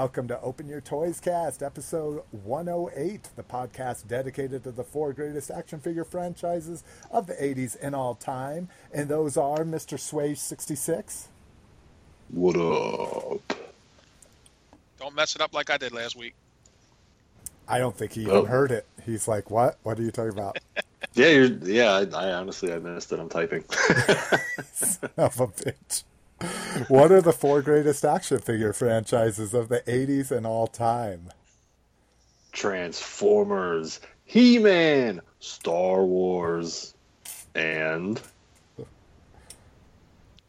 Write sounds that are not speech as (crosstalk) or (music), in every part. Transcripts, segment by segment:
Hi, welcome to Open Your Toys Cast, episode 108, the podcast dedicated to the four greatest action figure franchises of the 80s and all time. And those are Mr. Swage66. What up? Don't mess it up like I did last week. I don't think he even Oh. heard it. He's like, "What? What are you talking about?" (laughs) Yeah, you're, yeah. I, I honestly I missed it. I'm typing. (laughs) Son of a bitch. (laughs) What are the four greatest action figure franchises of the 80s and all time? Transformers, He-Man, Star Wars, and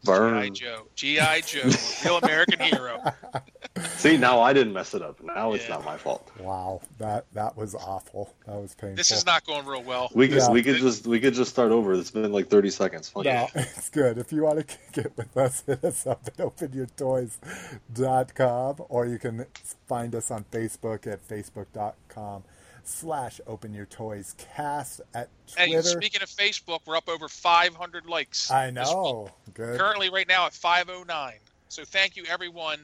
G.I. Burn. Joe. G.I. Joe. (laughs) Real American hero. See, now I didn't mess it up. Now it's not my fault. Wow, that that was awful. That was painful. This is not going real well. We could Yeah. we could just we could just start over. It's been like 30 seconds. Fuck No, it. (laughs) it's good. If you want to kick it with us, (laughs) hit us up at openyourtoys.com or you can find us on Facebook at facebook.com slash open your toys cast at Twitter. speaking of Facebook, we're up over 500 likes. I know. Good. Currently, right now at 509. So thank you everyone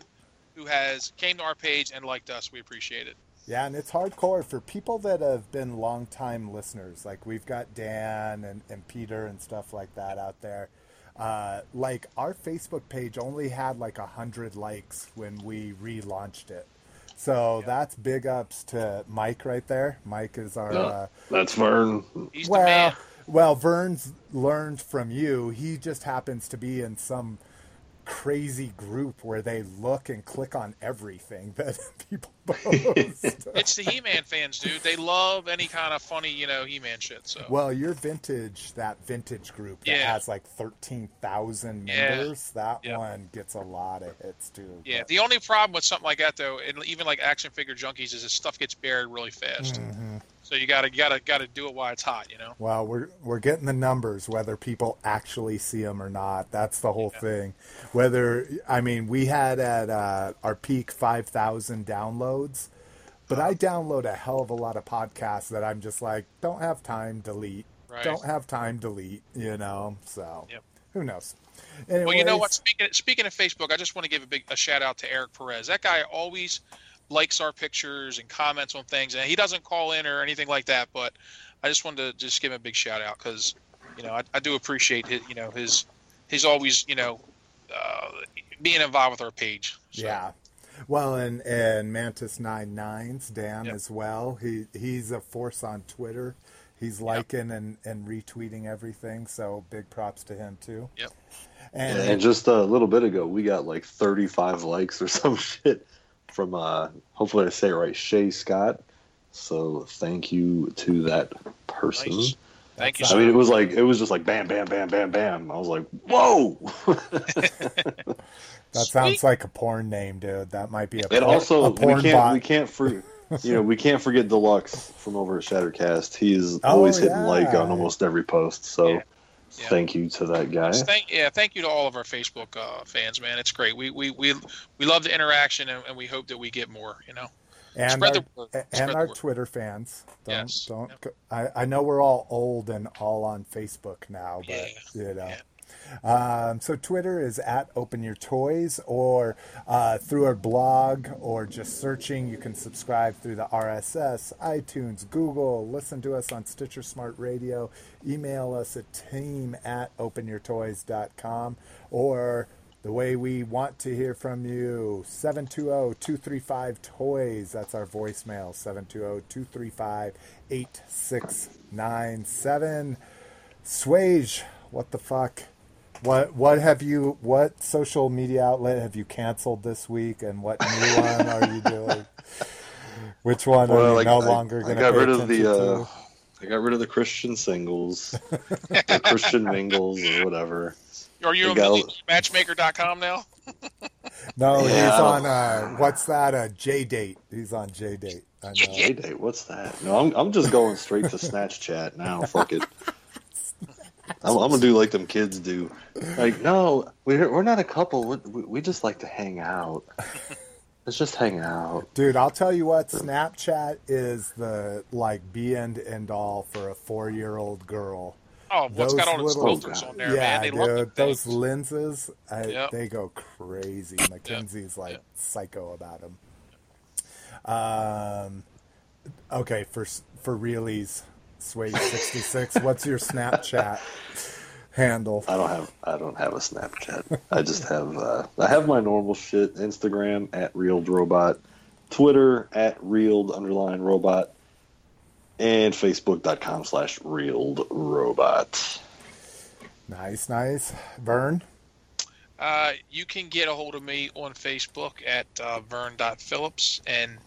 who has came to our page and liked us. We appreciate it. Yeah, and it's hardcore for people that have been longtime listeners. Like we've got Dan and, and Peter and stuff like that out there. Uh, like our Facebook page only had like a hundred likes when we relaunched it. So that's big ups to Mike right there. Mike is our No, uh, that's Vern. He's the well, man. well. Vern's learned from you. He just happens to be in some crazy group where they look and click on everything that (laughs) people (laughs) post. It's the He-Man fans, dude. They love any kind of funny, you know, He-Man shit. So Well, your vintage, that vintage group that Yeah. has like 13,000 Yeah. members, that Yeah. one gets a lot of hits too. yeah, But- the only problem with something like that, though, and even like action figure junkies, is this stuff gets buried really fast. Mhm. So you gotta, gotta, gotta do it while it's hot, you know. Well, we're we're getting the numbers whether people actually see them or not. That's the whole Yeah. thing. Whether I mean, we had at uh, our peak 5,000 downloads, but I download a hell of a lot of podcasts that I'm just like, don't have time, delete. Right. Don't have time, delete. You know, so Yep. who knows? Well, you know what? Speaking speaking of Facebook, I just want to give a big a shout out to Eric Perez. That guy always likes our pictures and comments on things, and he doesn't call in or anything like that. But I just wanted to just give him a big shout out because you know I, I do appreciate his you know his he's always you know uh, being involved with our page. So, Yeah. Well, and and Mantis Nine Nines Dan Yep. as well. He he's a force on Twitter. He's liking and, and retweeting everything. So big props to him too. Yep. And, And just a little bit ago, we got like 35 likes or (laughs) some shit from, uh, hopefully I say it right, Shay Scott. So thank you to that person. Nice. Thank you. I So mean, it was like, it was just like bam, bam, bam, bam, bam. I was like, whoa! (laughs) that sounds like a porn name, dude. That might be a, and por- also, a porn we can't, bot. we can't for, (laughs) you know, we can't forget Deluxe from over at Shattercast. He's Oh, always hitting yeah. like on almost every post. So Yeah. Yeah. thank you to that guy. Thank yeah, thank you to all of our Facebook uh, fans, man. It's great. We we we we love the interaction, and, and we hope that we get more. You know. and Spread our, the word. and Spread the our word. Twitter fans. Don't Yes. don't. Yep. I I know we're all old and all on Facebook now, but Yeah. you know. Um, so Twitter is at Open Your Toys, or uh, through our blog, or just searching. You can subscribe through the RSS, iTunes, Google. Listen to us on Stitcher Smart Radio. Email us at team at openyourtoys.com, or the way we want to hear from you 720-235-toys that's our voicemail 720-235-8697 Swage, what the fuck? What what have you? What social media outlet have you canceled this week, and what new (laughs) one are you doing? Which one are Well, you like, no I- longer I going to got rid of the, to? uh, I got rid of the Christian singles, (laughs) the Christian mingles, or whatever. Are you They on got- matchmaker.com now? (laughs) no, Yeah, he's on. Uh, what's that? Uh, J date. He's on J date. I know. Hey, Dave, what's that? No, I'm I'm just going straight to Snatch Chat now. Fuck it. I'm, I'm gonna do like them kids do. Like, no, we're we're not a couple. We, we, we just like to hang out. (laughs) Let's just hang out. Dude, I'll tell you what. Snapchat is the like be end end all for a four year old girl. Oh, what's got all its little- filters on there, yeah, man? They dude, them those things. lenses, I, Yep. they go crazy. Mackenzie's like Yep. psycho about them. Um, okay, for for realies, Sway sixty six. what's your Snapchat handle? I don't have I don't have a Snapchat. I just have uh, I have my normal shit. Instagram at reeled robot, Twitter at reeled underline robot, and Facebook.com slash reeled robot. Nice, nice. Vern. Uh, you can get a hold of me on Facebook at uh, vern.phillips and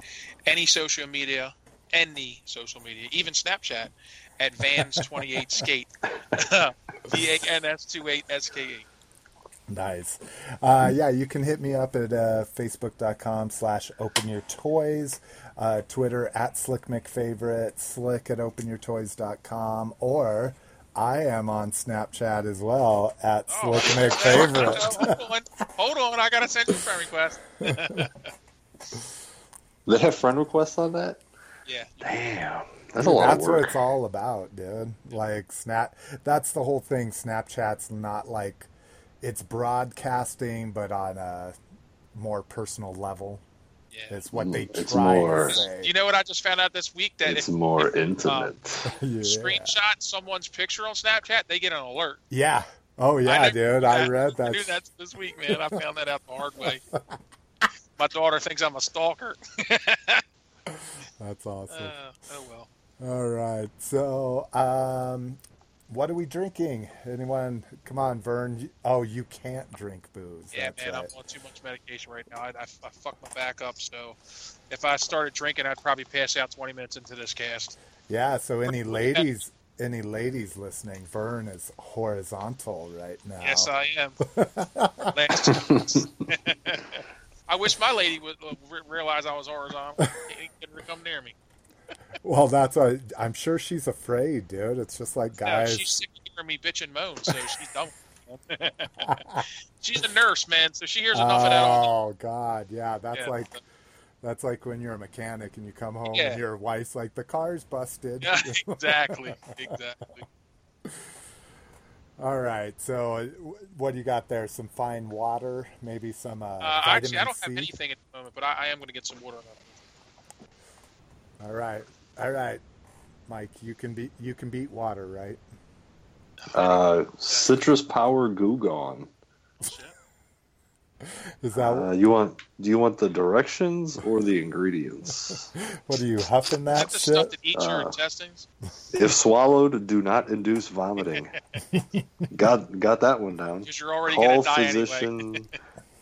any social media, any social media, even Snapchat at Vans28Skate. (laughs) (laughs) V A N S 28 S K E. Nice. Uh, yeah, you can hit me up at uh, facebook.com slash open your toys, uh, Twitter at slick mcfavorite, slick at openyourtoys.com, or I am on Snapchat as well at Oh, slick (laughs) mcfavorite. hold on, hold on, I gotta send you a friend request. They have friend requests on that? Yeah, Damn. That's a lot That's of what it's all about, dude. Like snap that's the whole thing. Snapchat's not like it's broadcasting but on a more personal level. yeah. It's what they Mm, it's try more- to say. You know what I just found out this week that It's if more if, uh, intimate. (laughs) yeah. screenshot someone's picture on Snapchat, they get an alert. Yeah. Oh yeah, knew dude. that. I read I that. knew that this week, man. I found that out the hard way. (laughs) My daughter thinks I'm a stalker. (laughs) That's awesome. Uh, oh well. All right. So, um, what are we drinking? Anyone? Come on, Vern. Oh, you can't drink booze. Yeah, That's man, right. I'm on too much medication right now. I, I, I fucked my back up, so if I started drinking, I'd probably pass out 20 minutes into this cast. Yeah. So, any ladies? Any ladies listening? Vern is horizontal right now. Yes, I am. (laughs) Last. (laughs) I wish my lady would uh, realize I was horizontal. Couldn't come near me. Well, that's why I'm sure she's afraid, dude. It's just like No, guys. she's sick of hearing me bitch and moan, so she's done. (laughs) she's a nurse, man, so she hears enough of that Oh God, yeah. That's Yeah. like that's like when you're a mechanic and you come home Yeah. and your wife's like, "The car's busted." Yeah, (laughs) exactly, exactly. (laughs) All right. So, uh, what do you got there? Some fine water, maybe some uh, Uh, vitamin actually, I don't C. have anything at the moment, but I, I am going to get some water. All right. All right. Mike, you can beat you can beat water, right? Uh, citrus power goo gone. Shit. (laughs) Is that Uh, you want? Do you want the directions or the ingredients? (laughs) what are you huffing Is that that the stuff shit? that eats your Uh, intestines? if swallowed, do not induce vomiting. (laughs) got got that one down. Because you're already going Call to die anyway. physician.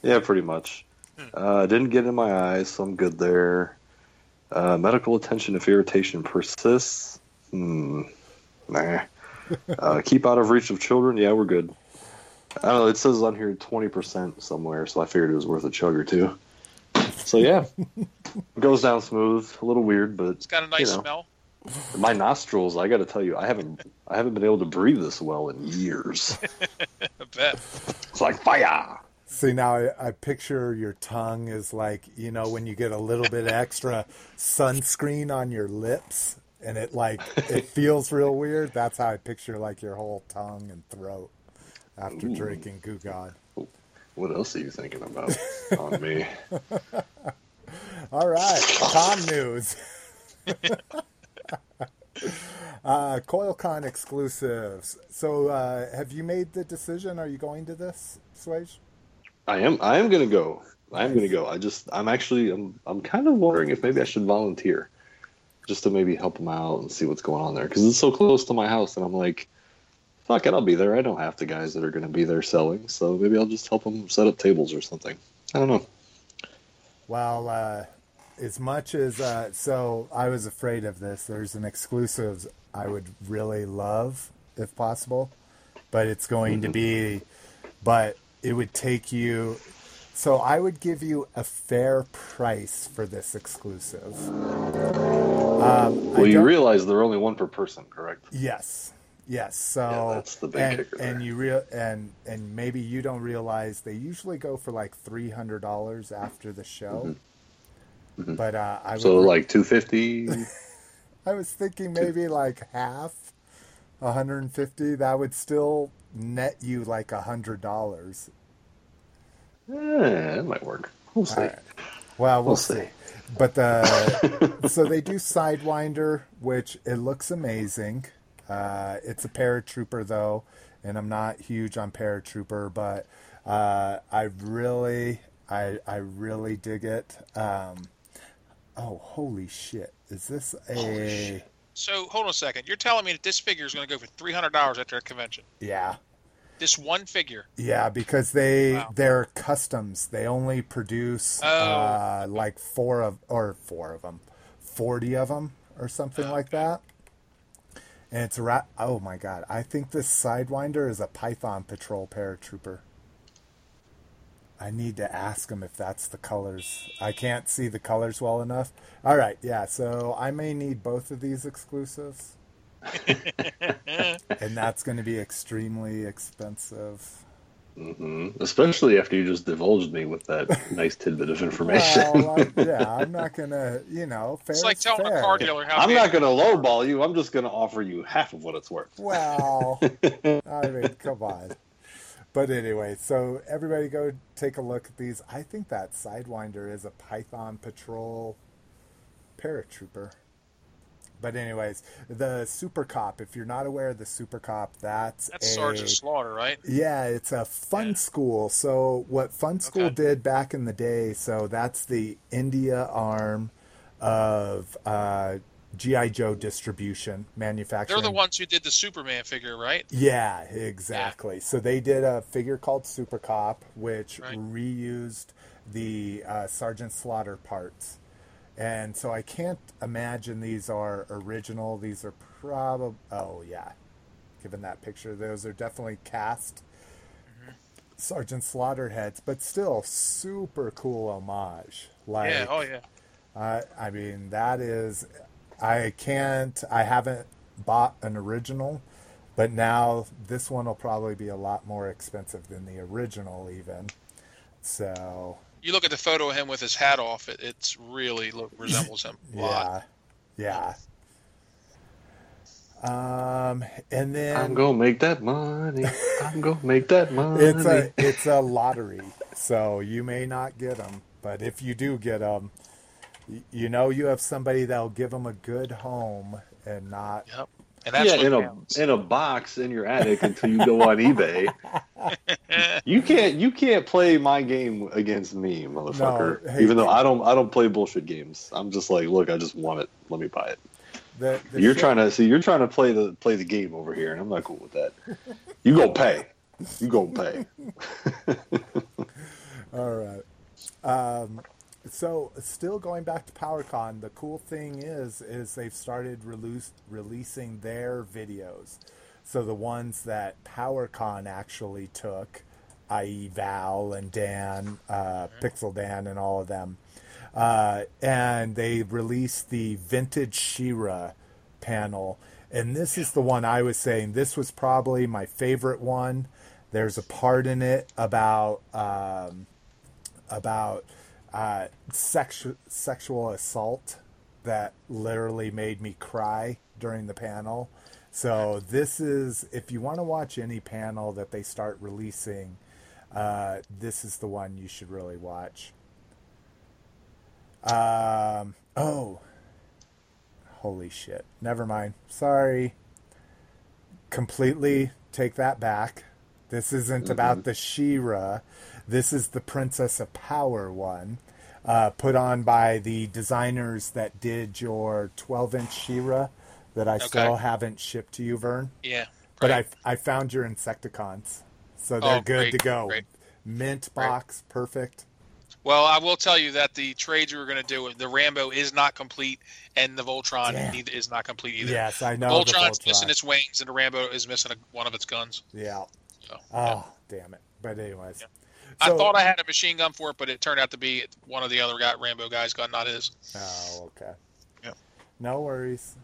yeah, pretty much. Uh, didn't get in my eyes, so I'm good there. Uh, medical attention if irritation persists. Hmm. Nah. Uh, keep out of reach of children. Yeah, we're good. I don't know. It says on here 20% somewhere, so I figured it was worth a chug or two. So yeah, it (laughs) goes down smooth. A little weird, but It's got a nice you know. smell. my nostrils. I got to tell you, I haven't I haven't been able to breathe this well in years. (laughs) I bet. It's like fire. See now, I, I picture your tongue is like you know when you get a little bit extra sunscreen on your lips, and it like it (laughs) feels real weird. That's how I picture like your whole tongue and throat after Ooh. drinking Goo Gone. What else are you thinking about on me? (laughs) All right, Con news. (laughs) uh, CoilCon exclusives. So, uh, have you made the decision? Are you going to this, Swage? I am. I am gonna go. I am gonna go. I just. I'm actually. I'm. I'm kind of wondering if maybe I should volunteer, just to maybe help them out and see what's going on there because it's so close to my house, and I'm like, fuck it, I'll be there. I don't have to guys that are gonna be there selling, so maybe I'll just help them set up tables or something. I don't know. Well, uh, as much as uh, so, I was afraid of this. There's an exclusive I would really love if possible, but it's going to be, but it would take you. So I would give you a fair price for this exclusive. Um, Well, you realize they're only one per person, correct? Yes. Yes. So Yeah, that's the big and, kicker there. and you real and and maybe you don't realize they usually go for like three hundred dollars after the show. Mhm. But uh, I So would, like two fifty. (laughs) I was thinking maybe like half, one hundred and fifty. That would still net you like a hundred dollars. Eh, that might work. We'll see. Right. Well, we'll, We'll see. see. But the (laughs) so they do Sidewinder, which it looks amazing. Uh, it's a paratrooper though, and I'm not huge on paratrooper, but uh, I really, I I really dig it. Um, oh, holy shit! Is this a. So hold on a second. You're telling me that this figure is going to go for three hundred dollars at their convention? yeah? This one figure. Yeah, because they Wow. they're customs. They only produce Oh. uh, like four of or four of them, forty of them or something like that. And it's a ra- oh my god! I think this Sidewinder is a Python Patrol paratrooper. I need to ask him if that's the colors. I can't see the colors well enough. All right, yeah. So I may need both of these exclusives, (laughs) and that's going to be extremely expensive. Hmm Especially after you just divulged me with that (laughs) nice tidbit of information. Well, I, (laughs) yeah, I'm not gonna, you know, fair It's like telling fair. a car dealer how. I'm not going to lowball you. I'm just going to offer you half of what it's worth. Well, (laughs) I mean, come on. But anyway, so everybody go take a look at these. I think that Sidewinder is a Python Patrol paratrooper. But anyways, the Super Cop. If you're not aware of the Super Cop, that's That's a Sergeant Slaughter, right? Yeah, it's a fun Yeah. school. So what Funskool Okay. did back in the day, so that's the India arm of uh, GI Joe distribution manufacturing. They're the ones who did the Superman figure, right? Yeah, exactly. So they did a figure called Super Cop, which Right. reused the uh, Sergeant Slaughter parts. And so I can't imagine these are original. These are probably, oh, yeah. Given that picture, those are definitely cast Mm-hmm. Sergeant Slaughter heads, but still super cool homage. Like, yeah. Oh yeah. I I mean, that is, I can't, I haven't bought an original, but now this one will probably be a lot more expensive than the original, even. So, You look at the photo of him with his hat off. It it's really look (laughs) resembles him a lot. yeah, yeah. Um, and then I'm going to make that money. I'm going to make that money. (laughs) it's a it's a lottery, so you may not get them, but if you do get them, you know you have somebody that'll give them a good home and not Yep. And that's yeah, what in a in a box in your attic until you go on eBay. (laughs) You can't you can't play my game against me, motherfucker. No, hey, Even though I don't I don't play bullshit games. I'm just like, look, I just want it. Let me buy it. the, the you're shit- trying to see you're trying to play the play the game over here, and I'm not cool with that. You go pay. You go pay. (laughs) All right. Um, so still going back to PowerCon, the cool thing is is they've started release, releasing their videos. So the ones that PowerCon actually took, i.e. Val and Dan, uh, Pixel Dan, and all of them, uh, and they released the vintage She-Ra panel. And this is the one I was saying. This was probably my favorite one. There's a part in it about um, about uh, sexu- sexual assault that literally made me cry during the panel. So this is if you want to watch any panel that they start releasing, uh, this is the one you should really watch. Um, oh, holy shit! Never mind. Sorry. Completely take that back. This isn't about the She-Ra. This is the Princess of Power one, uh, put on by the designers that did your 12 inch She-Ra that I still haven't shipped to you, Vern. Yeah. But. I I found your Insecticons, so they're Oh, good great, to go. great. Mint Great. box, perfect. Well, I will tell you that the trades we were going to do, the Rambo is not complete, and the Voltron Damn. neither, is not complete either. Yes, I know. the Voltron's Voltron. missing its wings, and the Rambo is missing a, one of its guns. Yeah. So, Oh, yeah. damn it. But anyways. Yeah. I thought I had a machine gun for it, but it turned out to be one of the other guy, Rambo guys' gun, not his. Oh, okay. Yep. No worries.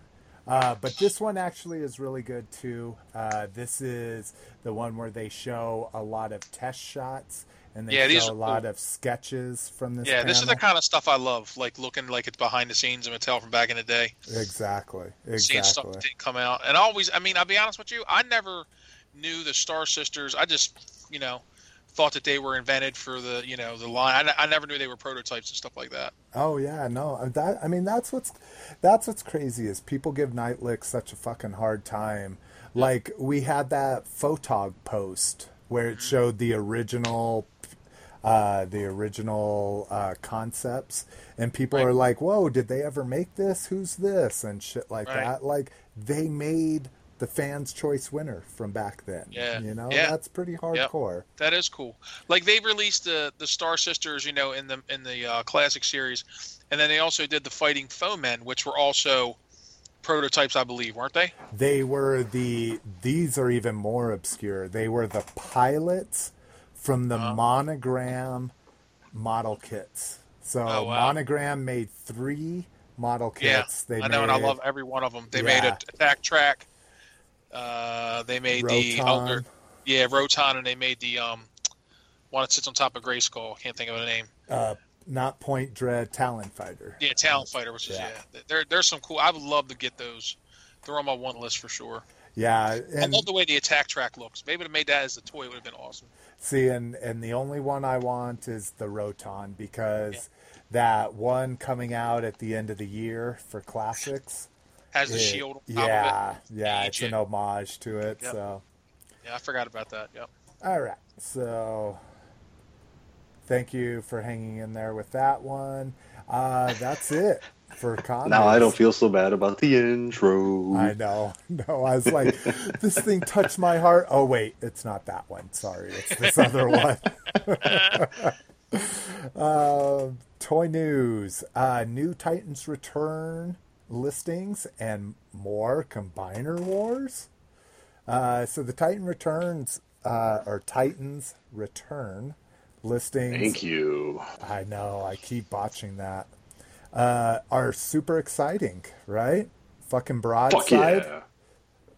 Uh, but this one actually is really good too. Uh, this is the one where they show a lot of test shots and they Yeah, these show a are lot of sketches from this. yeah, this is the kind of stuff I love, like looking like it's behind the scenes of Mattel from back in the day. exactly Exactly. Seeing stuff that didn't come out, and always, I mean, I'll be honest with you, I never knew the Star Sisters. I just, you know, thought that they were invented for the you know the line. I, I never knew they were prototypes and stuff like that. Oh yeah, no, uh, that I mean that's what's that's what's crazy is people give Nightlick such a fucking hard time. Like we had that photog post where it showed the original uh, the original uh, concepts, and people Right. are like, "Whoa, did they ever make this? Who's this?" and shit like Right. that. Like they made the fans' choice winner from back then. Yeah. you know Yeah. that's pretty hardcore. That is cool. Like they released the the Star Sisters, you know, in the in the uh, classic series, and then they also did the Fighting Foemen, which were also prototypes, I believe, weren't they? They were the these are even more obscure. They were the pilots from the Uh-huh. monogram model kits. So Oh, wow. monogram made three model kits. yeah, they I know, and I made love every one of them. They made Yeah. a Attak Trak. Uh, they made the elder, Roton, yeah, Roton, and they made the um one that sits on top of Grayskull. Can't think of the name. uh, not Point Dread Talon Fighter. Yeah, Talon Fighter, which is Yeah. yeah. There, there's some cool. I would love to get those. They're on my one list for sure. Yeah, I love the way the Attak Trak looks. Maybe to made that as a toy would have been awesome. see, and and the only one I want is the Roton because that one coming out at the end of the year for classics. Has the it- shield on top of yeah, yeah, it's an homage to it. Yep. So. Yeah, I forgot about that. Yep. All right. So thank you for hanging in there with that one. Uh, that's it for (laughs) comments. Now I don't feel so bad about the intro. I know. (laughs) No, I was like, this thing touched my heart. Oh, wait, it's not that one. Sorry, it's this other (laughs) one. uh, toy news. Uh, new Titans return listings and more Combiner Wars. Uh, so the Titan returns, uh, or Titans return listings. Thank you. I know, I keep botching that. Uh, are super exciting, right? Fucking broadside. Fuck yeah.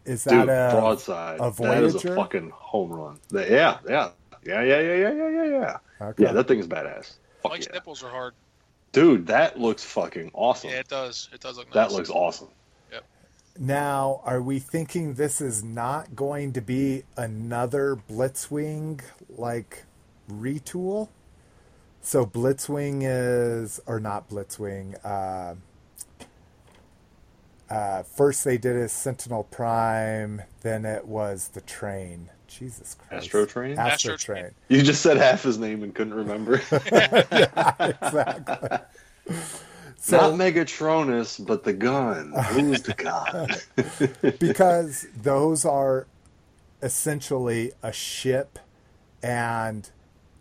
Is Dude, that a broadside. a that is a fucking home run. Yeah, yeah. Yeah, yeah, yeah, yeah, yeah, yeah, yeah. Okay. Yeah, that thing is badass. Fuck Mike's yeah. nipples are hard. Dude, that looks fucking awesome. Yeah, it does. It does look nice. that looks awesome. Now, are we thinking this is not going to be another Blitzwing like retool? So Blitzwing is, or not Blitzwing. Uh, uh, first they did a Sentinel Prime, then it was the train. Jesus Christ. Astro Train? Astro, Astro Train. Train. You just said half his name and couldn't remember. (laughs) exactly. (laughs) So, Not Megatronus, but the gun. Who's the gun? (laughs) because those are essentially a ship and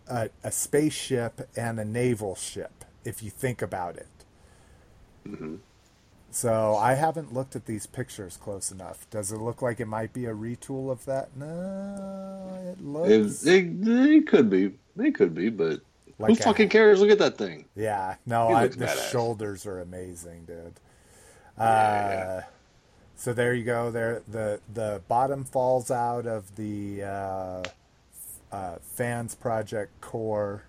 a, a spaceship and a naval ship, if you think about it. Mm-hmm. So I haven't looked at these pictures close enough. Does it look like it might be a retool of that? No, it It, looks. it, it could be. It could be, but Like who a- fucking cares? Look at that thing. Yeah, no, I, the badass. shoulders are amazing, dude. Uh, Yeah. So there you go. There, the the bottom falls out of the uh, uh, fans project core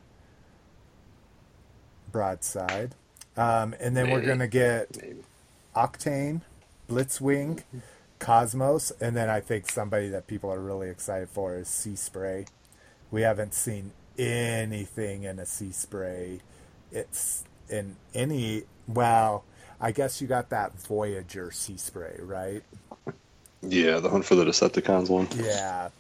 broadside, um, and then we're gonna get Maybe. Octane, Blitzwing, Cosmos, and then I think somebody that people are really excited for is Sea Spray. We haven't seen anything in a Sea Spray. It's in any. Well, I guess you got that Voyager Sea Spray, right? Yeah, the Hunt for the Decepticons one. Yeah.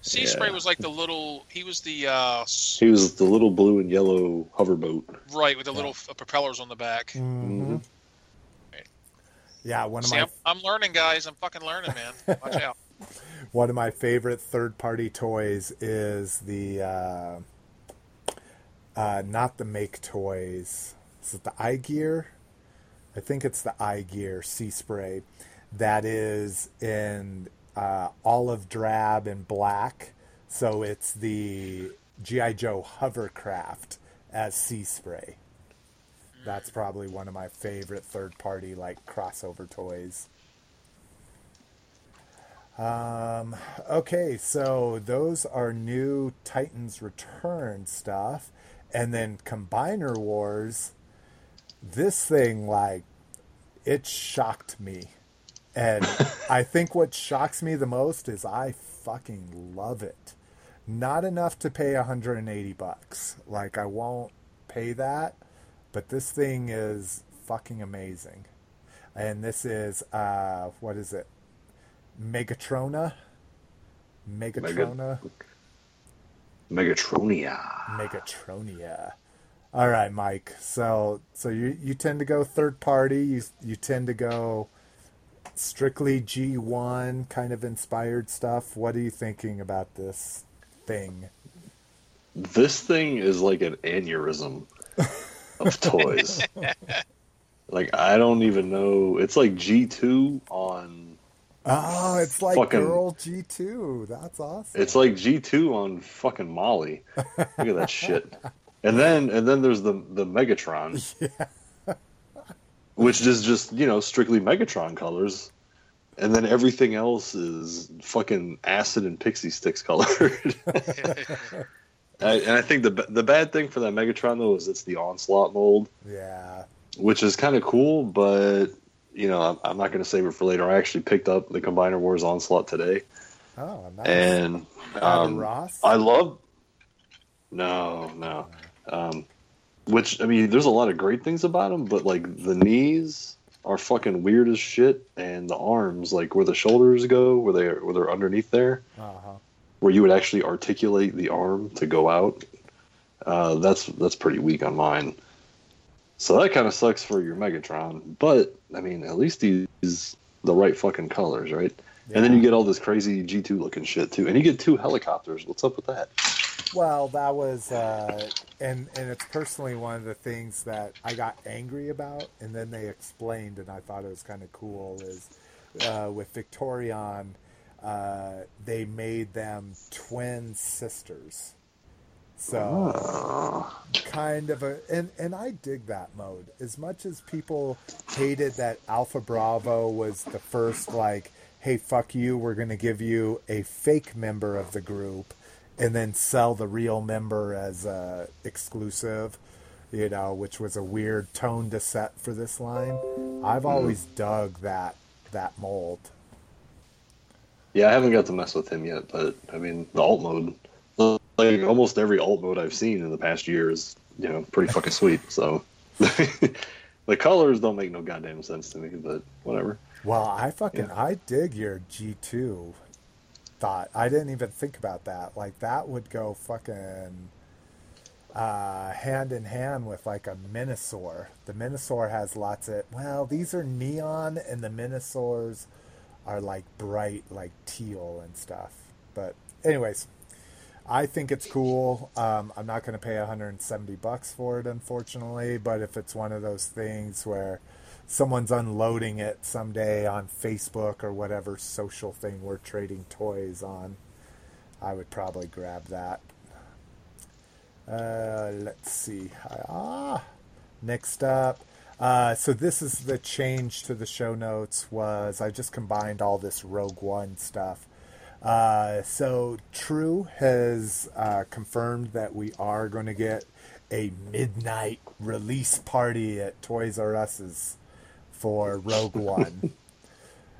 Sea Yeah. Spray was like the little. He was the uh, He was the little blue and yellow hoverboat. right with the little f- propellers on the back. hmm Yeah, one of See, my I'm, I'm learning, guys. I'm fucking learning, man. (laughs) Watch out. One of my favorite third party toys is the uh, uh, not the MakeToys. Is it the iGear? I think it's the iGear sea spray that is in uh, olive drab and black. So it's the GI Joe hovercraft as sea spray. That's probably one of my favorite third party like crossover toys. Um, okay, so those are new Titans Return stuff. And then Combiner Wars, this thing, like, it shocked me. And (laughs) I think what shocks me the most is I fucking love it. Not enough to pay 180 bucks. Like I won't pay that, but this thing is fucking amazing. And this is uh what is it? Megatrona? Megatrona? Megatronia. Megatronia. All right, Mike. So so you you tend to go third party. You you tend to go strictly G1 kind of inspired stuff. What are you thinking about this thing? This thing is like an aneurysm (laughs) of toys. (laughs) like I don't even know. It's like G2 on. Oh, it's like Fucking- Girl G2. That's awesome. It's like G2 on fucking Molly. Look at that (laughs) shit. And then and then there's the the Megatron, which is just you know strictly Megatron colors, and then everything else is fucking acid and pixie sticks colored. (laughs) I, and I think the the bad thing for that Megatron though is it's the onslaught mold, yeah. which is kind of cool, but you know I'm, I'm not going to save it for later. I actually picked up the Combiner Wars onslaught today, Oh, nice. and um, Ross? I love. No, no. Um, which I mean, there's a lot of great things about them, but like the knees are fucking weird as shit, and the arms, like where the shoulders go, where they where they're underneath there, uh-huh. Where you would actually articulate the arm to go out. Uh, that's that's pretty weak on mine. So that kind of sucks for your Megatron, but I mean, at least he's the right fucking colors, right? And then you get all this crazy G2 looking shit too, and you get two helicopters. What's up with that? Well, that was, uh, and and it's personally one of the things that I got angry about, and then they explained, and I thought it was kind of cool. Is uh, with Victorion, uh, they made them twin sisters, so Oh. kind of a, and and I dig that mode as much as people hated that Alpha Bravo was the first like, hey fuck you, we're gonna give you a fake member of the group and then sell the real member as uh, exclusive, you know, which was a weird tone to set for this line. I've always dug that that mold. Yeah, I haven't got to mess with him yet, but I mean, the alt mode, like almost every alt mode I've seen in the past year is, you know, pretty fucking sweet. (laughs) So (laughs) the colors don't make no goddamn sense to me, but whatever. Well, I fucking Yeah. I dig your G two thought. I didn't even think about that. Like that would go fucking uh, hand in hand with like a Menasor. The Minosaur has lots of well, these are neon and the Menasors are like bright like teal and stuff. But anyways, I think it's cool. Um, I'm not going to pay 170 bucks for it, unfortunately. But if it's one of those things where someone's unloading it someday on Facebook or whatever social thing we're trading toys on, I would probably grab that. Uh, let's see. Ah, next up. Uh, so this is the change to the show notes. Was I just combined all this Rogue One stuff? Uh, so True has uh, confirmed that we are going to get a midnight release party at Toys R Us's for Rogue (laughs) One.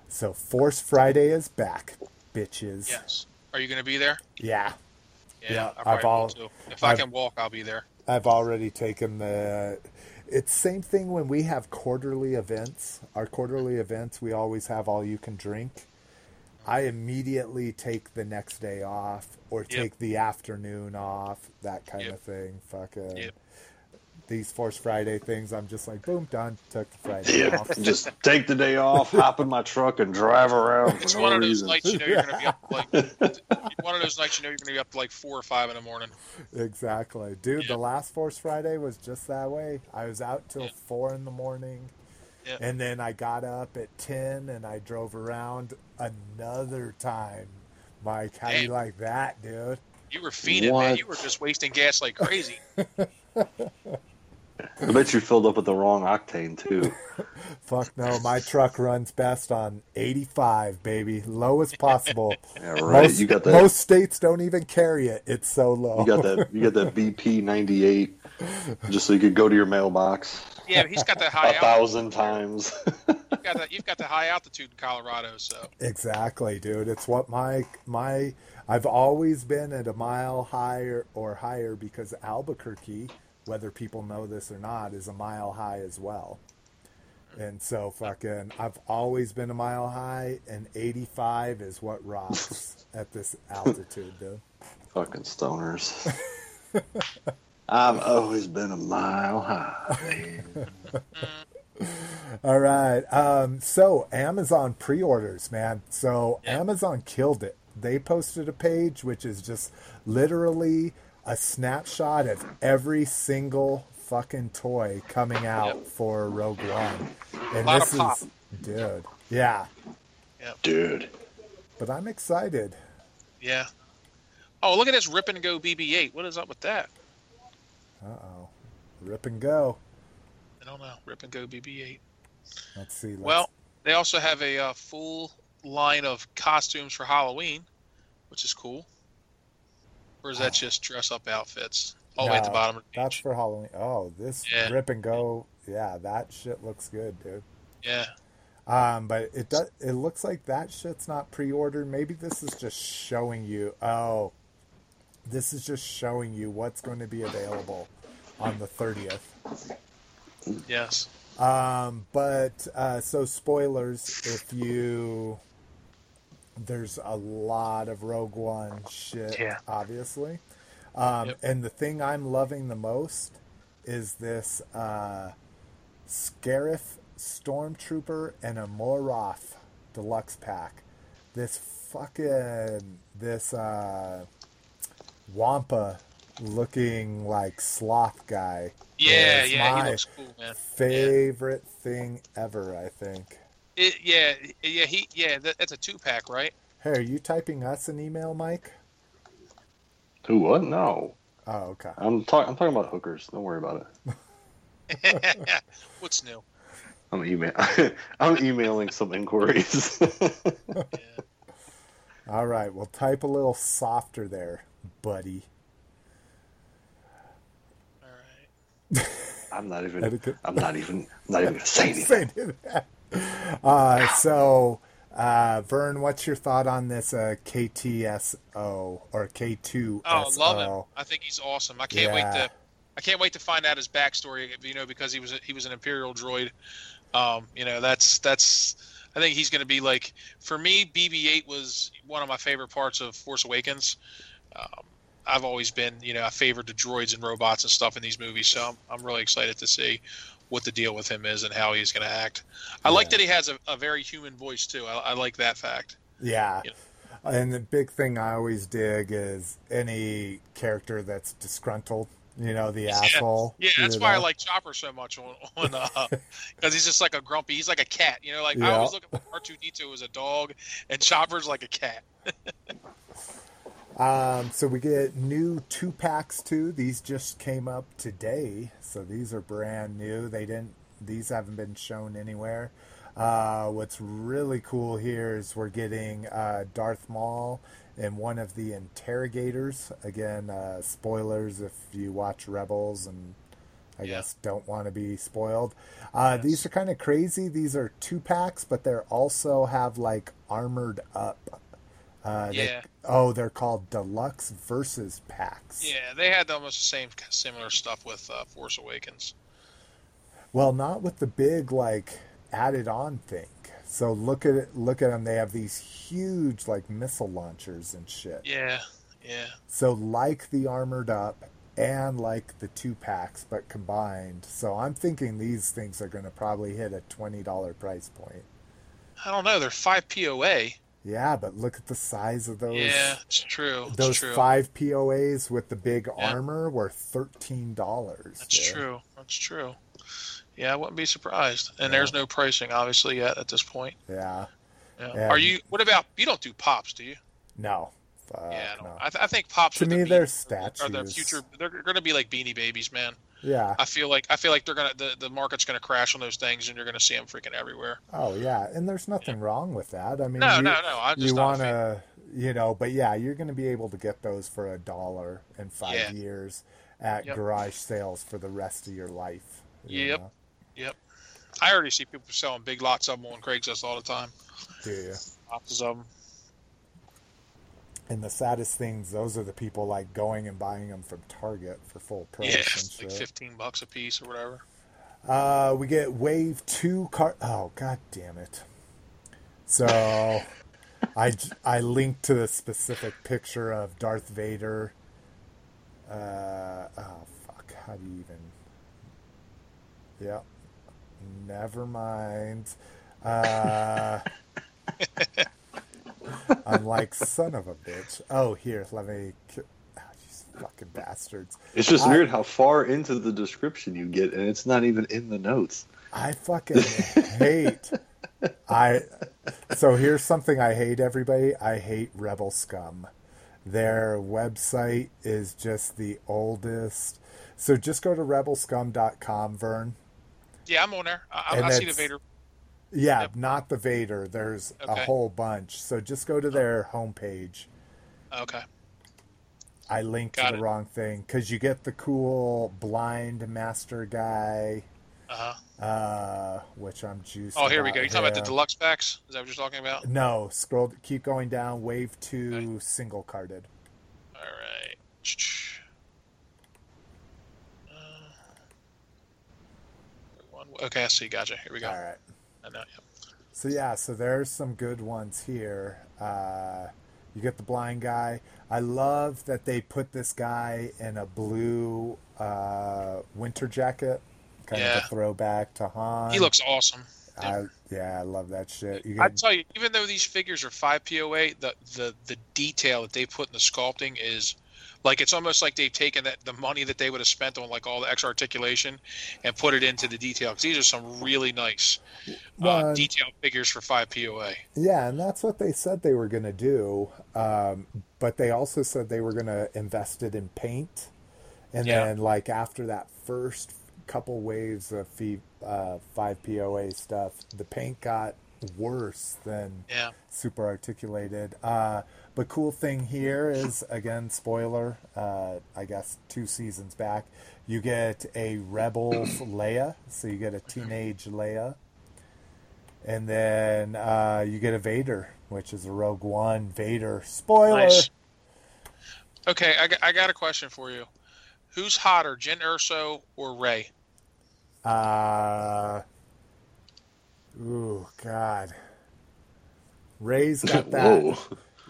so Force Friday is back, bitches. Yes. Are you going to be there? Yeah. Yeah, I probably I've all- will too. If I I've- can walk, I'll be there. I've already taken the. It's same thing when we have quarterly events. Our quarterly events, we always have all you can drink. I immediately take the next day off or Yep. take the afternoon off, that kind Yep. of thing. Fucking Yep. These Force Friday things, I'm just like, boom, done. Took the Friday Yeah, off. (laughs) just take the day off, (laughs) hop in my truck, and drive around for It's no one of those reason. nights you know you're going to be up (laughs) like one of those nights you know you're going to be up like four or five in the morning. Exactly, dude. The last Force Friday was just that way. I was out till Yeah. four in the morning, Yeah. and then I got up at ten and I drove around another time. Mike, how you like that, dude? You were fiending, man. You were just wasting gas like crazy. I bet you filled up with the wrong octane too. (laughs) Fuck no, my truck runs best on eighty-five, baby, lowest possible. (laughs) Yeah, right. Most, you got that. most states don't even carry it. It's so low. You got that. You got that BP ninety eight, just so you could go to your mailbox Yeah, he's got that a high altitude. thousand times. You've got that. You've got the high altitude in Colorado, so Exactly, dude. It's what my my I've always been at a mile higher or higher because Albuquerque, whether people know this or not, is a mile high as well. And so fucking I've always been a mile high and 85 is what rocks (laughs) at this altitude, dude. Fucking stoners. (laughs) I've always been a mile high. (laughs) All right. Um, so Amazon pre-orders, man. So Yeah. Amazon killed it. They posted a page which is just literally a snapshot of every single fucking toy coming out Yep. for Rogue One. And Lot this of pop. is dude. Yeah. Dude. But I'm excited. Yeah. Oh, look at this rip and go BB-8. What is up with that? Uh-oh. Rip and go. I don't know. Rip and go BB-8. Let's see. Let's, Well, they also have a uh, full line of costumes for Halloween, which is cool. Or is that just dress-up outfits? All the way at the bottom of the that's for Halloween. Oh, this Yeah. rip and go. Yeah, that shit looks good, dude. Yeah. Um, but it does. It looks like that shit's not pre-ordered. Maybe this is just showing you. Oh, this is just showing you what's going to be available on the thirtieth. Yes. Um, but uh, so spoilers. If you there's a lot of Rogue One shit, Yeah. obviously. Um, Yep. And the thing I'm loving the most is this uh, Scarif Stormtrooper and a Moroff deluxe pack. This fucking this uh, Wampa looking like sloth guy. Yeah, yeah, my he looks cool, man. favorite thing ever. I think. It, yeah, yeah, he, yeah. That, that's a two pack, right? Hey, are you typing us an email, Mike? Who what? No. Oh, okay. I'm talking I'm talking about hookers. Don't worry about it. (laughs) What's new? I'm email (laughs) I'm emailing some inquiries. (laughs) Yeah. All right. Well, type a little softer there, buddy. All right. I'm not even Etiquette. I'm not even I'm not even gonna say anything. (laughs) Uh, so, uh, Vern, what's your thought on this uh, KTSO or K2SO? Oh, love him. I think he's awesome. I can't wait to I can't wait to find out his backstory. You know, because he was a, he was an Imperial droid. Um, you know, that's that's. I think he's going to be like for me. BB-8 was one of my favorite parts of Force Awakens. Um, I've always been, you know, I favored the droids and robots and stuff in these movies, so I'm, I'm really excited to see what the deal with him is and how he's going to act. I like that he has a, a very human voice too. I, I like that fact. Yeah. You And the big thing I always dig is any character that's disgruntled. You know, the (laughs) asshole. Yeah, that's why I like Chopper so much on on uh, (laughs) because he's just like a grumpy. He's like a cat, you know. Like I always look at R two D two as a dog, and Chopper's like a cat. (laughs) Um, so we get new two packs too. These just came up today, so these are brand new. They didn't; these haven't been shown anywhere. Uh, what's really cool here is we're getting uh, Darth Maul and one of the interrogators. Again, uh, spoilers if you watch Rebels and I Yeah. guess don't want to be spoiled. Uh, Yes. These are kind of crazy. These are two packs, but they also have like armored up. Uh, they- Yeah. oh, they're called deluxe versus packs. Yeah, they had almost the same similar stuff with uh, Force Awakens. Well, not with the big like added on thing. So look at it. Look at them. They have these huge like missile launchers and shit. Yeah, yeah, So like the armored up and like the two packs, but combined. So I'm thinking these things are going to probably hit a twenty dollar price point. I don't know. They're five POA. Yeah, but look at the size of those. Yeah, it's true. It's Those true. five POAs with the big Yeah. armor were thirteen dollars. That's true. That's true. Yeah, I wouldn't be surprised. And there's no pricing, obviously, yet at this point. Yeah. Yeah. Yeah. Are you? What about? You don't do pops, do you? No. Fuck yeah, I, don't, no. I, th- I think pops. To are the me, beanie- they're statues. Are the future? They're going to be like beanie babies, man. Yeah. I feel like I feel like they're gonna the, the market's gonna crash on those things, and you're gonna see them freaking everywhere. Oh yeah, and there's nothing wrong with that. I mean, No, you, no, no. I'm just you want to, you know, but yeah, you're going to be able to get those for a dollar in five Yeah. years at Yep. garage sales for the rest of your life. you Yep. know? Yep. I already see people selling big lots of them on Craigslist all the time. Do you? Boxes of them. And the saddest things, those are the people like going and buying them from Target for full price Yeah, and shit. like fifteen bucks a piece or whatever. Uh, we get Wave Two card. Oh god damn it! So, I I linked to the specific picture of Darth Vader. Uh, oh fuck! How do you even? Yep. Never mind. Uh, (laughs) I'm like son of a bitch. Oh, here, let me. Oh, ah, you fucking bastards! It's just I- weird how far into the description you get, and it's not even in the notes. I fucking hate. I so here's something I hate. Everybody, I hate Rebel Scum. Their website is just the oldest. So just go to rebelscum.com, Vern. Yeah, I'm on there. I, And I, I see the Vader. Yeah, Yep. not the Vader. There's a whole bunch. So just go to their homepage. Okay. I linked Got to the it. wrong thing because you get the cool blind master guy, Uh huh. uh, which I'm juiced. Oh, here we go. You talking about the deluxe packs? Is that what you're talking about? No, scroll. Keep going down. Wave two, Okay. single carded. All right. Uh, one- Okay, I see. Gotcha. Here we go. All right. I know. Yep. So yeah, so there's some good ones here. Uh, you get the blind guy. I love that they put this guy in a blue uh, winter jacket, kind of a throwback to Han. He looks awesome. I, yeah, I love that shit. You I tell you, even though these figures are five POA, the the the detail that they put in the sculpting is like it's almost like they've taken that the money that they would have spent on like all the extra articulation and put it into the detail because these are some really nice uh, detailed figures for five POA. yeah, and that's what they said they were going to do. Um, but they also said they were going to invest it in paint, and Yeah. then like after that first couple waves of uh, five POA stuff, the paint got worse than Yeah. super articulated. Uh, but cool thing here is again spoiler. Uh, I guess two seasons back, you get a rebel Leia, so you get a teenage Leia, and then uh, you get a Vader, which is a Rogue One Vader. Spoiler. Nice. Okay, I, got- I got a question for you. Who's hotter, Jyn Erso or Rey? Uh, ooh, God. Rey's got (laughs) that.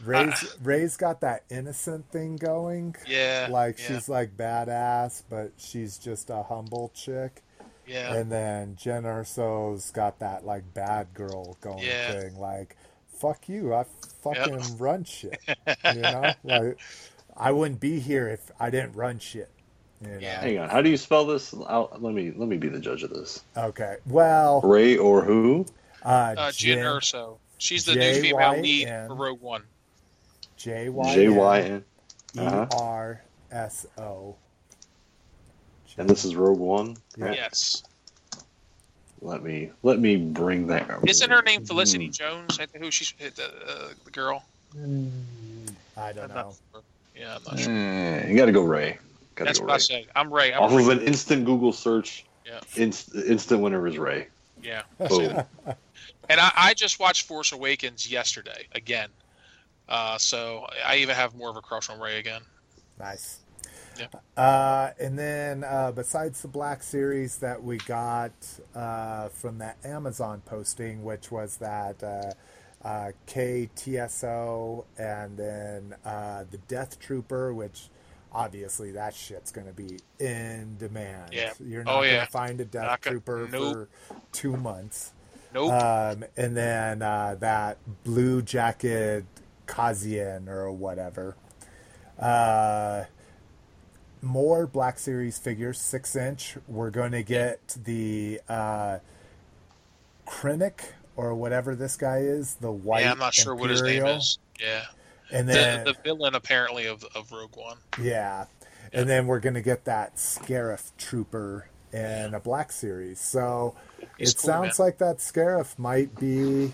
Whoa. Rey's, Rey's got that innocent thing going. Yeah. like yeah, she's like badass, but she's just a humble chick. yeah. And then Jyn Erso's got that like bad girl going Yeah. thing. Like, fuck you, I fucking run shit. (laughs) You know, like I wouldn't be here if I didn't run shit. You know? Yeah. Hang on. How do you spell this? I'll, let me let me be the judge of this. Okay. Well, Rey or who? uh, Uh, Jyn Jyn Erso. She's the J new female lead for Rogue One. J Y J Y N N. E. R S O. And this is Rogue One. Yeah. Yes. Let me let me bring that. Isn't her name Felicity Hmm. Jones? I think who she's the, uh, the girl. I don't I'm know. sure. Yeah, I'm not sure. Eh, you got to go Rey. Got to That's go what I Rey. say. I'm Rey. I'm Off Rey. of an instant Google search, Yeah, inst- instant winner is Rey. yeah. Boom. (laughs) And I, I just watched Force Awakens yesterday again. Uh, so I even have more of a crush on Rey again. Nice. Yeah. Uh, and then uh, besides the Black Series that we got uh, from that Amazon posting, which was that uh, uh, K-2SO and then uh, the Death Trooper, which obviously that shit's going to be in demand. Yeah. You're Oh, not going yeah. to find a Death Not gonna- Trooper nope. for two months. Nope. Um, and then uh, that blue jacket Cassian or whatever. Uh, more Black Series figures, six inch. We're going to get the uh, Krennic or whatever this guy is, the white. yeah, I'm not sure what his name is. Yeah, And then the villain apparently of of Rogue One. yeah, and then we're going to get that Scarif Trooper in a Black Series. So He's it cool, sounds like that Scarif might be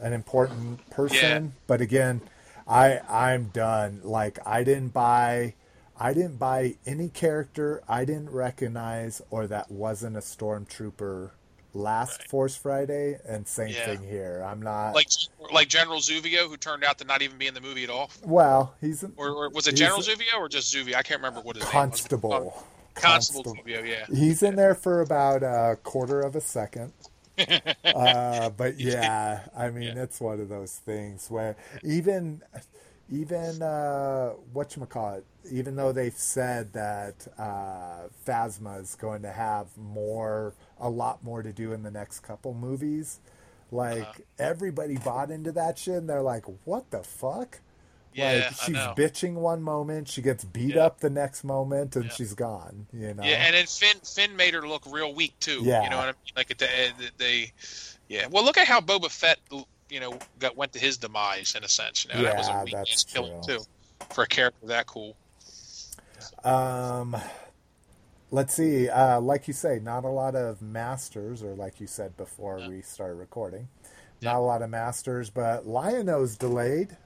an important person, Yeah. but again, I I'm done. Like I didn't buy I didn't buy any character I didn't recognize or that wasn't a stormtrooper last Force Friday, and same Yeah. thing here. I'm not Like like General Zuvio, who turned out to not even be in the movie at all. well. He's Or, or was it General Zuvio or just Zuvio? I can't remember what his name constable. was. Oh, Constable Zuvio, yeah. He's in there for about a quarter of a second. Uh, but (laughs) yeah, I mean, Yeah. it's one of those things where even, even uh, what you call it, even though they've said that uh, Phasma is going to have more, a lot more to do in the next couple movies, like Uh-huh. everybody bought into that shit, and they're like, "What the fuck?" Yeah, like she's bitching one moment, she gets beat Yeah. up the next moment, and Yeah. she's gone. You know. Yeah, and then Finn Finn made her look real weak too. Yeah. You know what I mean? Like at they, they, yeah. Well, look at how Boba Fett, you know, got went to his demise in a sense. You know, that was a weak that's killing too for a character that cool. Um, let's see. Uh, like you say, not a lot of masters, or like you said before we started recording, not a lot of masters. But Lion-O's delayed,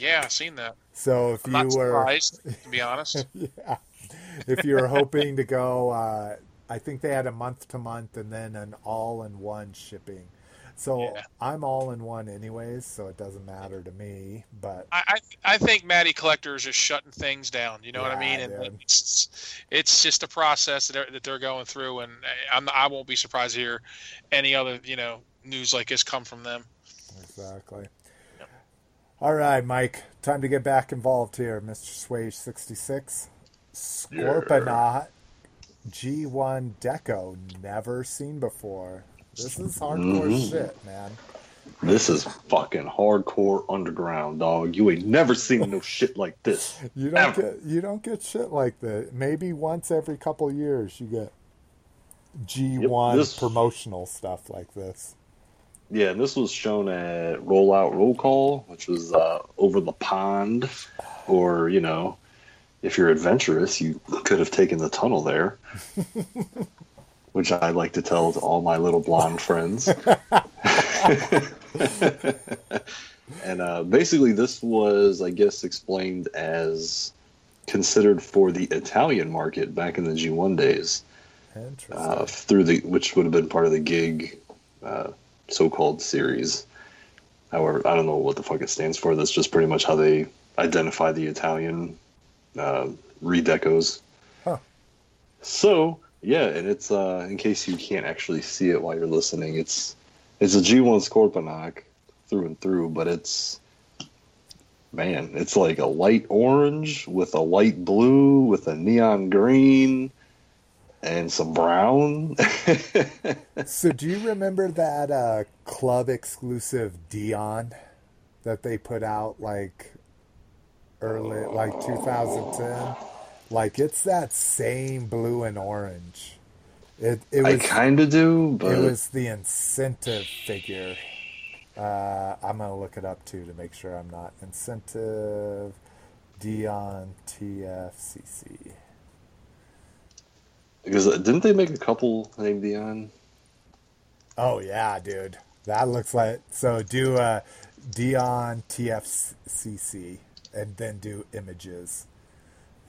Yeah, I've seen that. so if I'm you were, surprised, to be honest. (laughs) yeah, if you were hoping to go, uh, I think they had a month to month and then an all-in-one shipping. So Yeah. I'm all in one anyways, so it doesn't matter to me. But I, I I think Matty Collector is just shutting things down. You know what I mean? And dude. it's it's just a process that they're, that they're going through, and I'm I won't be surprised to hear any other you know news like this come from them. Exactly. All right, Mike. Time to get back involved here, Mr. Swage sixty six. Scorponok G1 Deco, never seen before. This is hardcore Mhm. shit, man. This is fucking hardcore underground, dog. You ain't never seen no (laughs) shit like this. You don't Ever. get you don't get shit like that. Maybe once every couple years you get G1 this- promotional stuff like this. Yeah, and this was shown at Rollout Roll Call, which was uh, over the pond, or you know, if you're adventurous, you could have taken the tunnel there. (laughs) which I like to tell to all my little blonde friends. (laughs) and uh, basically, this was, I guess, explained as considered for the Italian market back in the G1 days, Interesting. uh, through the which would have been part of the gig uh, so-called series. However, I don't know what the fuck it stands for. That's just pretty much how they identify the Italian uh, redecos. Huh. So yeah, and it's uh, in case you can't actually see it while you're listening, it's it's a G1 Scorponok through and through, but it's man, it's like a light orange with a light blue with a neon green and some brown. (laughs) So, do you remember that uh, club exclusive Dion that they put out like early, like 2010? Like it's that same blue and orange. It it I was kind of do, but it was the incentive figure. Uh, I'm gonna look it up too to make sure I'm not incentive Dion TFCC. Because uh, didn't they make a couple named Dion? Oh yeah, dude. That looks like so. Do uh, Dion TFCC and then do images,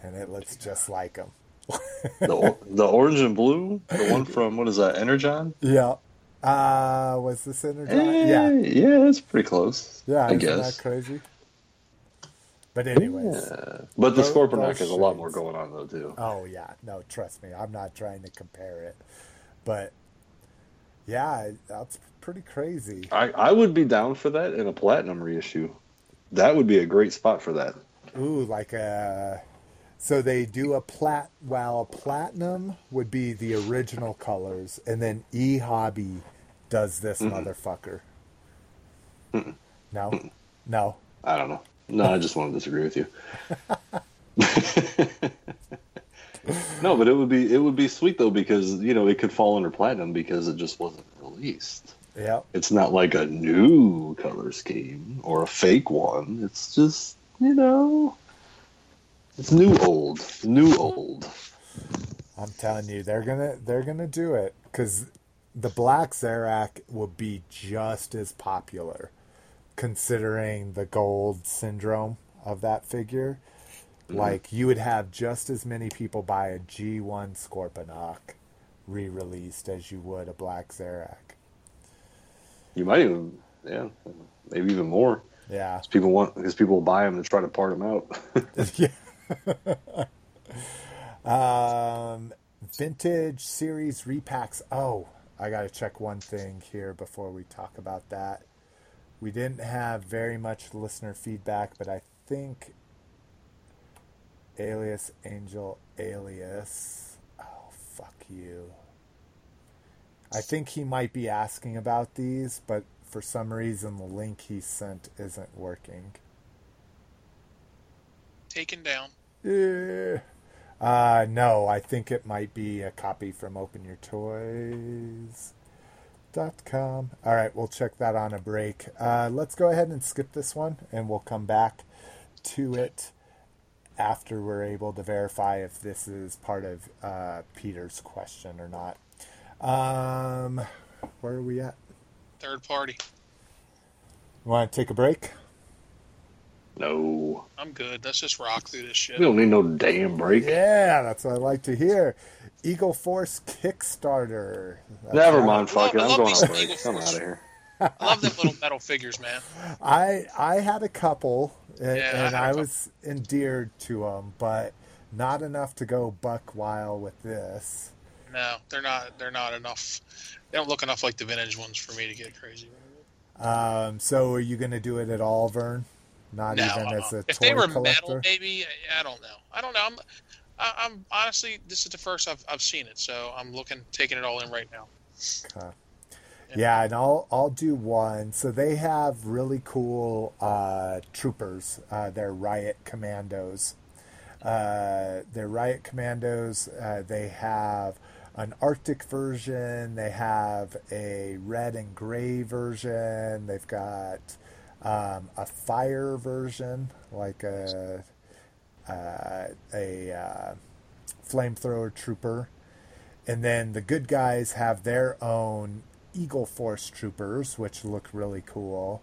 and it looks just like them. (laughs) The the orange and blue, the one from what is that, Energon? Yeah. Uh, was this Energon? Eh, yeah, yeah, it's pretty close. yeah. I isn't guess. that crazy? But anyways, Yeah. But the Those- Scorponok those has a lot more going on though too. oh yeah, no, trust me, I'm not trying to compare it, but yeah, that's pretty crazy. I, I would be down for that in a platinum reissue. That would be a great spot for that. Ooh, like a. So they do a plat. Well, platinum would be the original colors, and then E Hobby does this motherfucker. No, no. I don't know. No, I just want to disagree with you. (laughs) no, but it would be it would be sweet though because you know it could fall under platinum because it just wasn't released. Yep. It's not like a new color scheme or a fake one. It's just you know, it's new old, new old. I'm telling you, they're gonna they're gonna do it because the black Zarak will be just as popular, considering the gold syndrome of that figure. Like you would have just as many people buy a G1 Scorponok re-released as you would a Black Zarak. You might even, yeah, maybe even more. Yeah. Because people want, because people will buy them to try to part them out. (laughs) (laughs) yeah. (laughs) um, vintage series repacks. Oh, I got to check one thing here before we talk about that. We didn't have very much listener feedback, but I think Alias Angel Alias. Oh, fuck you. I think he might be asking about these, but for some reason the link he sent isn't working. Taken down. Yeah. Uh, no, I think it might be a copy from OpenYourToys.com. All right, we'll check that on a break. Uh, let's go ahead and skip this one, and we'll come back to it after we're able to verify if this is part of uh, Peter's question or not. Um, where are we at? Third party. Want to take a break? No. I'm good. Let's just rock through this shit. We don't need no damn break. Yeah, that's what I like to hear. Eagle Force Kickstarter. That's Never mind, fuck I it. I'm love going these on break. Eagle I'm out of here. I love them little metal figures, man. I I had a couple, and, Yeah, I and had a I, couple. was endeared to them, but not enough to go buck wild with this. No, they're not. They're not enough. They don't look enough like the vintage ones for me to get crazy. Um, so are you going to do it at all, Vern? Not No, even uh-uh. as a if they were collector. metal, maybe I don't know. I don't know. I'm, I, I'm honestly, this is the first I've I've seen it, so I'm looking, taking it all in right now. Okay. Yeah, and I'll I'll do one. So they have really cool uh, troopers. Uh, they're riot commandos. Uh, they're riot commandos. Uh, they have an Arctic version. They have a red and gray version. They've got um, a fire version, like a uh, a uh, flamethrower trooper. And then the good guys have their own Eagle Force troopers, which look really cool.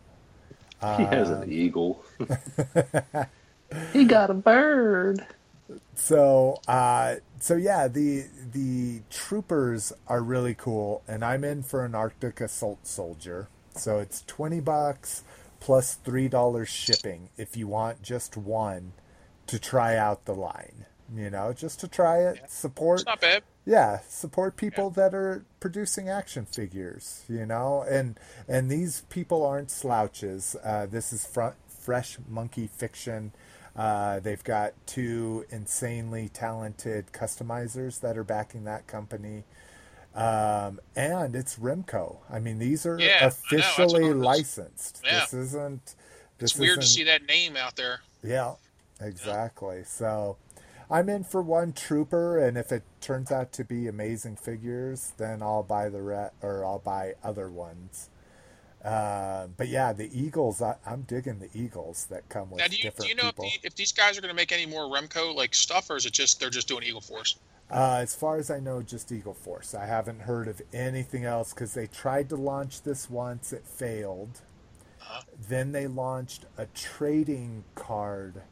He has Um, an eagle. (laughs) he got a bird. So, uh, so yeah, the the troopers are really cool, and I'm in for an Arctic Assault Soldier. So it's twenty bucks plus three dollars shipping if you want just one to try out the line. You know, just to try it, Yeah. support It's not bad. yeah support people that are producing action figures you know and and these people aren't slouches uh, this is front, fresh monkey fiction uh, they've got two insanely talented customizers that are backing that company um, and it's remco i mean these are Yeah, I know, that's what officially licensed Yeah. this isn't this It's weird to isn't- see that name out there. yeah, exactly. So I'm in for one trooper, and if it turns out to be amazing figures, then I'll buy the re- or I'll buy other ones. Uh, but yeah, the Eagles, I, I'm digging the Eagles that come with Now, do you, different do you know if, the, if these guys are going to make any more Remco like stuff, or is it just they're just doing Eagle Force? Uh, as far as I know, just Eagle Force. I haven't heard of anything else because they tried to launch this once, it failed. Uh-huh. Then they launched a trading card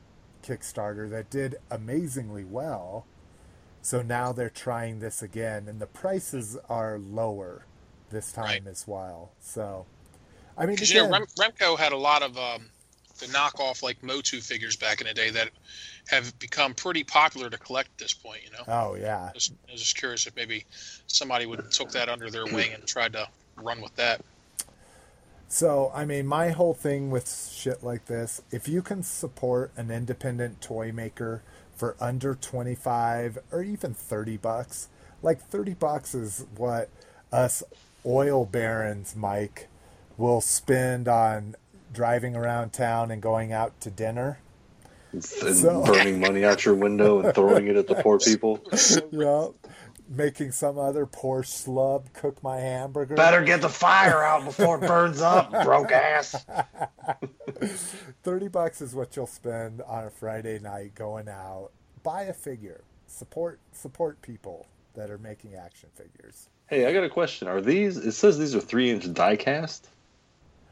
Kickstarter that did amazingly well. So now they're trying this again, and the prices are lower this time Right. as well. So, I mean, Because you know Rem, Remco had a lot of um, the knockoff like Motu figures back in the day that have become pretty popular to collect at this point. You know, oh yeah, just, I was just curious if maybe somebody would took that under their wing and tried to run with that. So, I mean, my whole thing with shit like this, if you can support an independent toy maker for under 25 or even 30 bucks, like 30 bucks is what us oil barons, Mike, will spend on driving around town and going out to dinner. and So- burning money out your window and throwing it at the poor (laughs) people. Yeah. Making some other poor slub cook my hamburger. Better get the fire out before it burns up, (laughs) broke ass. 30 bucks is what you'll spend on a Friday night going out. Buy a figure. Support support people that are making action figures. Hey, I got a question. Are these? It says these are three-inch die-cast.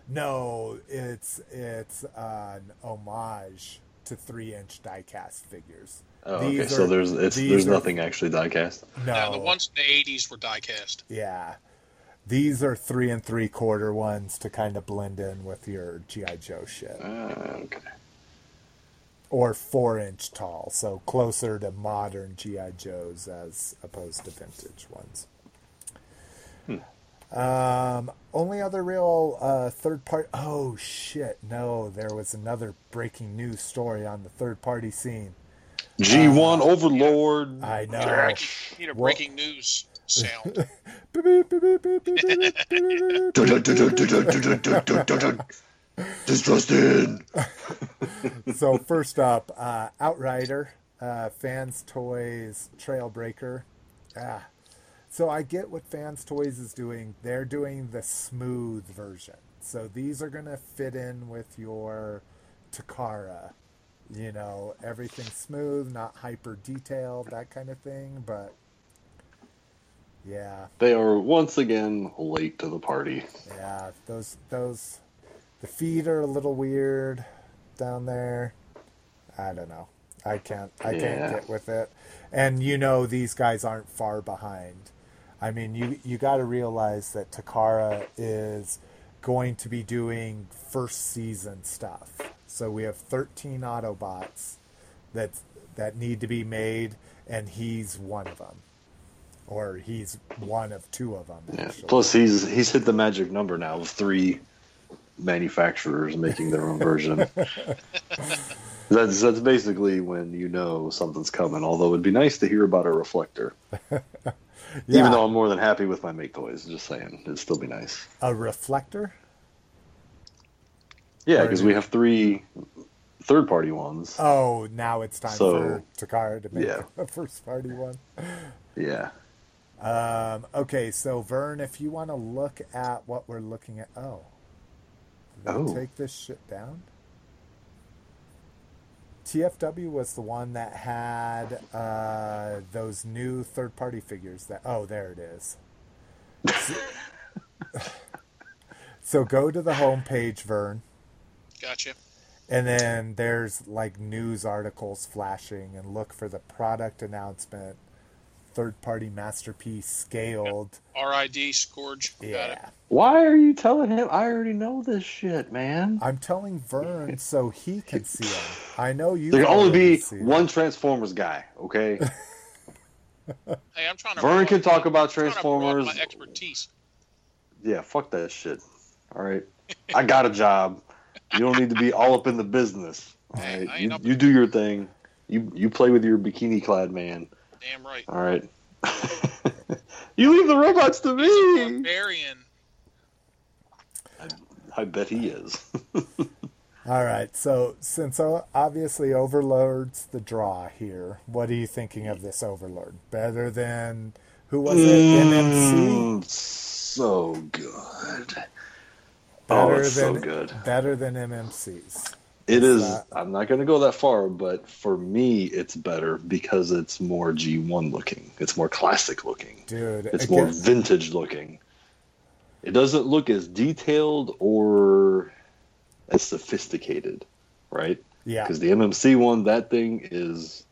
No, it's it's an homage to three inch diecast figures. Oh, These okay. so there's it's there's are- nothing actually diecast. No, Now, the ones in the '80s were diecast. yeah, these are three and three quarter ones to kind of blend in with your GI Joe shit, Uh, okay. or four inch tall, so closer to modern GI Joes as opposed to vintage ones. Um, only other real uh, third party. Oh shit! No, there was another breaking news story on the third party scene. G one um, Overlord. Yeah. I know. Need a breaking, need a breaking news sound. (laughs) This so first up, uh, Outrider, uh, Fans Toys Trailbreaker. Ah, so I get what Fans Toys is doing. They're doing the smooth version. So these are gonna fit in with your Takara. You know, everything smooth, not hyper detailed, that kind of thing. But yeah, They are once again late to the party. Yeah, those those the feet are a little weird down there. I don't know. I can't I Yeah. can't get with it. And you know these guys aren't far behind. I mean, you you got to realize that Takara is going to be doing first season stuff. So we have 13 Autobots that that need to be made and he's one of them. Or he's one of two of them Yeah. Plus, he's he's hit the magic number now of three manufacturers making their own version. (laughs) that's that's basically when you know something's coming. Although it'd be nice to hear about a reflector. (laughs) Yeah. Even though I'm more than happy with my MakeToys, just saying, it'd still be nice. A reflector? Yeah, because we have three third party ones. Oh, now it's time So- for Takara to make yeah. (laughs) a first party one. Yeah. Um, okay, so Vern, if you want to look at what we're looking at, oh, Oh. take this shit down. TFW was the one that had uh, those new third party figures. That oh, there it is. (laughs) so go to the homepage, Vern. Gotcha. And then there's like news articles flashing and look for the product announcement, third party masterpiece scaled. RID Scourge. Got it. Yeah. Why are you telling him? I already know this shit, man. I'm telling Vern (laughs) so he can see them. I know you. There can only be see 'em. one Transformers guy, okay? (laughs) Hey, I'm trying to. Vern can talk about I'm trying to broaden Transformers. My expertise. yeah, fuck that shit. All right, I got a job. You don't need to be all up in the business. All Hey, right, I ain't you, you do your thing. You you play with your bikini clad man. Damn right. All right. (laughs) you leave the robots to me. Barbarian. I bet he is. (laughs) All right. So since obviously Overlord's the draw here, what are you thinking of this Overlord? Better than who was it? MMC. Mm, so good. Better oh, it's than so good. better than MMC's. It What's is. that? I'm not going to go that far, but for me, it's better because it's more G1 looking. It's more classic looking. Dude, It's it more vintage looking. It doesn't look as detailed or as sophisticated, right? yeah. Because the MMC one, that thing is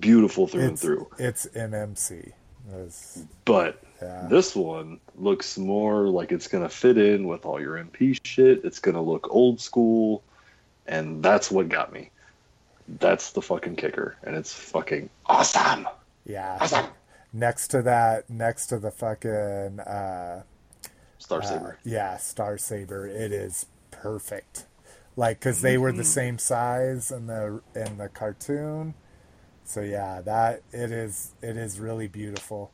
beautiful through and through. it's MMC. It's- But yeah. this one looks more like it's going to fit in with all your MP shit. It's going to look old school. And that's what got me. That's the fucking kicker. And it's fucking awesome. Yeah. Awesome. Next to that, next to the fucking uh, Star uh, Saber. yeah, Star Saber, it is perfect. Like, cause they were Mm-hmm. the same size in the in the cartoon. So yeah, that it is it is really beautiful.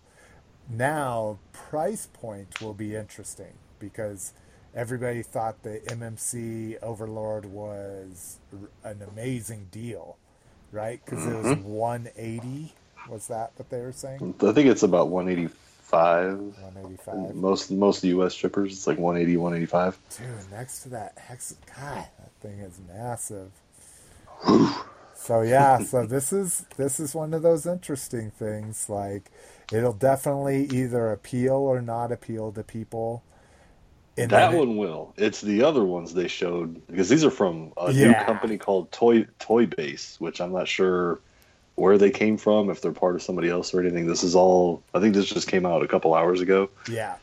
Now, price point will be interesting because everybody thought the MMC Overlord was an amazing deal, right? Because it was mm-hmm. 180. Was that what they were saying? I think it's about 185. 185. Most most US shippers, it's like 180, 185. Dude, next to that hex, God, (sighs) that thing is massive. so yeah, so (laughs) this is this is one of those interesting things. Like, it'll definitely either appeal or not appeal to people. And that then it- one will. It's the other ones they showed because these are from a Yeah. new company called Toy Toy Base, which I'm not sure where they came from, if they're part of somebody else or anything. This is all. I think this just came out a couple hours ago. yeah,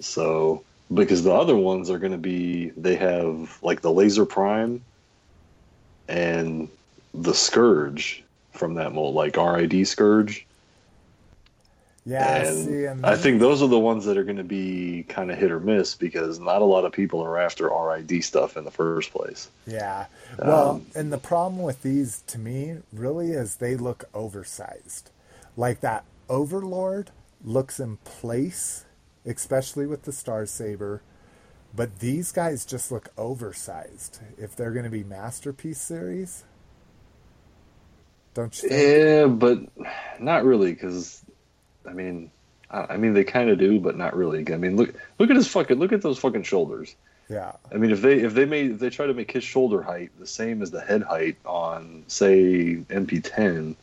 So because the other ones are going to be, they have like the Laser Prime and the Scourge from that mold, like RID Scourge. Yeah. and see, and I think those are the ones that are going to be kind of hit or miss because not a lot of people are after RID stuff in the first place. Yeah. Well, Um, and the problem with these to me really is they look oversized. Like that Overlord looks in place, especially with the Star Saber. But these guys just look oversized if they're going to be masterpiece series. Don't you think? Yeah, but not really because, I mean, I I mean they kind of do, but not really. I mean, look look at his fucking look at those fucking shoulders. Yeah. I mean, if they if they made if they try to make his shoulder height the same as the head height on say MP10,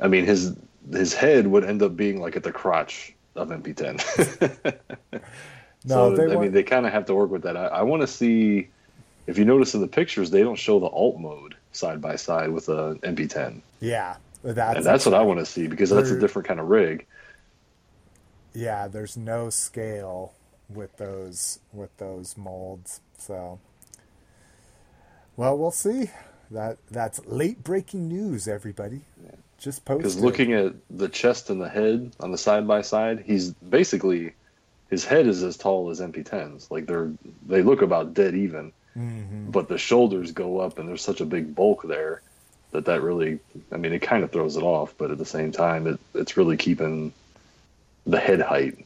I mean his his head would end up being like at the crotch of MP10. (laughs) No, so I want- mean they kind of have to work with that. I, I want to see if you notice in the pictures they don't show the alt mode side by side with a MP10, Yeah. That's, and that's what I want to see because that's a different kind of rig. yeah there's no scale with those with those molds so. Well we'll see. That that's late breaking news everybody. Just posted. Because looking at the chest and the head on the side by side, he's basically his head is as tall as MP10s. Like they're they look about dead even, Mhm. but the shoulders go up, and there's such a big bulk there that that really, I mean, it kind of throws it off. But at the same time, it it's really keeping the head height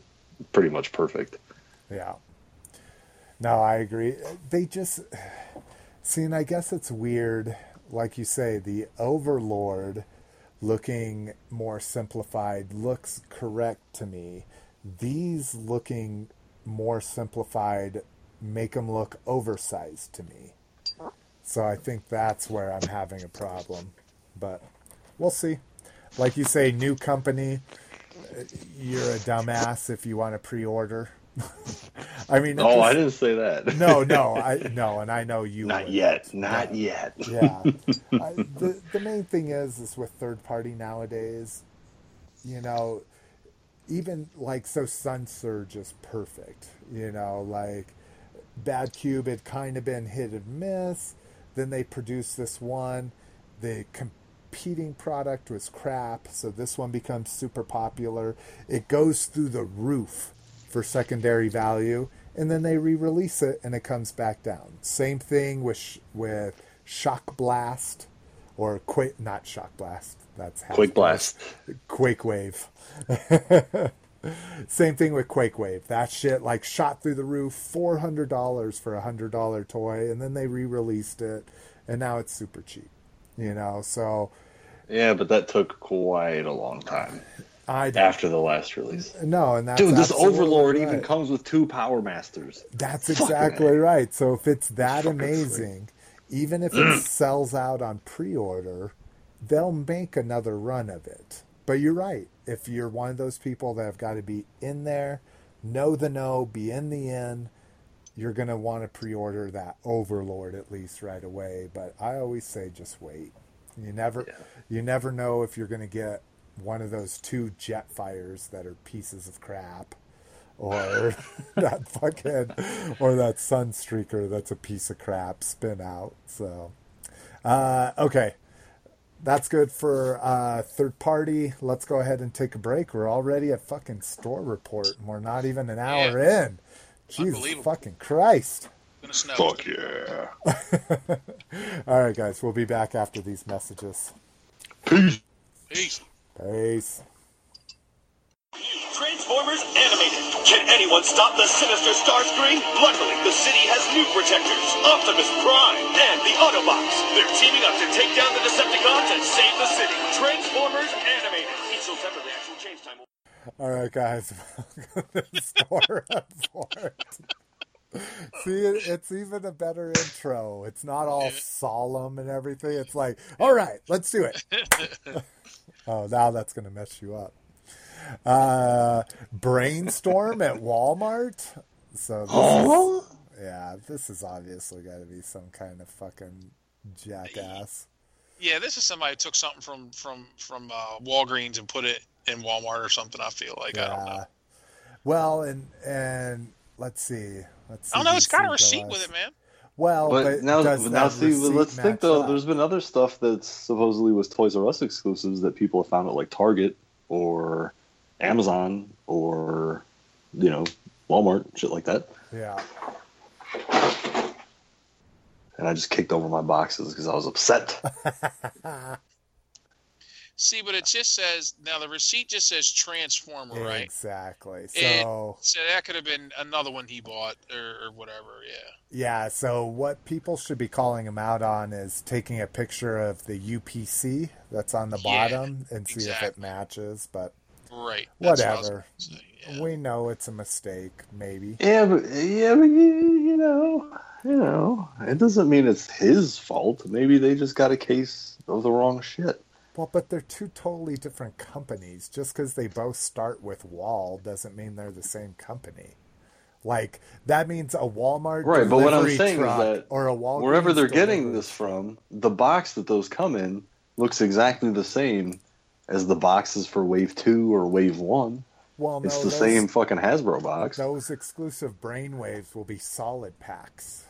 pretty much perfect. yeah no i agree they just see and i guess it's weird like you say the overlord looking more simplified looks correct to me these looking more simplified make them look oversized to me so i think that's where i'm having a problem but we'll see like you say new company uh, you're a dumbass if you want to pre-order (laughs) i mean Oh, I didn't say that. no (laughs) no i no and i know you not wouldn't. yet, not yet. yeah (laughs) I, the, the main thing is is with third party nowadays you know even like so sun surge is perfect you know like BadCube had kind of been hit and miss then they produced this one the competing product was crap so this one becomes super popular it goes through the roof for secondary value and then they re-release it and it comes back down same thing with with shock blast or quake not shock blast that's Quick blast. Quake Wave. (laughs) (laughs) Same thing with Quake Wave. That shit like shot through the roof, four hundred dollars for a hundred dollar toy, and then they re-released it, and now it's super cheap. You know, so Yeah, but that took quite a long time I don't after the last release. no, and that's Dude, this Overlord right. even comes with two Power Masters. That's exactly right. So if it's that Fucking amazing, even if it (clears throat) sells out on pre-order, they'll make another run of it. But you're right. If you're one of those people that have got to be in there, know the know, be in the in, you're going to want to pre-order that Overlord at least right away. But I always say just wait. You never, Yeah. you never know if you're going to get one of those two jet fires that are pieces of crap or (laughs) that fucking or that sunstreaker that's a piece of crap spin out so uh, okay that's good for uh, third party. Let's go ahead and take a break. We're already at fucking store report and we're not even an hour in. Jesus fucking christ. Snow. Fuck yeah. (laughs) all right guys. We'll be back after these messages. Peace. Peace. peace Transformers Animated. Can anyone stop the sinister Starscream? Luckily, the city has new protectors, Optimus Prime and the Autobots. They're teaming up to take down the Decepticons and save the city. Transformers Animated. Each sold separately. Actual change time All right, guys. (laughs) Welcome to Store See, it's even a better intro. It's not all solemn and everything. It's like, all right, let's do it. (laughs) (laughs) oh, now that's going to mess you up. Uh, brainstorm at Walmart. So this Oh, (gasps) is, yeah, this is obviously got to be some kind of fucking jackass. Yeah, this is somebody who took something from from from uh, Walgreens and put it in Walmart or something. I feel like I don't know. Yeah. Well, and and let's see. Let's. See I don't know. It's got a receipt receipt with it, man. Well, but, but, now, but now see, but let's think though. up? There's been other stuff that supposedly was Toys R Us exclusives that people have found at like Target or Amazon or you know Walmart, shit like that. Yeah. And I just kicked over my boxes because I was upset. (laughs) See, but it just says now the receipt just says Transformer, right? Exactly. It- So So that could have been another one he bought or, or whatever. Yeah. yeah, so what people should be calling him out on is taking a picture of the UPC that's on the Yeah, bottom and see if it matches. But Right. That's what whatever. gonna yeah. We know it's a mistake, maybe. yeah, but yeah, but you, you know, you know, it doesn't mean it's his fault. Maybe they just got a case of the wrong shit. Well, but they're two totally different companies. Just because they both start with Wall doesn't mean they're the same company. Like that means a Walmart Right, but what I'm delivery saying is truck that or a Walmart Wherever they're getting this from, the box that those come in looks exactly the same as the boxes for Wave Two or Wave One. well, no, It's the those, same fucking Hasbro box. Those exclusive brainwaves will be solid packs,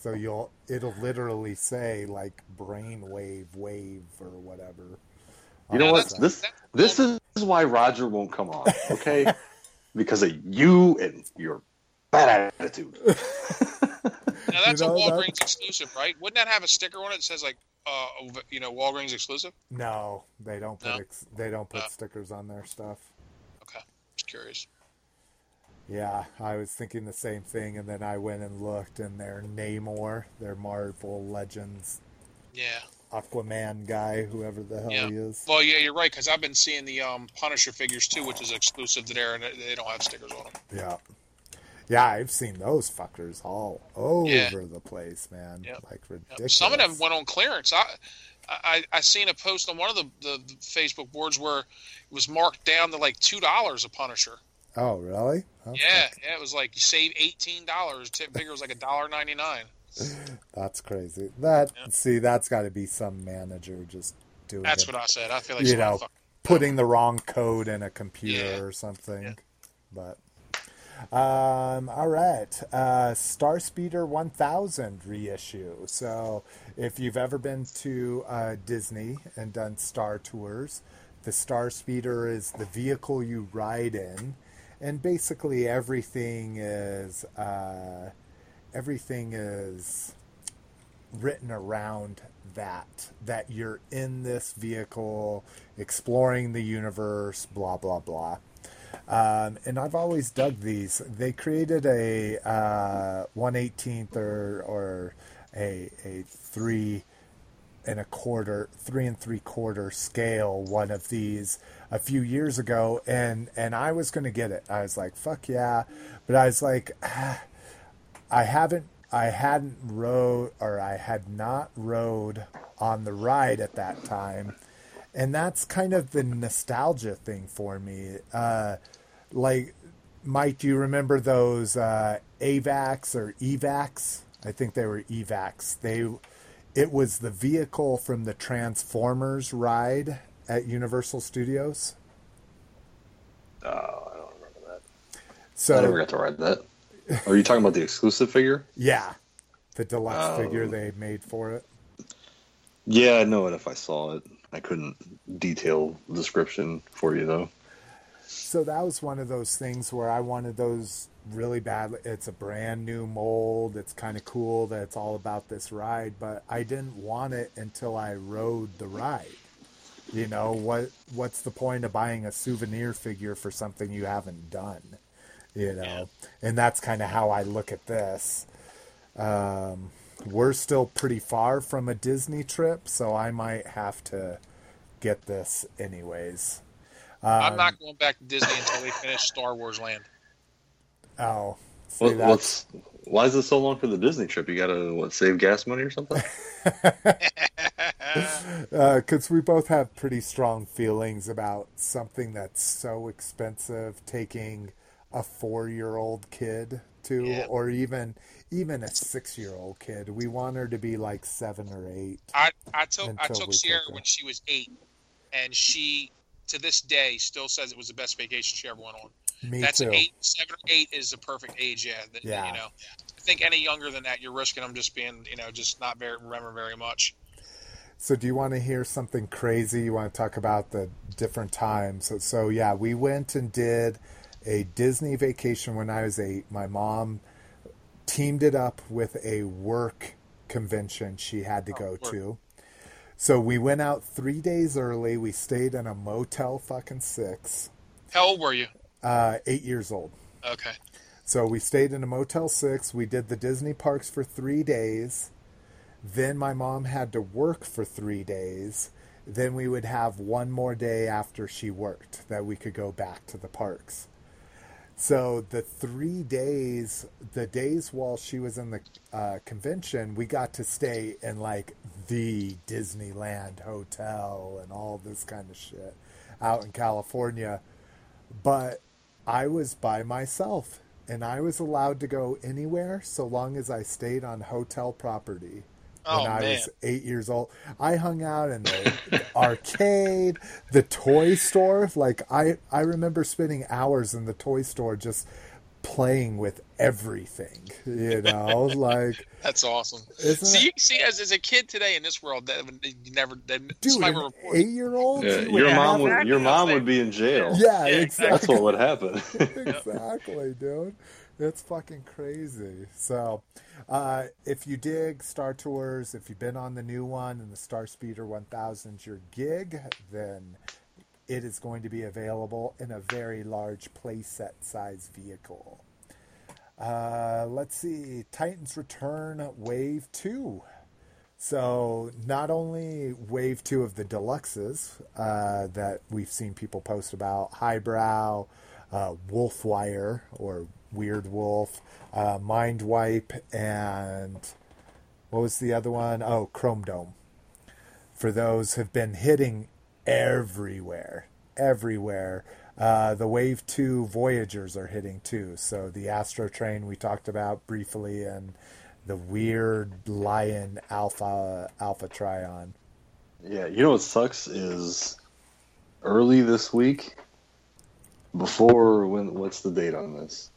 so you'll it'll literally say like brainwave wave or whatever. You know uh, what? that's- This that's- this is why Roger won't come on, okay? (laughs) because of you and your bad attitude. (laughs) Now that's know, a that- Walgreens exclusive, right? Wouldn't that have a sticker on it that says like, uh, you know, Walgreens exclusive? No, they don't put No? ex- they don't put No. stickers on their stuff. Okay, just curious. Yeah, I was thinking the same thing, and then I went and looked, and their Namor, their Marvel Legends Yeah. Aquaman guy, whoever the hell Yeah. he is. Well, yeah, you're right because I've been seeing the um, Punisher figures too, which is exclusive to there, and they- they don't have stickers on them. Yeah. Yeah, I've seen those fuckers all over Yeah. the place, man. Yep. Like Yep. ridiculous. Some of them went on clearance. I, I, I seen a post on one of the, the, the Facebook boards where it was marked down to like two dollars a Punisher. Oh, really? Okay. Yeah, yeah, it was like you save eighteen dollars. Tip figure was like a dollar ninety nine. (laughs) That's crazy. That Yeah. see, that's got to be some manager just doing That's it. what I said. I feel like you know, putting the wrong code in a computer Yeah. or something. Yeah. But um, all right, uh, Star Speeder 1000 reissue. So if you've ever been to uh, Disney and done Star Tours, the Star Speeder is the vehicle you ride in, and basically everything is uh, everything is written around that that you're in this vehicle exploring the universe blah blah blah um, and I've always dug these. They created a uh, 118th or or a a three and a quarter, three and three quarter scale one of these a few years ago, and and I was going to get it. I was like, fuck yeah, but I was like, ah, I haven't, I hadn't rode or I had not rode on the ride at that time, and that's kind of the nostalgia thing for me. Uh, like, Mike, do you remember those uh, AVAX or EVAX? I think they were EVAX. They, it was the vehicle from the Transformers ride at Universal Studios. Oh, I don't remember that. So I never got to ride that. Are you talking about the exclusive figure? yeah, the deluxe Oh. figure they made for it. Yeah, I know it if I saw it. I couldn't detail the description for you though. So that was one of those things where I wanted those really badly. It's a brand new mold. It's kind of cool that it's all about this ride, but I didn't want it until I rode the ride. You know what? What's the point of buying a souvenir figure for something you haven't done? You know, and that's kind of how I look at this. Um, we're still pretty far from a Disney trip, so I might have to get this anyways. I'm Um, not going back to Disney until they finish Star Wars Land. (laughs) Oh, see, What, what's why is it so long for the Disney trip? You gotta what save gas money or something? because (laughs) (laughs) uh, we both have pretty strong feelings about something that's so expensive taking a four-year-old kid to, Yeah. or even even a six-year-old kid. We want her to be like seven or eight. I I took I took we Sierra when she was eight, and she to this day still says it was the best vacation she ever went on. Me That's too. eight, seven or eight is the perfect age. Yeah, that, Yeah. You know, I think any younger than that, you're risking them just being, you know, just not very remember very much. So, do you want to hear something crazy? You want to talk about the different times? So, so yeah, we went and did a Disney vacation when I was eight. My mom teamed it up with a work convention she had to Oh, go work. to. So, we went out three days early. We stayed in a Motel fucking six, How old were you? uh, eight years old. Okay. So we stayed in a Motel 6. We did the Disney parks for three days. Then my mom had to work for three days. Then we would have one more day after she worked that we could go back to the parks. So the three days, the days while she was in the uh, convention, we got to stay in like the Disneyland hotel and all this kind of shit out in California. But I was by myself and I was allowed to go anywhere so long as I stayed on hotel property. Oh, when I man. was eight years old, I hung out in the, the (laughs) arcade, the toy store. Like I, I remember spending hours in the toy store just playing with everything. You know, like (laughs) That's awesome. See, it? see, as, as a kid today in this world, that would- you never. That, dude, somebody an would eight-year-old. Yeah, you your mom would your mom would be in jail. Yeah, Yeah, exactly. That's what would happen. (laughs) exactly, dude. It's fucking crazy. So, uh, if you dig Star Tours, if you've been on the new one and the Star Speeder 1000's your gig, then it is going to be available in a very large playset size vehicle. Uh, let's see, Titans Return Wave 2. So, not only Wave 2 of the deluxes uh, that we've seen people post about, Highbrow, uh, Wolfwire, or Weird Wolf, uh, Mind Wipe, and what was the other one? Oh, Chrome Dome. For those have been hitting everywhere, everywhere. Uh, the Wave 2 Voyagers are hitting too. So the Astro Train we talked about briefly, and the weird Lion Alpha Alpha Trion. Yeah, you know what sucks is early this week, before when? What's the date on this?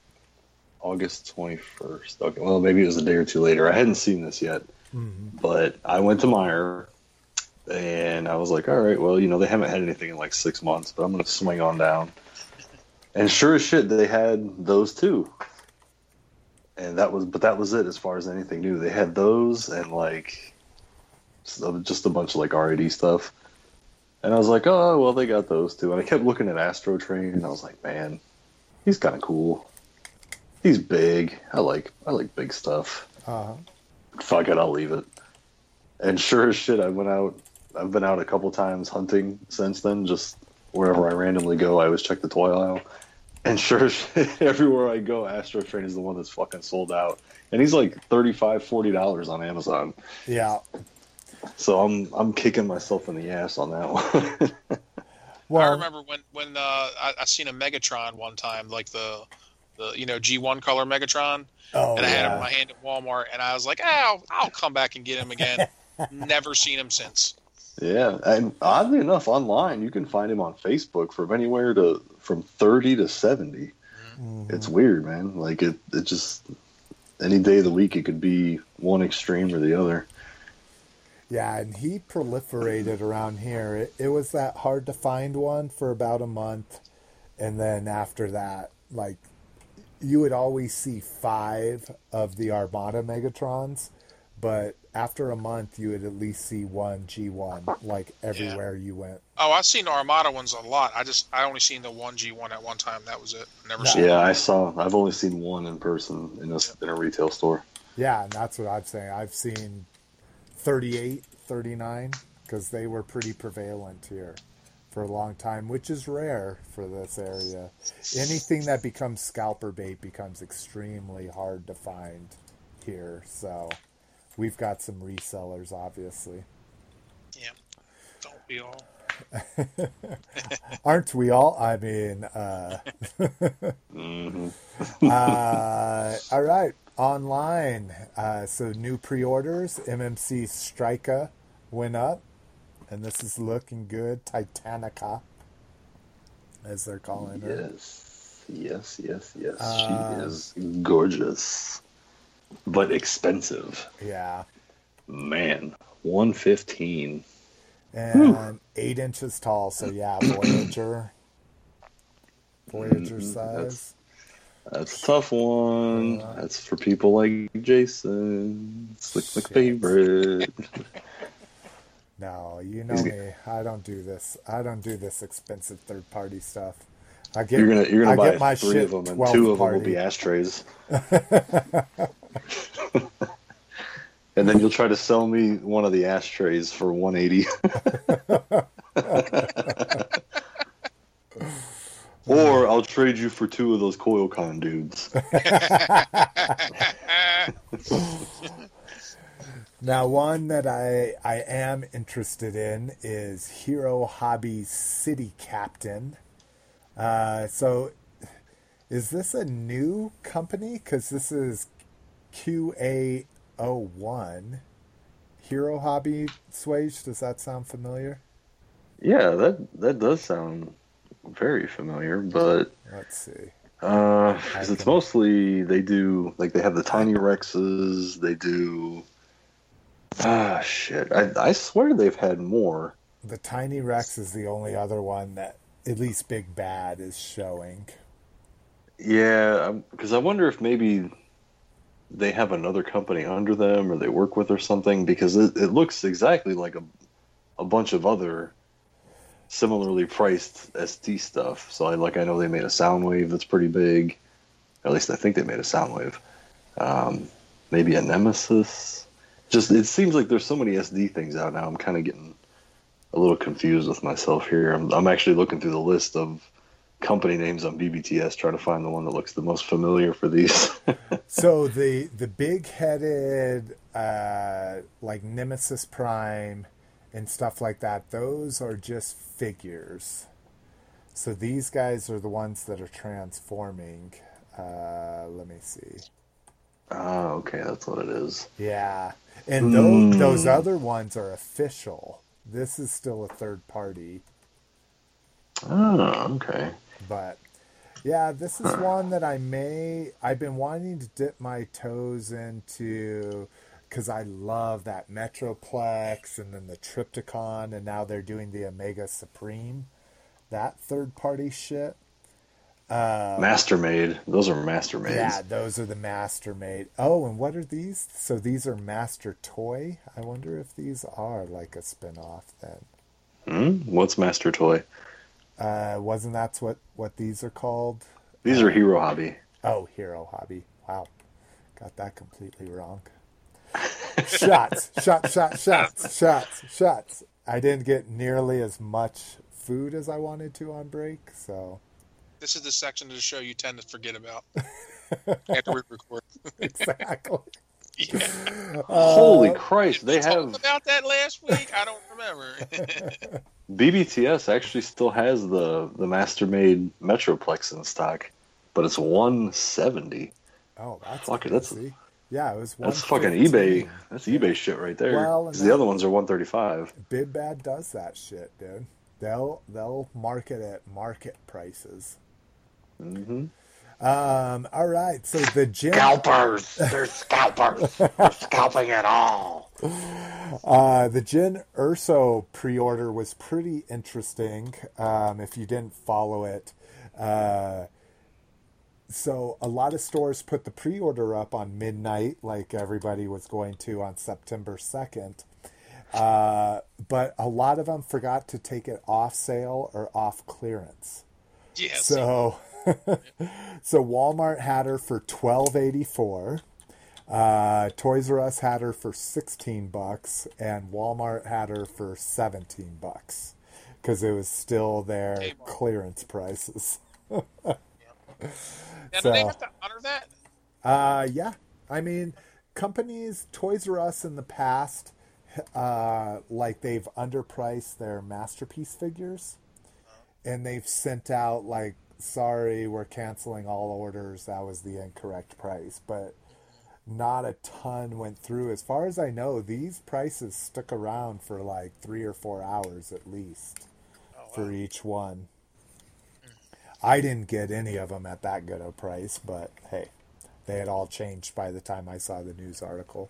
August twenty first. Okay, well maybe it was a day or two later. I hadn't seen this yet, mm-hmm. but I went to Meijer, and I was like, all right, well you know they haven't had anything in like six months, but I'm gonna swing on down. And sure as shit, they had those too. And that was, but that was it as far as anything new. They had those and like uh, just a bunch of like RAD stuff. And I was like, oh, well, they got those too. And I kept looking at Astro Train, and I was like, man, he's kind of cool. He's big. I like I like big stuff. Uh, Fuck it, I'll leave it. And sure as shit, I went out. I've been out a couple times hunting since then. Just wherever I randomly go, I always check the toy aisle. And sure as shit, (laughs) everywhere I go, Astro Train is the one that's fucking sold out. And he's like 35 $40 on Amazon. yeah. So I'm I'm kicking myself in the ass on that one. (laughs) well, I remember when when uh, I, I seen a Megatron one time, like the the you know G1 color Megatron, oh, and I had him in my hand at Walmart, and I was like, oh, I'll, I'll come back and get him again. (laughs) Never seen him since. yeah, and oddly enough, online you can find him on Facebook from anywhere to from 30 to 70. Mhm. It's weird, man. Like it it just any day of the week it could be one extreme or the other. Yeah, and he proliferated around here. It, it was that hard to find one for about a month. And then after that, like, you would always see five of the Armada Megatrons. But after a month, you would at least see one G1, like, everywhere you went. Oh, I've seen the Armada ones a lot. I just I only seen the one G1 at one time. That was it. Never seen. Yeah, I saw. I've only seen one in person in a in a retail store. Yeah, and that's what I'm saying. I've seen 38, 39, because they were pretty prevalent here for a long time, which is rare for this area. Anything that becomes scalper bait becomes extremely hard to find here. So we've got some resellers, obviously. Yeah, don't be all. (laughs) Aren't we all? I mean, uh, hmm (laughs) uh, all right, online. Uh, so new pre-orders. MMC Strika went up, and this is looking good. Titanica, as they're calling her. Yes, yes, yes, yes. Uh, she is gorgeous, but expensive. Yeah, Man, one fifteen. and eight inches tall. So yeah, Voyager. (clears throat) Voyager Mhm, size. that's- tough one. That's for people like Jason, Slick Shit. McFavorite. (laughs) No, you know He's g- me. I don't do this. I don't do this expensive third party stuff. I get You're gonna you're I gonna get my three shit of them, and two of them will be ashtrays. (laughs) and then you'll try to sell me one of the ashtrays for 180. (laughs) or I'll trade you for two of those CoilCon dudes. (laughs) Now, one that I I am interested in is Hero Hobby City Captain. Uh, so, is this a new company? Because this is QA01. Hero Hobby Swage. Does that sound familiar? Yeah, that that does sound very familiar, but Let's see. Uh, 'cause it's mostly they do like they have the tiny Rexes. They do. Ah, shit! I I swear they've had more. The Tiny Rex is the only other one that at least Big Bad is showing. Yeah, because I wonder if maybe they have another company under them or they work with or something. Because it, it looks exactly like a a bunch of other similarly priced SD stuff. So I like I know they made a Soundwave that's pretty big. At least I think they made a Soundwave. Um, maybe a Nemesis. Just it seems like there's so many SD things out now. I'm kind of getting a little confused with myself here. I'm, I'm actually looking through the list of company names on BBTS, trying to find the one that looks the most familiar for these. (laughs) So the the big headed uh, like Nemesis Prime and stuff like that, those are just figures. So these guys are the ones that are transforming. Uh, let me see. Oh, okay, that's what it is. Yeah, and those Hmm. those other ones are official. This is still a third party, Oh, okay. but yeah, this is one that I may. I've been wanting to dip my toes into because I love that Metroplex and then the Trypticon, and now they're doing the Omega Supreme, that third party shit. Uh, Mastermade. Those are Mastermades. yeah, those are the Mastermade. Oh, and what are these? So these are Master Toy. I wonder if these are like a spin off then. Hmm? What's Master Toy? Uh, wasn't that what what these are called? These are Hero Hobby. Oh, Hero Hobby. Wow, got that completely wrong. shots, (laughs) shots, shots, shots, shots, shots. I didn't get nearly as much food as I wanted to on break, so This is the section of the show you tend to forget about (laughs) after we record. (laughs) exactly. Yeah. Holy Uh, Christ! They have about that last week. I don't remember. (laughs) BBTS actually still has the the Mastermade Metroplex in stock, but it's 170. Oh, that's Fuck it, that's- yeah, it was. That's fucking eBay. That's eBay shit right there. Well, 'Cause and the other ones are 135. Big Bad does that shit, dude. They'll they'll market at market prices. Hmm Um, all right, so the gym. Scalpers! They're scalpers! They're (laughs) scalping it all! Uh, the Jyn Erso pre-order was pretty interesting. Um, if you didn't follow it, uh, so a lot of stores put the pre-order up on midnight, like everybody was going to on September second. Uh, but a lot of them forgot to take it off sale or off clearance. yes. So, (laughs) (laughs) so Walmart had her for twelve eighty four. Uh, Toys R Us had her for sixteen bucks, and Walmart had her for seventeen bucks because it was still their Kmart. clearance prices. (laughs) now, so- do they have to honor that? Uh, yeah, I mean, companies, Toys R Us in the past uh, like they've underpriced their masterpiece figures, and they've sent out like, "Sorry, we're canceling all orders. That was the incorrect price." But not a ton went through. As far as I know, these prices stuck around for like three or four hours at least for each one. I didn't get any of them at that good a price, but hey, they had all changed by the time I saw the news article.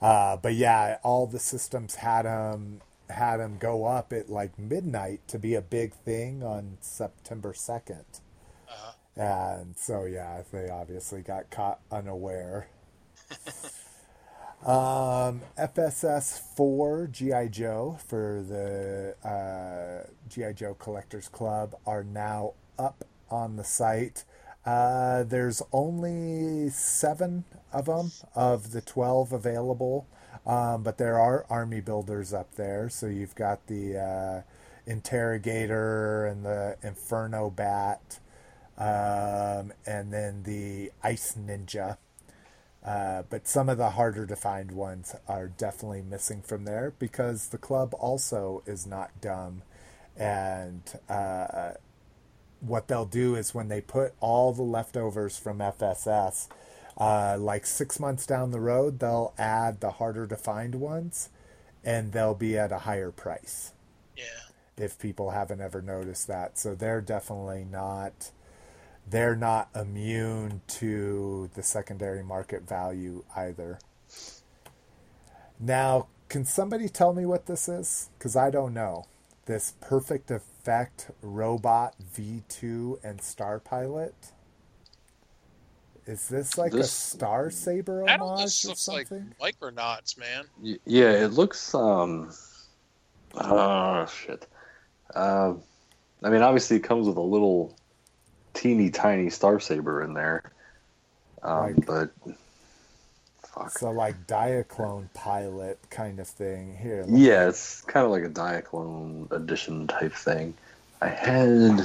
Uh, but yeah, all the systems had them had him go up at like midnight to be a big thing on September 2nd and so yeah, they obviously got caught unaware. (laughs) um, FSS four GI Joe for the uh, GI Joe Collectors Club are now up on the site. Uh, there's only seven of them of the 12 available, um, but there are army builders up there. So you've got the uh, Interrogator and the Inferno Bat, um, and then the Ice Ninja. Uh, but some of the harder to find ones are definitely missing from there because the club also is not dumb. And uh, what they'll do is when they put all the leftovers from FSS, uh, like six months down the road, they'll add the harder to find ones and they'll be at a higher price Yeah. if people haven't ever noticed that. So they're definitely not they're not immune to the secondary market value either. Now, can somebody tell me what this is? Because I don't know. This Perfect Effect Robot V2 and Star Pilot. Is this like a This- Star Saber That homage almost or looks like something? micronauts, man. Y- Yeah, it looks. um Oh shit. Um, I mean, obviously, it comes with a little teeny tiny Star Saber in there, um, Like- but fuck. So like Diaclone Pilot kind of thing. Here, let- Yeah, it's kind of like a Diaclone edition type thing. I had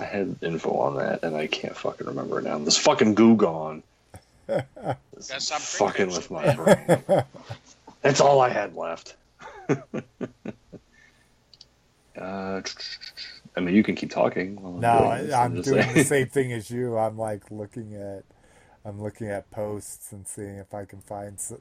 I had info on that, and I can't fucking remember it now. This fucking goo gone. (laughs) It's Gotta fucking with my brain. (laughs) That's all I had left. (laughs) uh, I mean, you can keep talking. while I'm No, doing this. I, I'm just doing saying. the same thing as you. I'm like looking at, I'm looking at posts and seeing if I can find, s-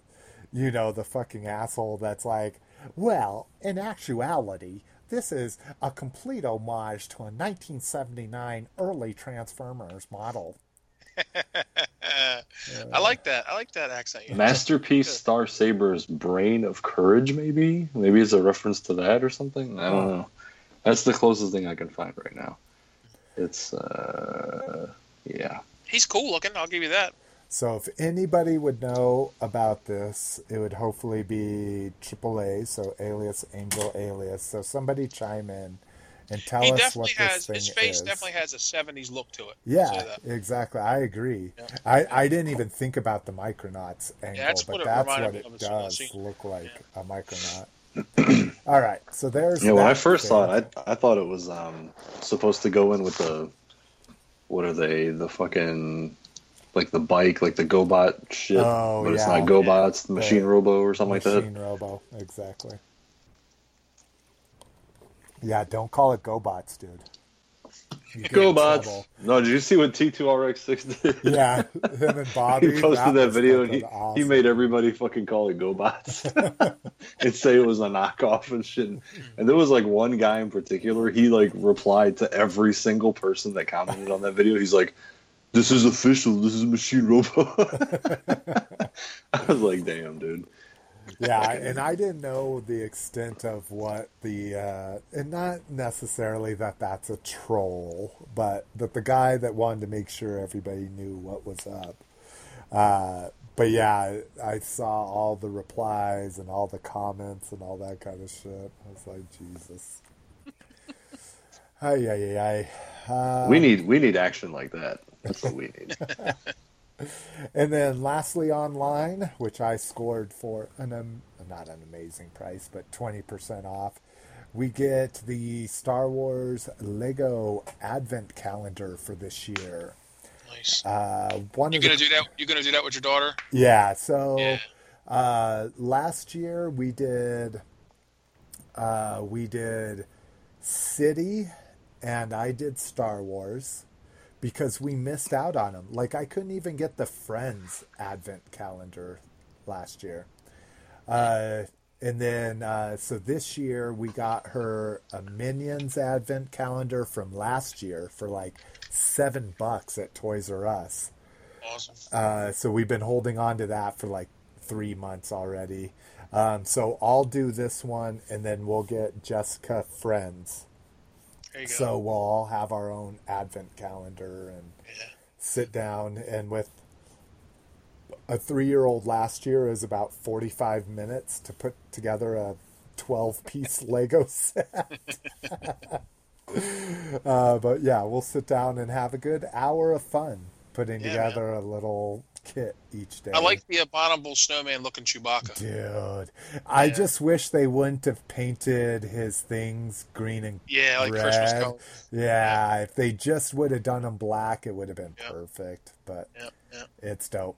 you know, the fucking asshole that's like, well, in actuality, this is a complete homage to a 1979 early Transformers model. (laughs) I like that. I like that accent. you have. Masterpiece Star Saber's Brain of Courage, maybe? Maybe it's a reference to that or something? I don't know. That's the closest thing I can find right now. It's, uh, yeah. He's cool looking. I'll give you that. So if anybody would know about this, it would hopefully be AAA, so Alias Angel Alias. So somebody chime in and tell he us what definitely this has thing his face. is. Definitely has a '70s look to it. Yeah, exactly. I agree. Yeah. I, I didn't even think about the Micronauts angle, that's but that's what it of as soon as I does look like a Micronaut. All right, so there's. Yeah, when I first thing. saw it, I, I thought it was um, supposed to go in with the, what are they, the fucking, like the bike, like the GoBot shit. Oh, but it's yeah. not GoBot, it's the The Machine Robo or something like that. Machine Robo, exactly. Yeah, don't call it GoBots, dude. You get in GoBots! No, did you see what T2RX6 did? Yeah, (laughs) him and Bobby. he posted that, was video and he, awesome. he made everybody fucking call it GoBots (laughs) (laughs) and say it was a knockoff and shit. And there was like one guy in particular, he like replied to every single person that commented on that video. He's like, This is official, this is Machine Robot. (laughs) I was like, damn, dude. yeah, and I didn't know the extent of what the, uh, and not necessarily that that's a troll, but that the guy that wanted to make sure everybody knew what was up. Uh, but yeah, I saw all the replies and all the comments and all that kind of shit. I was like, Jesus. Ay, ay, ay, ay. Uh, we need we need action like that. That's what we need. (laughs) And then lastly, online, which I scored for an um, not an amazing price, but twenty percent off. We get the Star Wars Lego Advent Calendar for this year. Nice. Uh, one you of the gonna do that? You gonna do that with your daughter? yeah. So Yeah. Uh, last year we did uh, we did City, and I did Star Wars because we missed out on them. Like I couldn't even get the Friends Advent calendar last year. Uh, and then uh, so this year we got her a Minions Advent calendar from last year for like seven bucks at Toys R Us. Awesome. Uh, so we've been holding on to that for like three months already. Um, so I'll do this one, and then we'll get Jessica friends. There you go. So we'll all have our own advent calendar and Yeah. sit down. And with a three-year-old last year is about forty-five minutes to put together a twelve-piece (laughs) Lego set. (laughs) uh, but yeah, we'll sit down and have a good hour of fun putting Yeah, together a little kit each day. I like the abominable snowman looking Chewbacca. Dude, I just wish they wouldn't have painted his things green and Yeah, like red. Christmas color. Yeah, if they just would have done them black, it would have been Yeah. perfect. But Yeah, yeah. it's dope.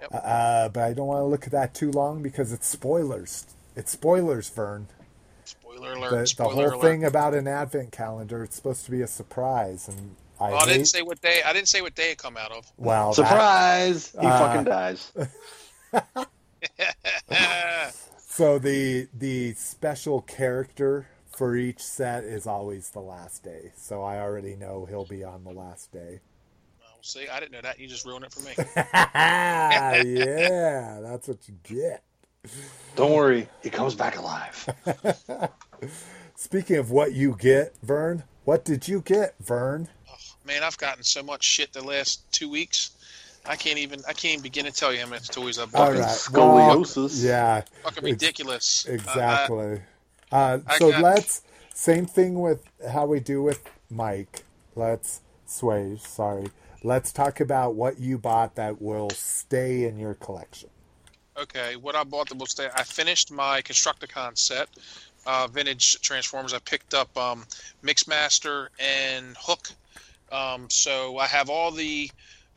Yep. Uh, but I don't want to look at that too long because it's spoilers. It's spoilers, Vern. Spoiler alert. The, the spoiler whole alert. thing about an advent calendar, it's supposed to be a surprise, and I, Oh, I didn't say what day. I didn't say what day it come out of. well, that- Surprise! he Uh, fucking dies. (laughs) (laughs) So the the special character for each set is always the last day. So I already know he'll be on the last day. Well, see, I didn't know that. You just ruined it for me. (laughs) yeah, that's what you get. Don't worry, he comes back alive. Speaking of what you get, Vern, what did you get, Vern? Man, I've gotten so much shit the last two weeks. I can't even. I can't even begin to tell you how many toys I've bought. right, Scoliosis. yeah, Fucking ridiculous. Uh, exactly. Uh, I so got- let's same thing with how we do with Mike. Let's sway. Sorry. Let's talk about what you bought that will stay in your collection. Okay, what I bought the will stay. I finished my Constructicon set, uh, vintage Transformers. I picked up um, Mixmaster and Hook. Um, so I have all the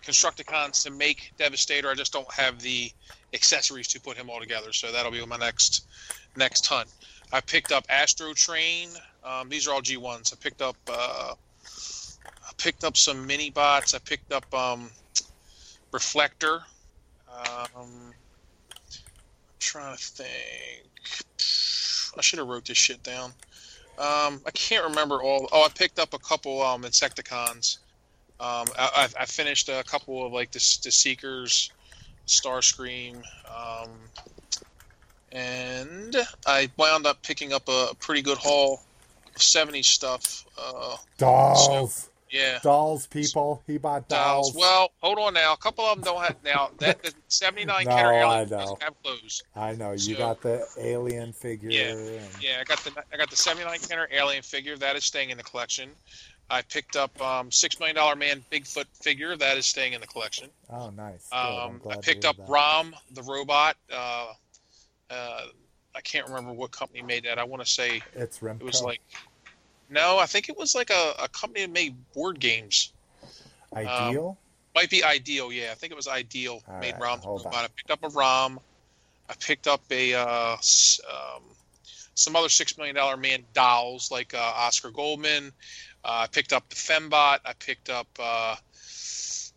Constructicons to make Devastator. I just don't have the accessories to put him all together. So that'll be my next next hunt. I picked up Astro Train. Um, these are all G1s. I picked up uh, I picked up some mini bots. I picked up um, Reflector. Um, I'm trying to think. I should have wrote this shit down. Um, I can't remember all. Oh, I picked up a couple um, Insecticons. Um, I, I I finished a couple of like the, the Seekers, Starscream, um, and I wound up picking up a pretty good haul of 70s stuff. Uh, Dolls, yeah. dolls, people. He bought dolls. Dolls. Well, hold on now. A couple of them don't have now. That the 79 No, Kenner I Alien know. doesn't have clothes. I know you So- got the alien figure. Yeah, and- Yeah, I got the I got the 79 Kenner Alien figure that is staying in the collection. I picked up um, Six Million Dollar Man Bigfoot figure that is staying in the collection. Oh, nice. Um, I picked up. Rom the robot. Uh, uh, I can't remember what company made that. I want to say It's Remco. it was like no, I think it was like a, a company that made board games. ideal. Might be Ideal, yeah. I think it was Ideal All made right, ROM. I picked up a ROM. I picked up a uh, um, some other six million dollar man dolls like uh, Oscar Goldman. Uh, I picked up the Fembot. I picked up uh,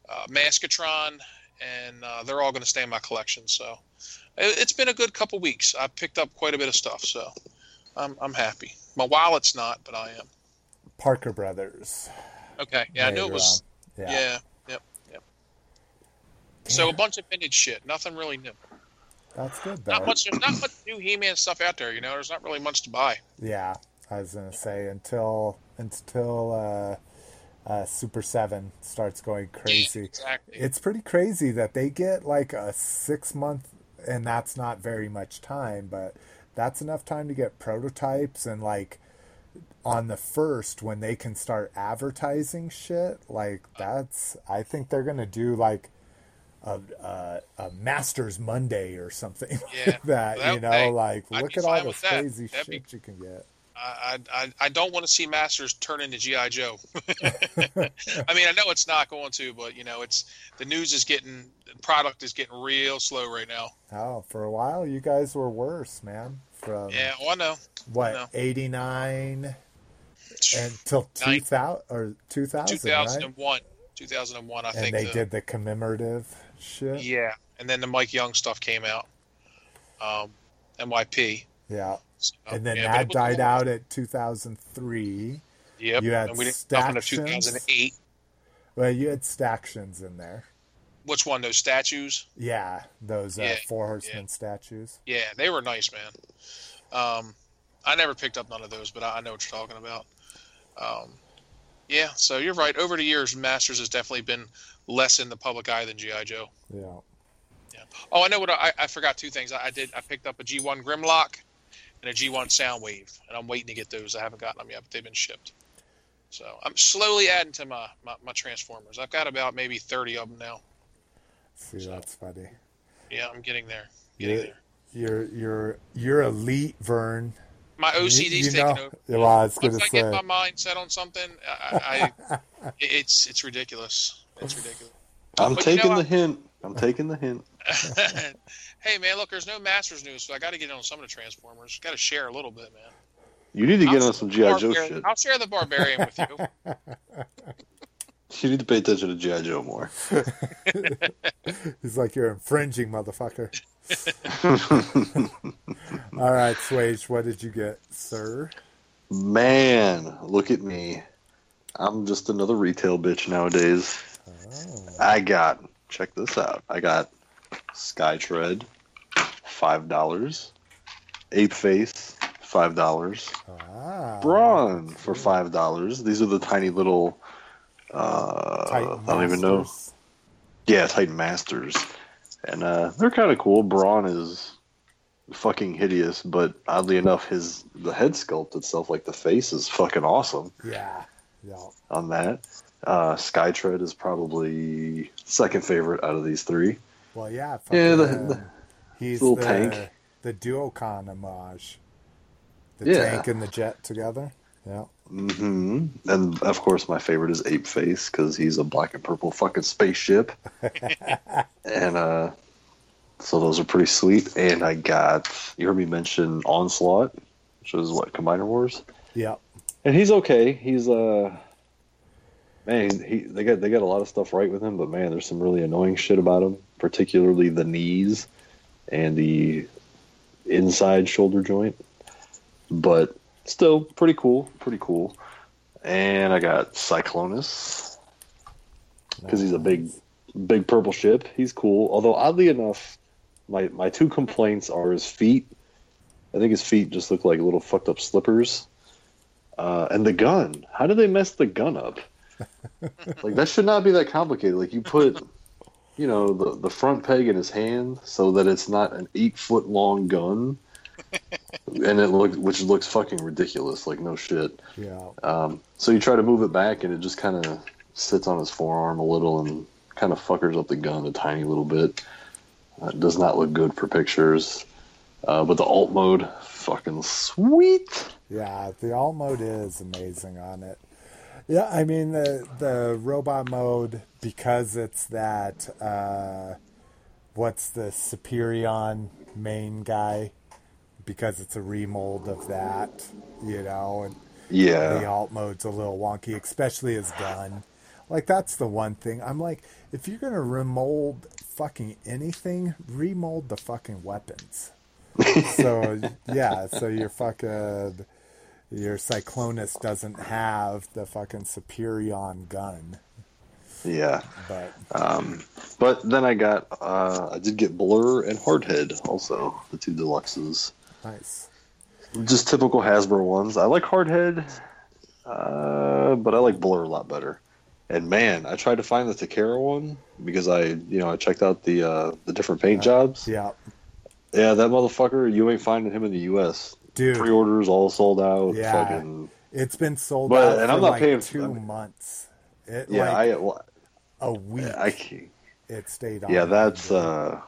uh, Maskatron, and uh, they're all going to stay in my collection. So it, it's been a good couple weeks. I picked up quite a bit of stuff, so I'm I'm happy. My wallet's not, but I am. Parker Brothers. Okay, yeah, I knew it was. Rom. Yeah. Yep. Yep. So a bunch of vintage shit. Nothing really new. That's good. Though. Not much. Not much new He-Man stuff out there. You know, there's not really much to buy. Yeah, I was gonna say until until uh, uh, Super Seven starts going crazy. Exactly. It's pretty crazy that they get like a six month, and that's not very much time, but that's enough time to get prototypes and like on the first when they can start advertising shit. Like that's, I think they're gonna do like. A, a, a Masters Monday or something (laughs) Yeah, like that, that- you know, like I'd look at all the crazy That'd shit be- you can get. I, I, I don't want to see Masters turn into GI Joe. (laughs) (laughs) I mean, I know it's not going to, but you know, it's the news is getting, the product is getting real slow right now. Oh, for a while you guys were worse, man. From Yeah, well, I know. what eighty (sighs) nine until two thousand or two thousand, right? 2001, 2001, I And think. they the- did the commemorative shit. Yeah, and then the Mike Young stuff came out. Um, NYP. Yeah. So, And then yeah, that died out at 2003. Yep. You had and we didn't Stactions. 2008. Well, you had Stactions in there. Which one? Those statues? Yeah, those uh, Yeah, Four Horsemen statues. Yeah, they were nice, man. Um, I never picked up none of those, but I, I know what you're talking about. Um, yeah, so you're right. Over the years, Masters has definitely been less in the public eye than GI Joe. Yeah. Oh, I know what I, I forgot. Two things. I, I did. I picked up a G1 Grimlock and a G1 Soundwave, and I'm waiting to get those. I haven't gotten them yet, but they've been shipped. So I'm slowly adding to my, my, my Transformers. I've got about maybe 30 of them now. See, So- that's funny. Yeah, I'm getting there. Getting You're, there. you're you're you're elite, Vern. My OCD's you taking know- over. Yeah, well, I was Once gonna I get my mind set on something, I, I (laughs) it's it's ridiculous. It's ridiculous. I'm But you taking know, the hint. I'm taking the hint. (laughs) hey man, look, there's no Masters news, so I got to get on some of the Transformers. Got to share a little bit, man. You need to get I'll on some GI Joe Barbarian- shit. I'll share the Barbarian with you. (laughs) You need to pay attention to GI Joe more. (laughs) He's like, you're infringing, motherfucker. All right, Swage, what did you get, sir? Man, look at me. I'm just another retail bitch nowadays. Oh. I got, check this out. I got Skytread, $5. Ape Face, $5. Ah, Brawn for $5. These are the tiny little, uh, I don't even know. Yeah, Titan Masters. And uh, they're kind of cool. Brawn is fucking hideous, but oddly enough, his the head sculpt itself, like the face, is fucking awesome Yeah, yeah. on that. Uh, Skytread is probably second favorite out of these three. Well, yeah. Yeah, the- fucking, the- uh, he's little the, tank. The Duocon homage. The Yeah. tank and the jet together. Yeah. hmm And of course, my favorite is Ape Face because he's a black and purple fucking spaceship. (laughs) and uh, so those are pretty sweet. And I got you heard me mention Onslaught, which is what Combiner Wars. Yeah. and he's okay. He's uh, man, he, he they got they got a lot of stuff right with him, but man, there's some really annoying shit about him, particularly the knees and the inside shoulder joint. But still, pretty cool, pretty cool. And I got Cyclonus because he's a big, big purple ship. He's cool. Although oddly enough, my my two complaints are his feet. I think his feet just look like little fucked up slippers. Uh, and the gun. How did they mess the gun up? Like that should not be that complicated. Like you put, you know, the the front peg in his hand so that it's not an eight foot long gun, and it look which looks fucking ridiculous. Like no shit. Yeah. Um, so you try to move it back, and it just kind of sits on his forearm a little and kind of fuckers up the gun a tiny little bit. Uh, it does not look good for pictures. Uh, but the alt mode, fucking sweet. Yeah, the alt mode is amazing on it. Yeah, I mean the the robot mode because it's that uh, what's the Superion main guy because it's a remold of that, you know, and yeah, the alt mode's a little wonky, especially his gun. Like that's the one thing. I'm like, if you're gonna remold fucking anything, remold the fucking weapons. (laughs) so yeah, so you're fucking your Cyclonus doesn't have the fucking Superion gun, Yeah. but Um, but then I got, uh, I did get Blur and Hardhead also, the two deluxes. nice. Just typical Hasbro ones. I like Hardhead, uh, but I like Blur a lot better. And man, I tried to find the Takara one because I, you know, I checked out the uh, the different paint jobs. Yeah, Yeah, that motherfucker, you ain't finding him in the U.S. dude, Pre-orders all sold out. Yeah. Fucking it's been sold But- out and for I'm not like paying- two I mean- months. It yeah, like I, well, a week. I, can't- it stayed on. yeah, that's. uh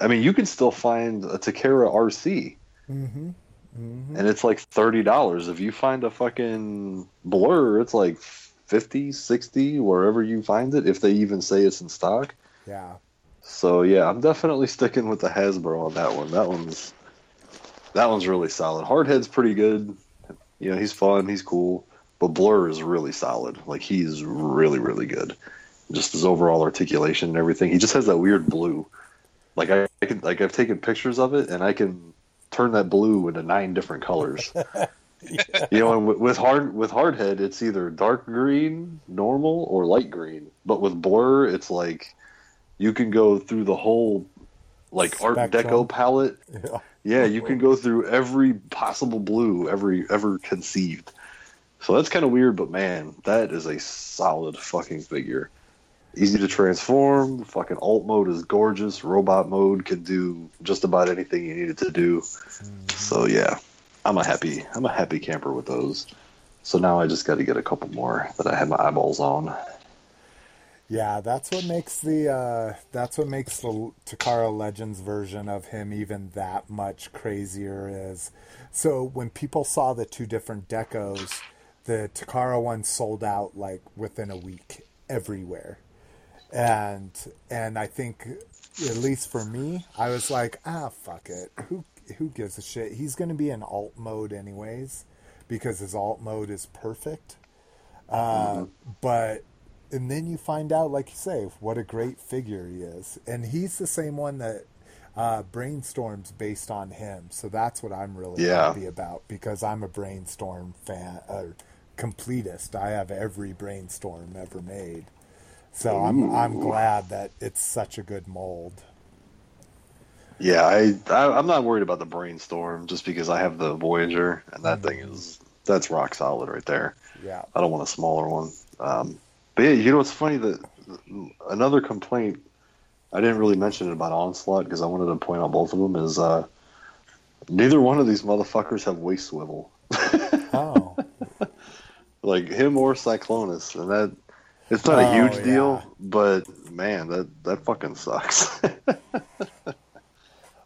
I mean, you can still find a Takara RC. hmm and it's like thirty dollars. If you find a fucking blur, it's like 50, 60, wherever you find it, if they even say it's in stock. Yeah. So yeah, I'm definitely sticking with the Hasbro on that one. That one's that one's really solid. Hardhead's pretty good. You know, he's fun, he's cool, but Blur is really solid. Like he's really, really good. Just his overall articulation and everything. He just has that weird blue. Like I, I can, like I've taken pictures of it, and I can turn that blue into nine different colors. (laughs) You know, and with, with hard with hardhead, it's either dark green, normal, or light green. But with blur, it's like you can go through the whole like Art Deco palette. (laughs) Yeah. Yeah, you can go through every possible blue every ever conceived. So that's kind of weird, but man, that is a solid fucking figure. Easy to transform. Fucking alt mode is gorgeous. Robot mode can do just about anything you need it to do. Mm-hmm. So yeah, I'm a happy I'm a happy camper with those. So now I just got to get a couple more that I have my eyeballs on. Yeah, that's what makes the uh, that's what makes the Takara Legends version of him even that much crazier. Is so when people saw the two different decos, the Takara one sold out like within a week everywhere, and and I think at least for me, I was like, ah, fuck it, who who gives a shit? He's going to be in alt mode anyways, because his alt mode is perfect. Uh, But and then you find out, like you say, what a great figure he is, and he's the same one that uh, Brainstorm's based on him. So that's what I'm really Yeah. happy about because I'm a Brainstorm fan, uh, completist. I have every Brainstorm ever made, so I'm I'm glad that it's such a good mold. Yeah, I, I I'm not worried about the brainstorm just because I have the Voyager and that thing is that's rock solid right there. Yeah, I don't want a smaller one. Um, but yeah, you know what's funny that another complaint I didn't really mention it about Onslaught because I wanted to point out both of them is uh, neither one of these motherfuckers have waist swivel, (laughs) oh, like him or Cyclonus, and that it's not a Oh, huge yeah. deal, but man, that that fucking sucks. (laughs)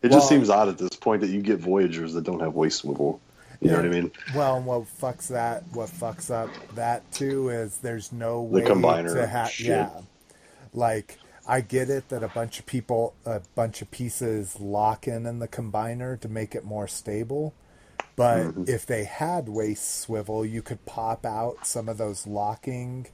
It Well- just seems odd at this point that you get Voyagers that don't have waist swivel. You know what I mean? Well, and what fucks that? What fucks up that too is there's no The way combiner to have. Yeah, like I get it that a bunch of people, a bunch of pieces lock in in the combiner to make it more stable. But Mm-hmm. if they had waist swivel, you could pop out some of those locking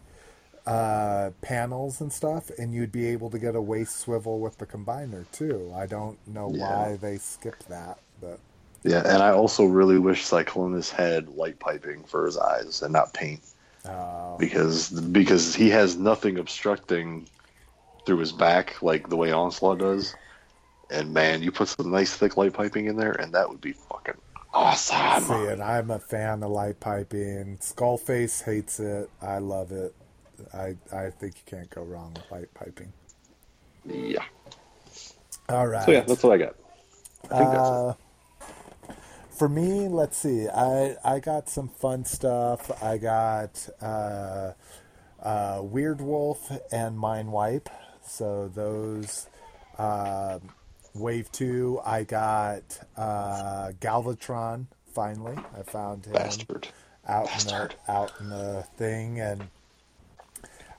uh, panels and stuff, and you'd be able to get a waist swivel with the combiner too. I don't know Yeah. why they skipped that, but Yeah, and I also really wish Cyclonus had light piping for his eyes and not paint uh, because because he has nothing obstructing through his back like the way Onslaught does. And man, you put some nice thick light piping in there, and that would be fucking awesome. See, and I'm a fan of light piping. Skullface hates it. I love it. I I think you can't go wrong with light piping. Yeah. All right. So yeah, that's what I got. I think that's it. Uh, for me, let's see. I I got some fun stuff. I got uh, uh, Weird Wolf and Mind Wipe. So those um Wave Two. I got uh, Galvatron. Finally, I found him Bastard. out Bastard. in the out in the thing and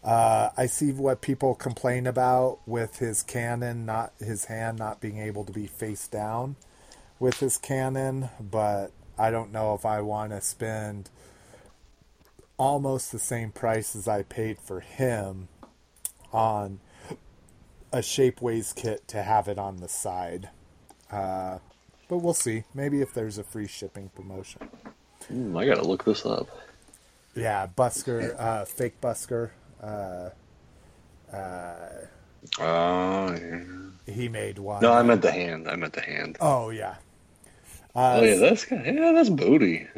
uh, I see what people complain about with his cannon not his hand not being able to be face down with his cannon, but I don't know if I want to spend almost the same price as I paid for him on a Shapeways kit to have it on the side. Uh, but we'll see. Maybe if there's a free shipping promotion. Hmm, I gotta look this up. Yeah, Busker, uh, fake Busker. Uh, Oh yeah. he made one. No, I meant the hand. I meant the hand. Oh yeah. Oh yeah, that's good. Yeah, that's booty. (laughs)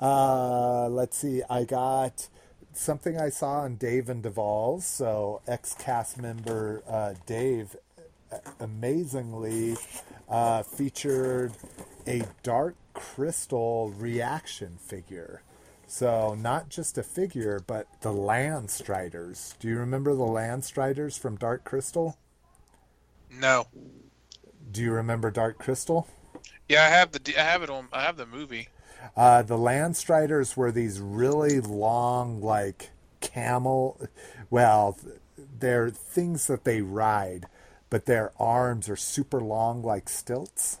Uh, let's see. I got something I saw on Dave and Duvall's. So ex cast member uh, Dave uh, amazingly uh, featured a dark crystal reaction figure. So not just a figure, but the Land Striders. Do you remember the Land Striders from Dark Crystal? No. Do you remember Dark Crystal? Yeah, I have the I have it on. I have the movie. Uh, the Landstriders were these really long, like camel. Well, they're things that they ride, but their arms are super long, like stilts.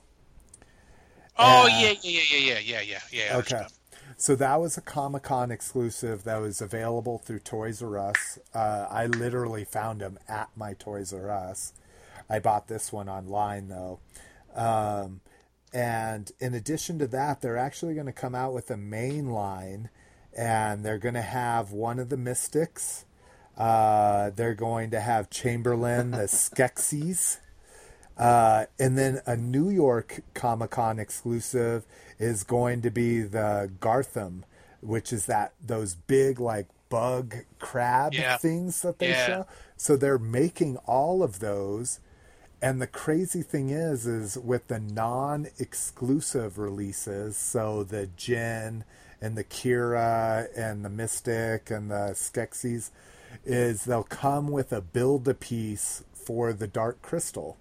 Oh Uh, yeah, yeah, yeah, yeah, yeah, yeah, yeah. Okay. So that was a Comic Con exclusive that was available through Toys R Us. Uh, I literally found them at my Toys R Us. I bought this one online though. Um, and in addition to that, they're actually going to come out with a main line and they're going to have one of the Mystics. Uh, they're going to have Chamberlain, the (laughs) Skeksis. Uh, and then a New York Comic Con exclusive is going to be the Garthim, which is that those big like bug crab Yeah. things that they Yeah. show. So they're making all of those. And the crazy thing is, is with the non-exclusive releases, so the Jen and the Kira and the Mystic and the Skeksis, is they'll come with a build-a-piece for the Dark Crystal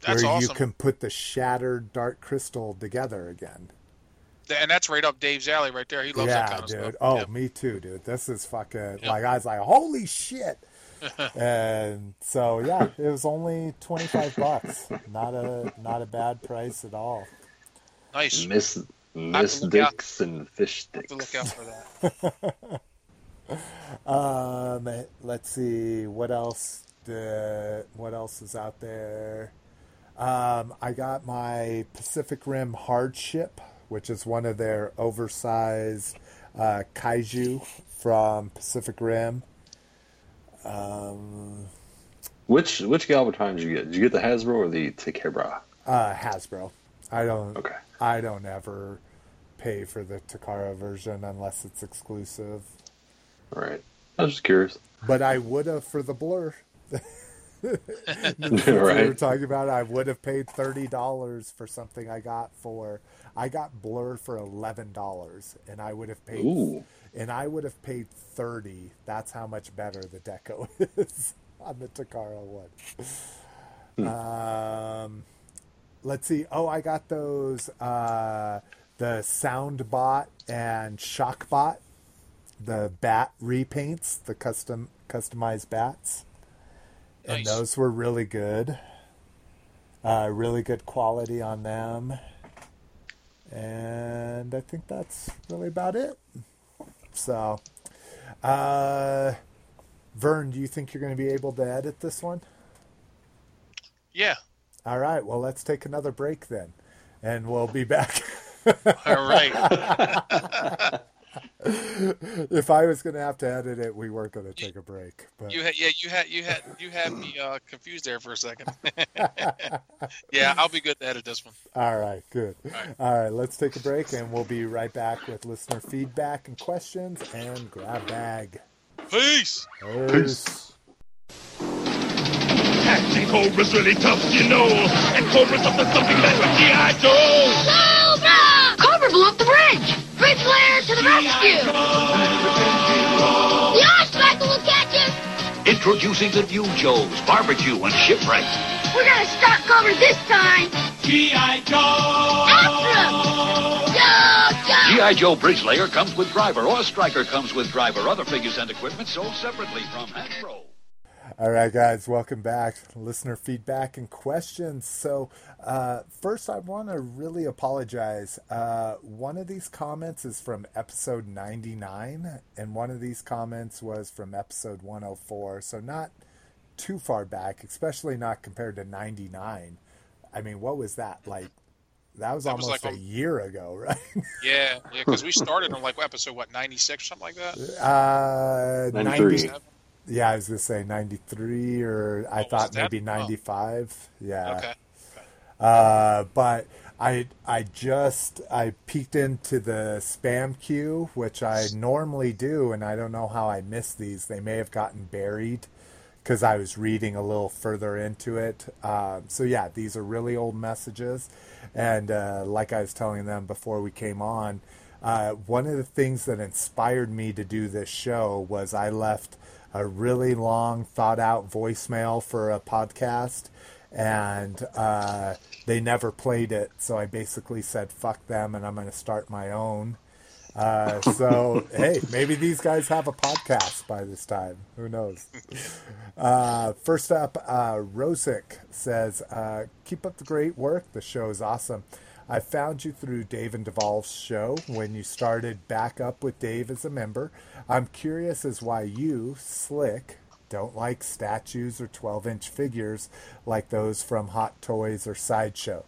That's where awesome. you can put the shattered dark crystal together again. and that's right up Dave's alley right there. He loves yeah, that kind of dude. stuff. Oh, Yeah. me too, dude. This is fucking Yeah. like I was like, holy shit. And so yeah, it was only twenty five bucks. Not a not a bad price at all. nice. Miss Miss look out. Dicks and Fish Have to look out for that. (laughs) Um, let's see what else. The, what else is out there? Um, I got my Pacific Rim Hardship, which is one of their oversized uh, kaiju from Pacific Rim. Um, Which which Galvatron did you get? Did you get the Hasbro or the Takara? uh, Hasbro. I don't. Okay. I don't ever pay for the Takara version unless it's exclusive. All right. I was just curious. But I would have for the blur. (laughs) Since we (laughs) were talking about I would have paid thirty dollars for something I got for I got blur for eleven dollars and I would have paid Ooh. And I would have paid thirty. That's how much better the deco (laughs) is on the Takara one. Um let's see. Oh, I got those uh the Soundbot and Shockbot, the bat repaints, the custom customized bats and those were really good. Uh, really good quality on them, and I think that's really about it. So, uh, Vern, do you think you're going to be able to edit this one? Yeah. All right. Well, let's take another break then, and we'll be back. All right. (laughs) (laughs) if I was going to have to edit it, we weren't going to take a break. But You had yeah you had you had you had me uh, confused there for a second. (laughs) (laughs) yeah, I'll be good to edit this one. All right, good. right. All right, let's take a break and we'll be right back with listener feedback and questions and grab bag. Peace. Peace. Acting Cobra's really tough, you know. And Cobra's up to something that's what G.I. Joe. Cobra! Cobra blew up the bridge! Bridge Layer to the rescue! The Oshbacker will catch us! Introducing the new Joe's barbecue and shipwreck. We're gonna stop Cobra this time! G.I. Joe. After him! Go, go! G.I. Joe Bridge Layer comes with driver, or Striker comes with driver. Other figures and equipment sold separately from Hasbro. All right, guys, welcome back. Listener feedback and questions. So, uh, first, I want to really apologize. Uh, one of these comments is from episode 99, and one of these comments was from episode 104. So, not too far back, especially not compared to 99. I mean, what was that? Like, that was That was almost like a a- year ago, (laughs) right? Yeah, yeah, because we started on like episode what ninety six something like that. Uh, 93. 90 yeah, I was to say 93, or I Oh, thought it that? maybe Oh. 95. Yeah. Okay. Uh, but I I just I peeked into the spam queue, which I normally do, and I don't know how I missed these. They may have gotten buried because I was reading a little further into it. Um, so yeah, these are really old messages, and uh, like I was telling them before we came on, uh, one of the things that inspired me to do this show was I left a really long, thought out voicemail for a podcast and uh, they never played it. So I basically said, "Fuck them," and I'm going to start my own. Uh, so (laughs) hey, maybe these guys have a podcast by this time. Who knows? Uh, first up, uh, Rosick says, uh, "Keep up the great work. The show is awesome. I found you through Dave and Duvall's show when you started back up with Dave as a member. I'm curious as why you, Slick, don't like statues or 12-inch figures like those from Hot Toys or Sideshow."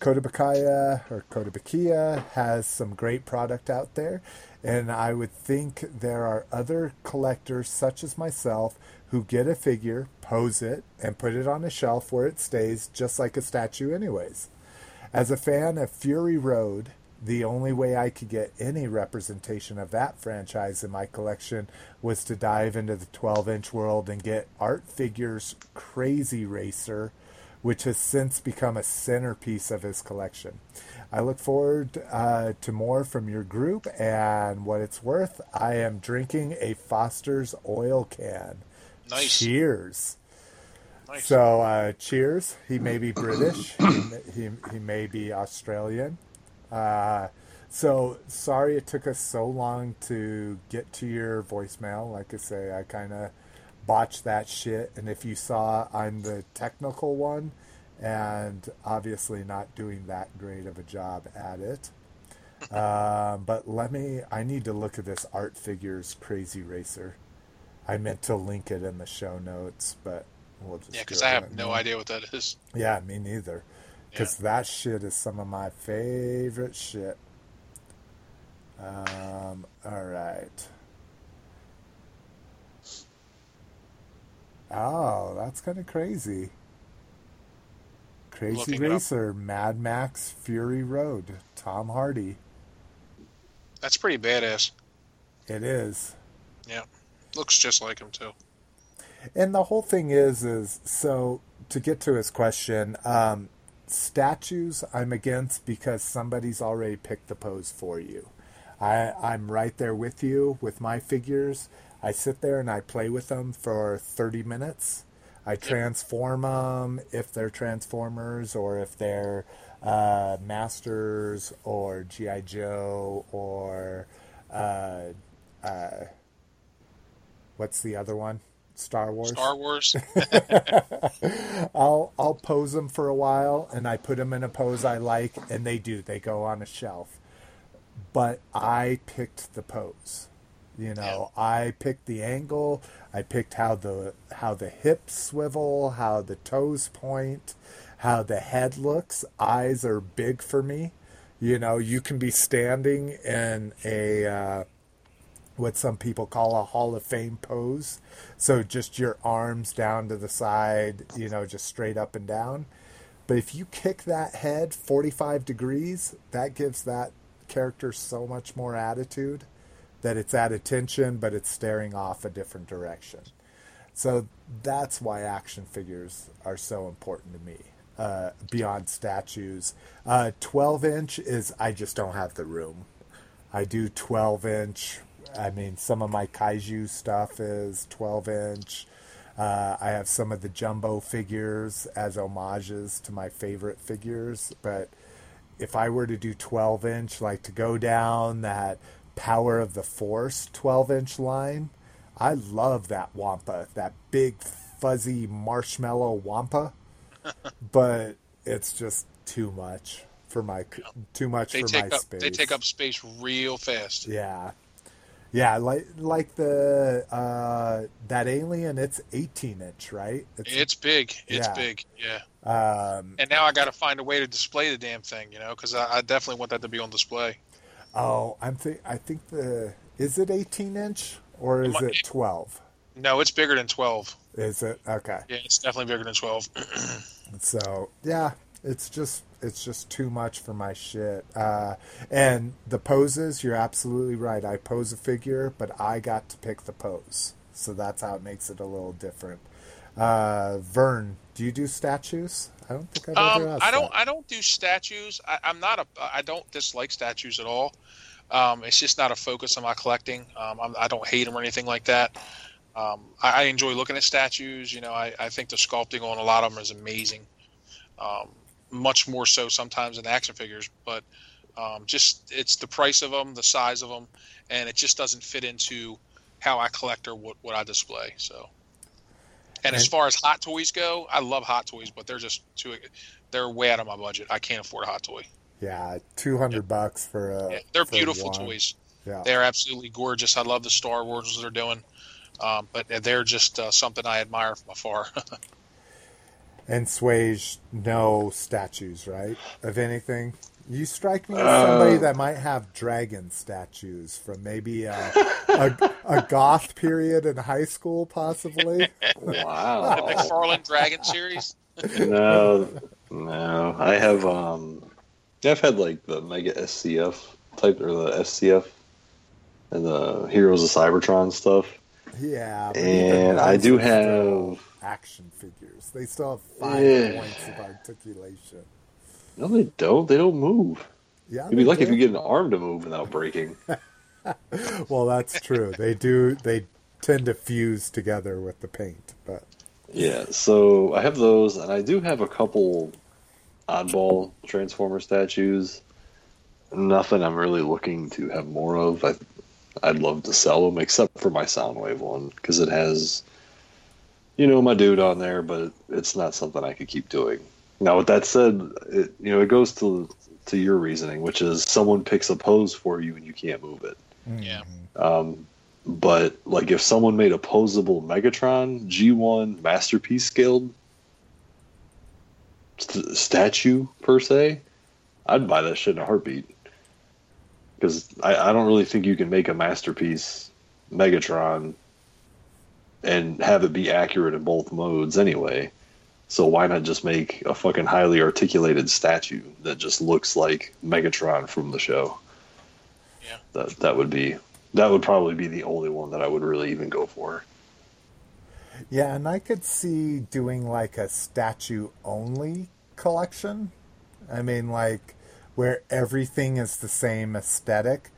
Kodabakaya or Kodabakia has some great product out there, and I would think there are other collectors such as myself who get a figure, pose it, and put it on a shelf where it stays just like a statue, anyways. As a fan of Fury Road, the only way I could get any representation of that franchise in my collection was to dive into the 12 inch world and get Art Figures Crazy Racer which has since become a centerpiece of his collection. I look forward uh, to more from your group, and what it's worth, I am drinking a Foster's oil can. Nice. Cheers. Nice. So, uh, cheers. He may be British, he, he, may be Australian. Uh, so, sorry it took us so long to get to your voicemail. Like I say, I kind of botched that shit. And if you saw, I'm the technical one and obviously not doing that great of a job at it. Um, but let me, I need to look at this Art Figures Crazy Racer. I meant to link it in the show notes, but we'll Yeah, because I have no idea what that is. Yeah, me neither. Because that shit is some of my favorite shit. Um, all right. Oh, that's kind of crazy. Crazy Looking. Racer, Mad Max Fury Road, Tom Hardy. That's pretty badass. It is. Yeah, looks just like him too. And the whole thing is, is so to get to his question, um, statues I'm against because somebody's already picked the pose for you. I, I'm right there with you with my figures. I sit there and I play with them for 30 minutes. I transform them if they're Transformers or if they're uh, Masters or G.I. Joe or uh, uh, what's the other one? Star Wars. Star Wars. (laughs) (laughs) I'll I'll pose them for a while, and I put them in a pose I like, and they do. They go on a shelf. But I picked the pose. You know, I picked the angle. I picked how the how the hips swivel, how the toes point, how the head looks. Eyes are big for me. You know, you can be standing in a uh, what some people call a Hall of Fame pose. So just your arms down to the side, you know, just straight up and down. But if you kick that head 45 degrees, that gives that character so much more attitude that it's at attention, but it's staring off a different direction. So that's why action figures are so important to me. Uh, beyond statues, uh, 12 inch is I just don't have the room. I do 12 inch. I mean, some of my kaiju stuff is 12 inch. Uh, I have some of the jumbo figures as homages to my favorite figures, but if I were to do 12 inch, like to go down that Power of the Force 12 inch line, I love that Wampa, that big fuzzy marshmallow Wampa, (laughs) but it's just too much for my too much They for take my up space. they take up space real fast. Yeah. Yeah, like like the uh that alien it's 18 inch, right? It's big. It's Yeah. big. Yeah. um And now I got to find a way to display the damn thing, you know, because I, I definitely want that to be on display. oh, I'm think I think the is it 18 inch or is it 12? No, it's bigger than twelve. Is it? Okay. Yeah, it's definitely bigger than twelve. (clears throat) So, yeah, it's just it's just too much for my shit. Uh and the poses, you're absolutely right. I pose a figure, but I got to pick the pose. So that's how it makes it a little different. Uh Vern, do you do statues? I don't think I've Um, I don't. that. I don't do statues. I, I'm not a. I don't dislike statues at all. Um, it's just not a focus of my collecting. Um, I'm, I don't hate them or anything like that. Um, I, I enjoy looking at statues. You know, I, I think the sculpting on a lot of them is amazing. Much more so sometimes than action figures. But um, just it's the price of them, the size of them, and it just doesn't fit into how I collect or what, what I display. So, and as far as hot toys go, I love hot toys, but they're just too they're way out of my budget. I can't afford a hot toy. Yeah, two hundred bucks for a. Yeah, they're for beautiful toys. Yeah. They're absolutely gorgeous. I love the Star Wars they're doing, um, but they're just uh, something I admire from afar. (laughs) And Swage, no statues, right? Of anything. You strike me as Uh, somebody that might have dragon statues from maybe a, a, a goth period in high school, possibly. Wow. (laughs) the McFarlane Dragon series. no, no. I have um, I've had like the Mega SCF type or the SCF and the Heroes of Cybertron stuff. Yeah, And I do are still have- action figures. They still have five Yeah. points of articulation. No, they don't. They don't move. Yeah, You'd be lucky if you get an arm to move without breaking. (laughs) Well, that's true. They do. They tend to fuse together with the paint, but Yeah, so I have those, and I do have a couple oddball Transformer statues. Nothing I'm really looking to have more of. I, I'd love to sell them, except for my Soundwave one, because it has, you know, my dude on there, but it's not something I could keep doing. Now, with that said, it you know it goes to to your reasoning, which is someone picks a pose for you and you can't move it. Yeah. Um, but like if someone made a posable Megatron G1 masterpiece scaled st- statue per se, I'd buy that shit in a heartbeat. Because I, I don't really think you can make a masterpiece Megatron and have it be accurate in both modes anyway. So why not just make a fucking highly articulated statue that just looks like Megatron from the show? Yeah. That that would be that would probably be the only one that I would really even go for. yeah, and I could see doing like a statue only collection. I mean, like where everything is the same aesthetic.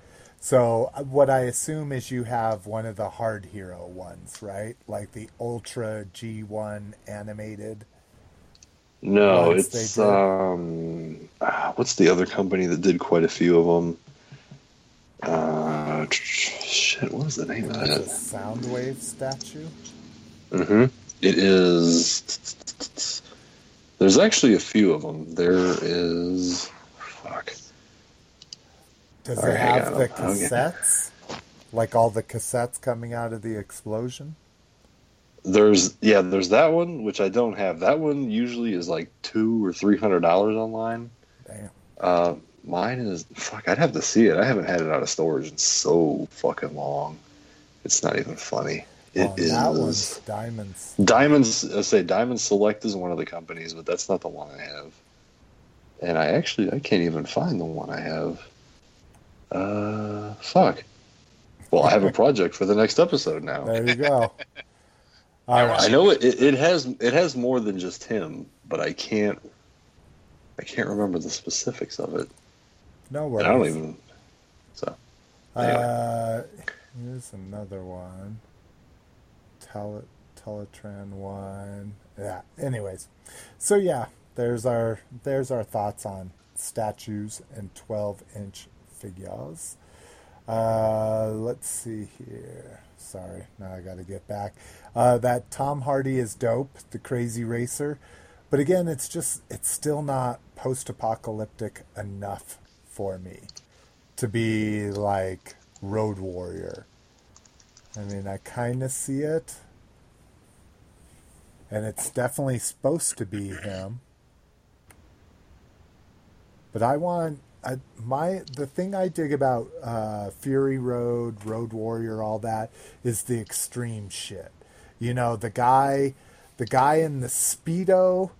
So uh, what I assume is you have one of the hard hero ones, right? Like the Ultra G1 animated. No, it's um, ah, what's the other company that did quite a few of them? Uh, shit, what was the name of that? Soundwave statue. hmm It is. There's actually a few of them. There is. Fuck. Does All it have the (laughs) cassettes? Like all the cassettes coming out of the explosion? There's yeah, there's that one which I don't have. That one usually is like two or three hundred dollars online. Damn. Uh, mine is fuck. I'd have to see it. I haven't had it out of storage in so fucking long. It's not even funny. It Well, is that diamonds. Diamonds. I say Diamond Select is one of the companies, but that's not the one I have. And I actually I can't even find the one I have. Uh, fuck. Well, I have a project for the next episode now. There you go. All right. (laughs) I know it, it. It has it has more than just him, but I can't. I can't remember the specifics of it. No And I don't even. So Uh, here's another one. Tele, Teletran one. Yeah. Anyways, so yeah, there's our there's our thoughts on statues and 12 inch figures. Uh, let's see here. Sorry, now I got to get back. Uh, that Tom Hardy is dope, the Crazy Racer, but again, it's just it's still not post-apocalyptic enough for me to be like Road Warrior. I mean, I kind of see it, and it's definitely supposed to be him. But I want I, my the thing I dig about uh, Fury Road, Road Warrior, all that is the extreme shit. You know, the guy, the guy in the speedo,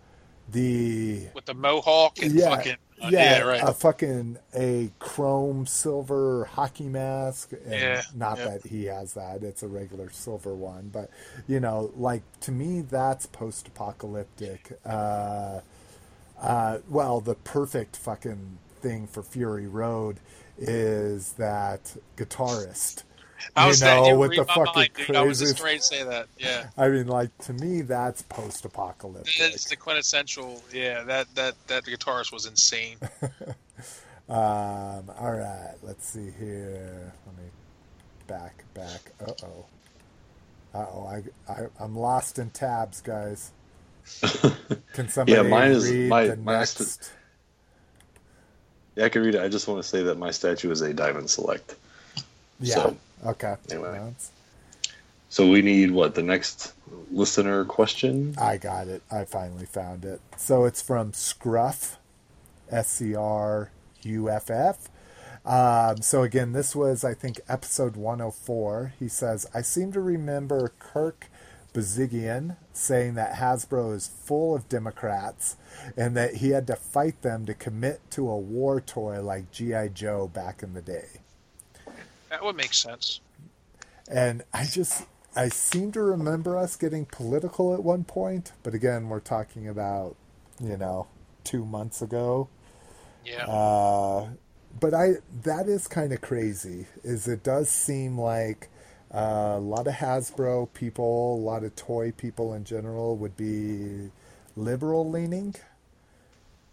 the with the mohawk and yeah, fucking uh, yeah, yeah, right. a fucking a chrome silver hockey mask. And Yeah, not yeah. that he has that; it's a regular silver one. But you know, like to me, that's post-apocalyptic. Uh, uh, well, the perfect fucking thing for Fury Road is that guitarist I You was know, that, you with the my fucking mind, dude. I was just crazy- ready to say that. Yeah. (laughs) I mean, like to me, that's post-apocalyptic. It's the quintessential. Yeah, that that that guitarist was insane. (laughs) Um, all right, let's see here. Let me back, back. Uh oh. Uh oh. I, I I'm lost in tabs, guys. (laughs) Can somebody yeah, mine is- read my- the mine is next? Yeah, I can read it. I just want to say that my statue is a diamond select. yeah. so, okay. anyway. So we need what the next listener question? I got it. I finally found it. So it's from Scruff, S C R U F F. Um, so again, this was, I think, episode 104. He says, I seem to remember Kirk Bozigian saying that Hasbro is full of Democrats and that he had to fight them to commit to a war toy like G.I. Joe back in the day. That would make sense. And I just, I seem to remember us getting political at one point, but again, we're talking about, you know, two months ago. Yeah. Uh, but I, that is kind of crazy. Is it does seem like uh, a lot of Hasbro people, a lot of toy people in general would be liberal leaning,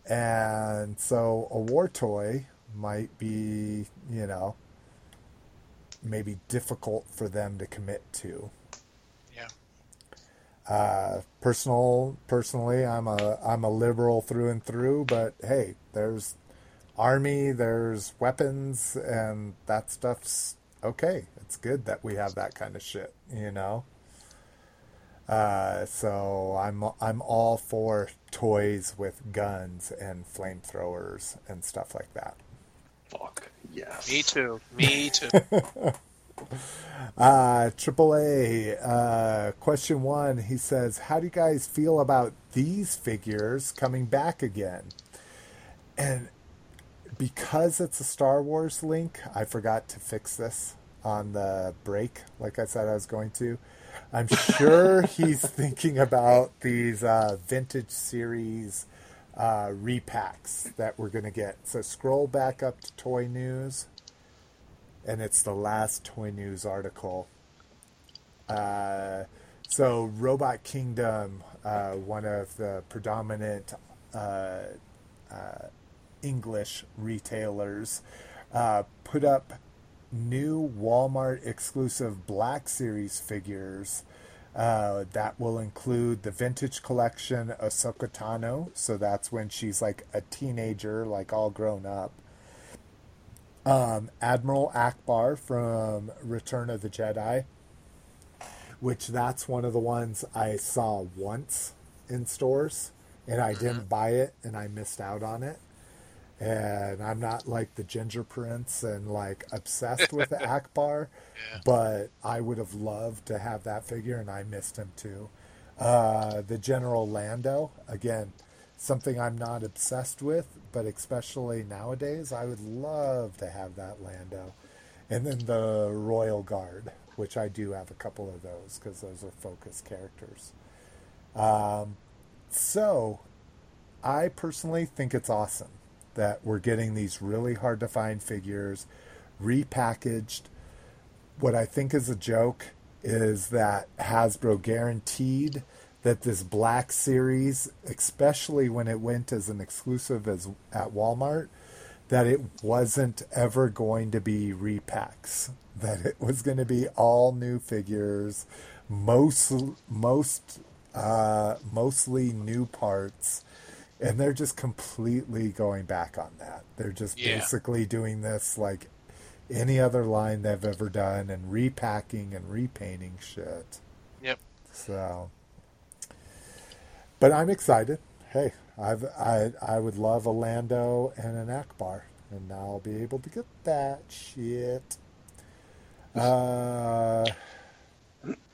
and so a war toy might be, you know, maybe difficult for them to commit to. yeah. Uh, personal, personally, I'm a I'm a liberal through and through. But hey, there's army, there's weapons, and that stuff's okay. It's good that we have that kind of shit, you know. Uh, so I'm I'm all for toys with guns and flamethrowers and stuff like that. Fuck yes. Me too. Me too. (laughs) Uh, AAA, uh, question one, he says, How do you guys feel about these figures coming back again? And because it's a Star Wars link, I forgot to fix this on the break, like I said I was going to. I'm sure (laughs) he's thinking about these uh, vintage series uh, repacks that we're going to get. So scroll back up to Toy News and it's the last Toy News article. Uh, so, Robot Kingdom, uh, one of the predominant uh, uh, English retailers, uh, put up new Walmart exclusive Black Series figures. Uh, that will include the vintage collection Ahsoka Tano. So that's when she's like a teenager, like all grown up um, Admiral Ackbar from Return of the Jedi, which that's one of the ones I saw once in stores, and I didn't buy it, and I missed out on it. And I'm not like the Ginger Prince and like obsessed with (laughs) Ackbar, but I would have loved to have that figure, and I missed him too. Uh, the General Lando, again, something I'm not obsessed with, but especially nowadays, I would love to have that Lando. And then the Royal Guard, which I do have a couple of those because those are focus characters. Um, so, I personally think it's awesome that we're getting these really hard to find figures repackaged. What I think is a joke is that Hasbro guaranteed that this Black Series, especially when it went as an exclusive as at Walmart, that it wasn't ever going to be repacks. That it was going to be all new figures, most most uh, mostly new parts, and they're just completely going back on that. They're just Yeah. basically doing this like any other line they've ever done and repacking and repainting shit. Yep. So, but I'm excited. Hey, I've I I would love a Lando and an Ackbar, and now I'll be able to get that shit. Uh,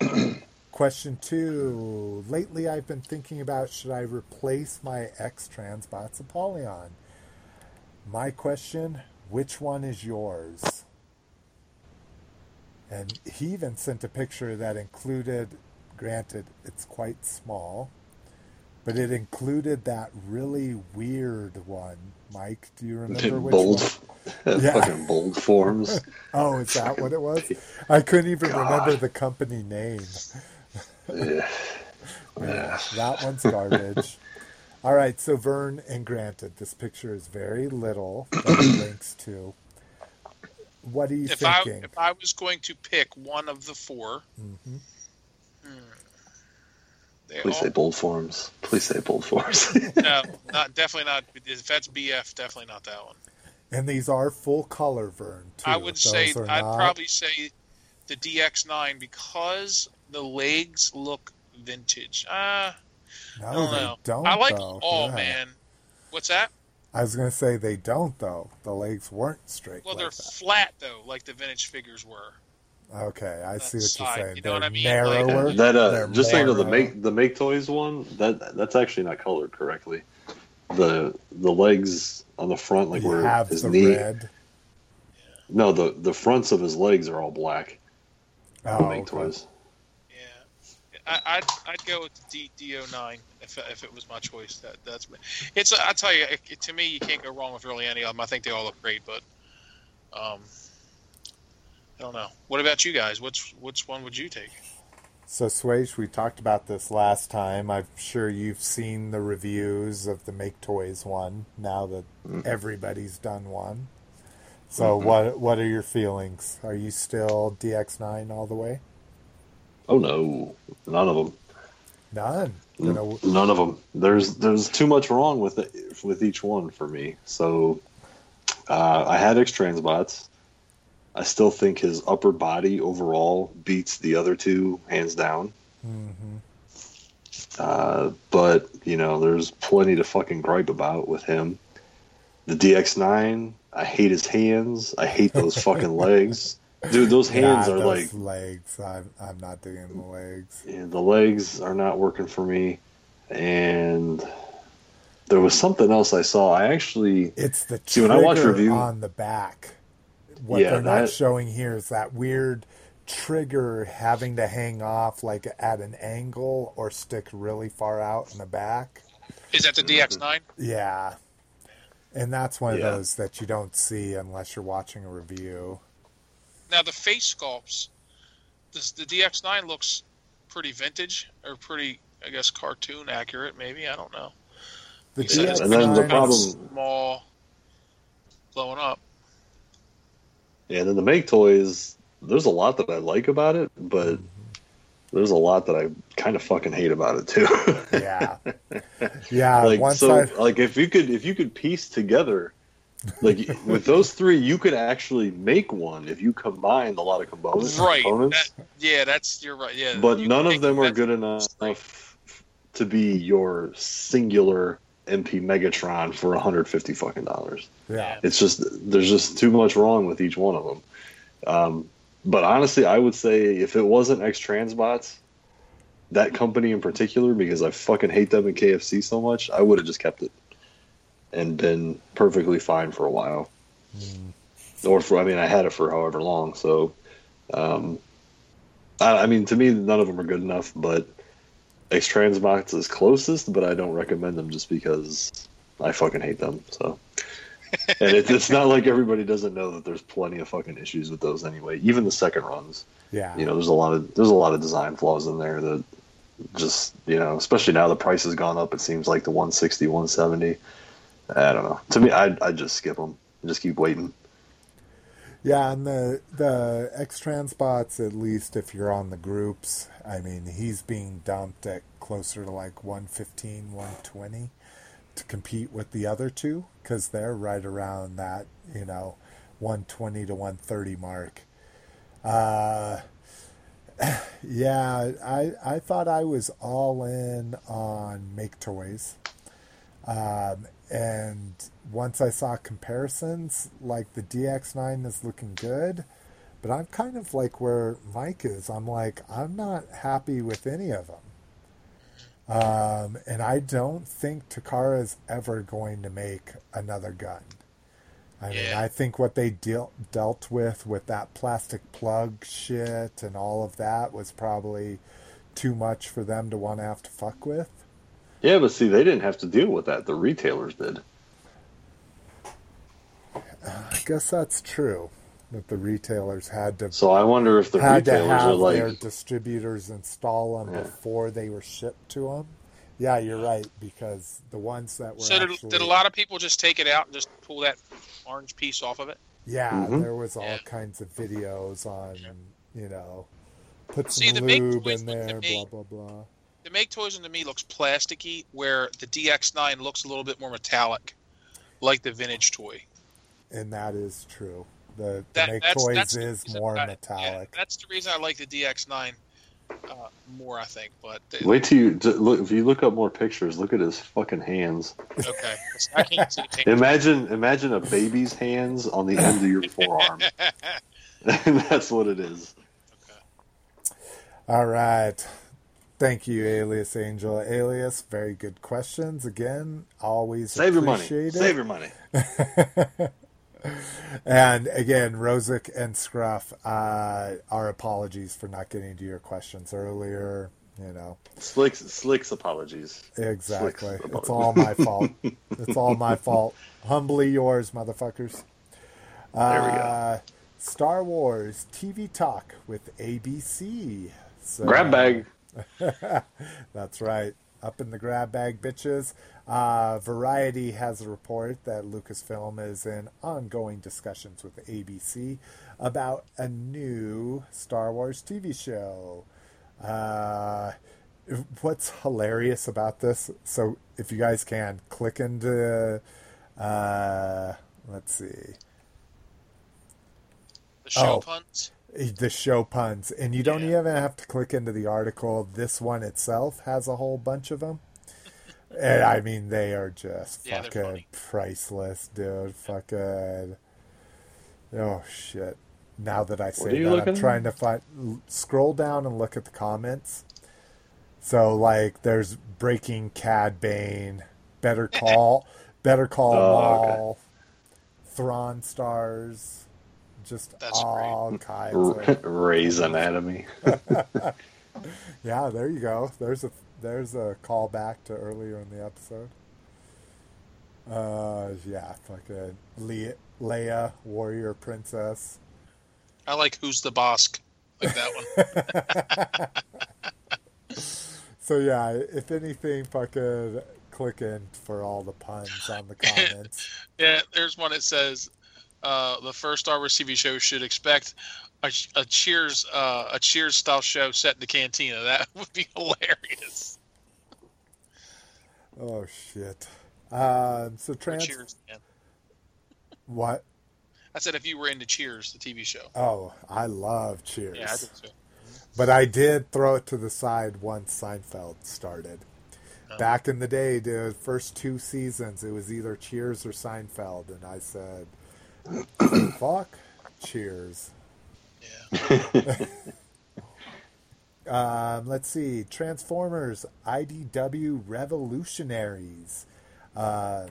(clears throat) question two. Lately, I've been thinking about should I replace my X Transbots Apollyon. My question: Which one is yours? And he even sent a picture that included, granted, it's quite small, but it included that really weird one. Mike, do you remember which Bold. one? (laughs) Yeah. Fucking bold forms. (laughs) Oh, is that what it was? (laughs) I couldn't even remember the company name. (laughs) Yeah. Yeah, that one's garbage. All right, so Vern and granted, this picture is very little that it links to. What are you If I thinking? if I was going to pick one of the 4 Mhm. hmm, they Please all, say bold forms. Please say bold forms. (laughs) (laughs) no, not definitely not. If that's BF, definitely not that one. And these are full color Vern too. I would say Those are I'd not- probably say the DX9 because the legs look vintage. Uh, no, I don't they know. don't. I like though. all Yeah. man. What's that? I was going to say they don't though. The legs weren't straight. Well, like they're that. flat though, like the vintage figures were. Okay, I see what you're saying. you know they're what I mean? narrower. that uh, They're just so you know, the make the MakeToys one that that's actually not colored correctly. The the legs on the front, like you where have his the knee. red. No, the the fronts of his legs are all black. Oh, the make okay. toys. Yeah, I, I'd I'd go with the D, DX9 if, if it was my choice. That that's it's. I tell you, it, to me, you can't go wrong with really any of them. I think they all look great, but um, I don't know. What about you guys? Which which one would you take? So, Swage, we talked about this last time. I'm sure you've seen the reviews of the MakeToys one now that everybody's done one. So, what what are your feelings? Are you still DX9 all the way? Oh no, none of them. None. None of them. There's there's too much wrong with it, with each one for me. So uh, I had X Transbots. I still think his upper body overall beats the other two hands down. mhm. Uh, but you know, there's plenty to fucking gripe about with him. The DX9, I hate his hands. I hate those fucking (laughs) legs, dude. Those hands Yeah, are those like legs. I'm I'm not doing the legs. yeah, the legs are not working for me. And there was something else I saw. I actually It's the See, when I watch review- on the back. What Yeah, they're not that- showing here is that weird trigger having to hang off like at an angle or stick really far out in the back. Is that the DX9? Yeah. And that's one of Yeah. those that you don't see unless you're watching a review. Now the face sculpts. This, the DX9 looks pretty vintage or pretty, I guess, cartoon accurate. Maybe I don't know. The You said it's And then the DX9 problem- small, blowing up. Yeah, and then the MakeToys, there's a lot that I like about it, but mm-hmm. there's a lot that I kind of fucking hate about it too. Yeah. Yeah. (laughs) like once so I like if you could if you could piece together like with those three you could actually make one if you combined a lot of components Right. components That, yeah, that's you're right. Yeah. but none of them are good enough to be your singular MP Megatron for 150 fucking dollars. yeah. It's just there's just too much wrong with each one of them. Um, but honestly, I would say if it wasn't X Transbots, that company in particular, because I fucking hate them in KFC so much, I would have just kept it and been perfectly fine for a while. Or for I mean, I had it for however long. So, um, I, I mean, to me, none of them are good enough. But X Transbots is closest, but I don't recommend them just because I fucking hate them. So (laughs) and it, it's not like everybody doesn't know that there's plenty of fucking issues with those anyway. Even the second runs, Yeah. you know, there's a lot of there's a lot of design flaws in there that just you know, especially now the price has gone up. It seems like the 160, 170. I don't know. To me, I I just skip them. Just keep waiting. Yeah, and the the X Transbots, at least if you're on the groups, I mean, he's being dumped at closer to like 115, 120 to compete with the other two because they're right around that, you know, 120 to 130 mark. Uh, (sighs) yeah, I I thought I was all in on MakeToys. Um, and once I saw comparisons, like the DX9 is looking good, but I'm kind of like where Mike is. I'm like, I'm not happy with any of them. Um, and I don't think Takara is ever going to make another gun. I mean, Yeah. I think what they deal, dealt with with that plastic plug shit and all of that was probably too much for them to want to have to fuck with. Yeah, but see, they didn't have to deal with that. The retailers did. I guess that's true. That the retailers had to So I wonder if the had to retailers are have like, their distributors install them Yeah. before they were shipped to them. Yeah, you're right because the ones that were So did, actually, did a lot of people just take it out and just pull that orange piece off of it? yeah, Mhm. there was all Yeah. kinds of videos on you know put See, some the big lube in there, me- blah blah blah. The MakeToys to me looks plasticky, where the DX9 looks a little bit more metallic, like the vintage toy. And that is true. The, the That, make that's, toys that's is reason more I- yeah, metallic. that's the reason I like the DX9 uh, more, I think. But the- wait till you d- look. If you look up more pictures, look at his fucking hands. okay, I can't see. (laughs) Imagine, imagine a baby's hands on the end of your (laughs) forearm. and (laughs) that's what it is. All right. Thank you, Alias Angel. Alias, very good questions. Again, always Save your money. it. Save your money. (laughs) And again, Rosic and Scruff, uh, our apologies for not getting to your questions earlier. You know, Slicks, Slicks apologies. exactly. Slicks It's all my fault. It's all my (laughs) fault. Humbly yours, motherfuckers. There we go. Uh, Star Wars TV talk with ABC. So, Grab bag. (laughs) That's right. Up in the grab bag, bitches. Uh, Variety has a report that Lucasfilm is in ongoing discussions with ABC about a new Star Wars TV show. Uh, what's hilarious about this? So, if you guys can, click into. Uh, let's see. The show Oh. puns. The show puns. And you don't Yeah. even have to click into the article. This one itself has a whole bunch of them and i mean they are just Yeah, fucking priceless dude. Fucking oh shit. Now that i are say you that i'm trying to find scroll down and look at the comments. So like there's breaking cad bane better (laughs) call better call Oh, okay. Thrawn stars just That's all (laughs) kinds of (laughs) Rey's anatomy. (laughs) Yeah, there you go. There's a there's a call back to earlier in the episode. Uh, yeah, fucking Le- Leia, warrior princess. I like Who's the Boss, like that one. So yeah, if anything, fucking click in for all the puns on the comments. yeah, there's one that says uh, the first Star Wars TV show should expect a, a Cheers uh, a Cheers style show set in the cantina. That (laughs) would be hilarious. oh shit. Um, so Or trans Cheers. Yeah. what? I said if you were into Cheers, the TV show. Oh, I love Cheers. Yeah, I think so. But I did throw it to the side once Seinfeld started. Oh. Back in the day, the first two seasons, it was either Cheers or Seinfeld, and I said, "Fuck, Cheers." Yeah. (laughs) Um, let's see, Transformers IDW Revolutionaries. Uh,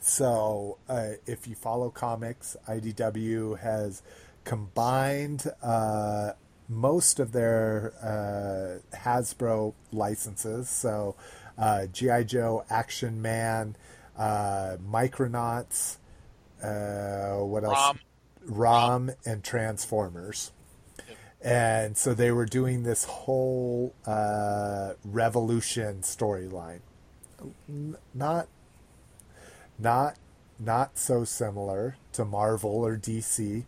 so, uh, if you follow comics, IDW has combined uh, most of their uh, Hasbro licenses. So, uh, G.I. Joe, Action Man, uh, Micronauts, uh, what else? Rom. Rom and Transformers. And so they were doing this whole uh, revolution storyline. Not, not, not so similar to Marvel or DC,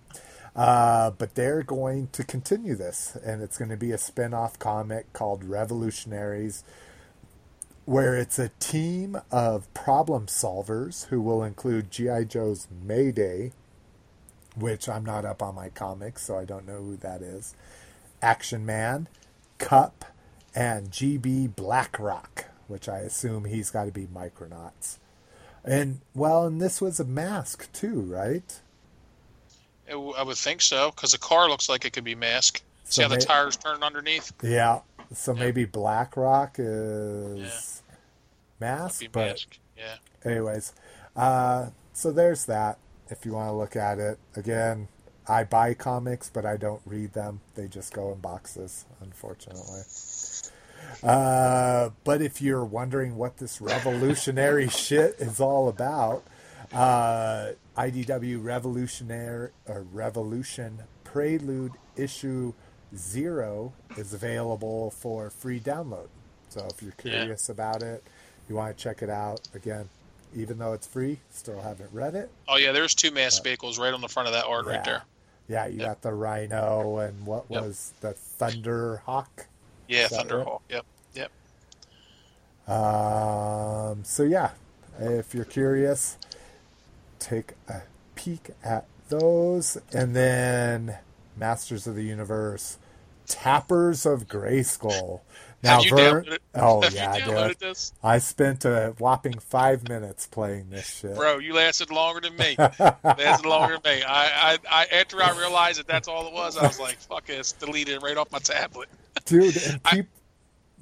uh, but they're going to continue this, and it's going to be a spin-off comic called Revolutionaries, where it's a team of problem solvers who will include GI Joe's Mayday, which I'm not up on my comics, so I don't know who that is. Action Man, Kup, and GB Blackrock, which I assume he's got to be Micronauts. And well, and this was a mask too, right? It I would think so because the car looks like it could be mask. See So how the tires turn underneath? Yeah. So maybe Blackrock is Be mask, but mask. Yeah. anyways, uh, so there's that. If you want to look at it again, I buy comics, but I don't read them. They just go in boxes, unfortunately. Uh, but if you're wondering what this revolutionary (laughs) shit is all about, Uh, IDW Revolutionary or Revolution Prelude issue zero is available for free download. So if you're Yeah. curious about it, you want to check it out again, even though it's free, still haven't read it. Oh yeah, there's two mass vehicles right on the front of that art right there. Yeah, you Yep. got the Rhino and what Yep. was the Thunder Hawk. Yeah, Is that right? Thunderhawk. Yep, yep. Um, so yeah, if you're curious, take a peek at those, and then Masters of the Universe, Tappers of Grayskull. Now, Have you Vern- downloaded? oh yeah, downloaded dude. this, I spent a whopping five minutes playing this shit. bro? You lasted longer than me. (laughs) lasted longer than me. I, I, I, after I realized that that's all it was, I was like, "Fuck it," it's deleted right off my tablet. dude. And (laughs) I-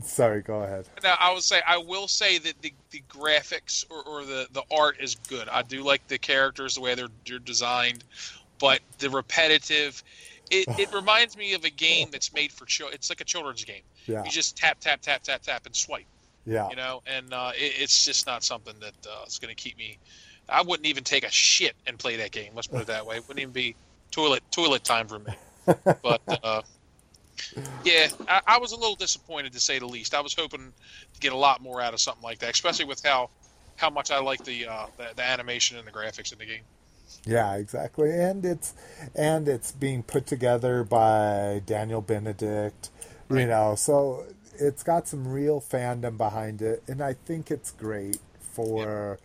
Sorry, go ahead. Now, I would say I will say that the, the graphics or, or the, the art is good. I do like the characters, the way they're, they're designed, but the repetitive. It, it (sighs) reminds me of a game that's made for children. It's like a children's game. Yeah, You just tap, tap, tap, tap, tap, and swipe. yeah. You know, and uh, it, it's just not something that uh, is going to keep me. I wouldn't even take a shit and play that game. Let's put it that way. It wouldn't even be toilet toilet time for me. (laughs) But uh, yeah, I, I was a little disappointed to say the least. I was hoping to get a lot more out of something like that, especially with how how much I like the uh, the, the animation and the graphics in the game. Yeah, exactly. And it's and it's being put together by Daniel Benedict, you know, so it's got some real fandom behind it and I think it's great for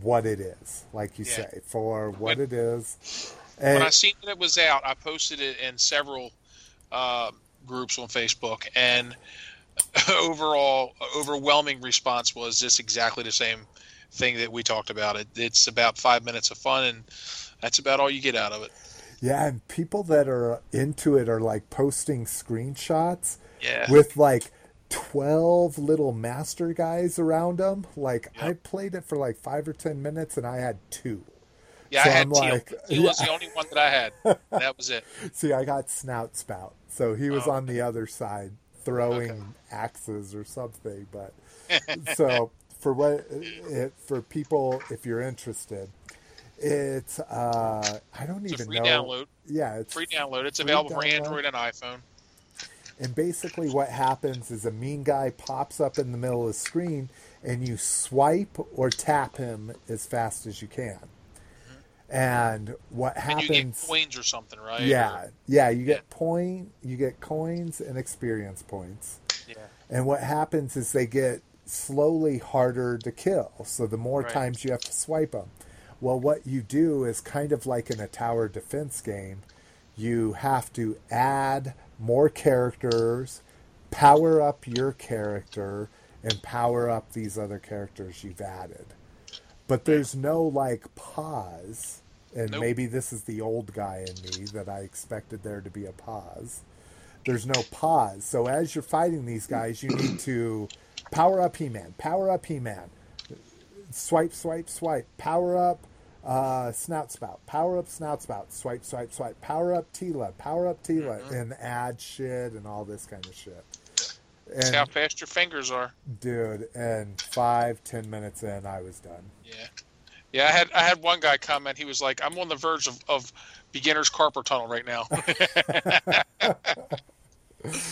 what it is, like you Yeah. say, for what When- it is. when And I seen that it was out, I posted it in several uh, groups on Facebook, and (laughs) overall, overwhelming response was just exactly the same thing that we talked about. It, it's about five minutes of fun, and that's about all you get out of it. Yeah, and people that are into it are like posting screenshots Yeah, with like 12 little master guys around them. Like I played it for like 5 or 10 minutes and I had 2. yeah. so I had I'm Teela. like- Teela was yeah. the (laughs) only one that I had. That was it. (laughs) See, I got Snout Spout, so he was Oh, on the other side throwing axes or something. But (laughs) so for what it, for people, if you're interested, it's uh, I don't It's a even free know. download. Yeah, it's Free download. It's Free available for. Android and iPhone. and basically what happens is a mean guy pops up in the middle of the screen, and you swipe or tap him as fast as you can. And what Mm-hmm. And happens? you get coins or something, right? Yeah, yeah, you get Yeah. point, you get coins and experience points. Yeah. And what happens is they get slowly harder to kill. So the more Right. times you have to swipe them. Well, what you do is kind of like in a tower defense game, you have to add more characters, power up your character, and power up these other characters you've added. But there's no like pause, and Nope. maybe this is the old guy in me that I expected there to be a pause. There's no pause. So as you're fighting these guys, you need to power up He-Man, power up He-Man, swipe, swipe, swipe, power up uh, Snout Spout, power up Snout Spout, swipe, swipe, swipe, power up Teela, power up Teela, and add shit and all this kind of shit. That's And how fast your fingers are. dude, and five, ten minutes in, I was done. Yeah, yeah. I had I had one guy comment. He was like, "I'm on the verge of, of beginner's carpal tunnel right now." (laughs) (laughs)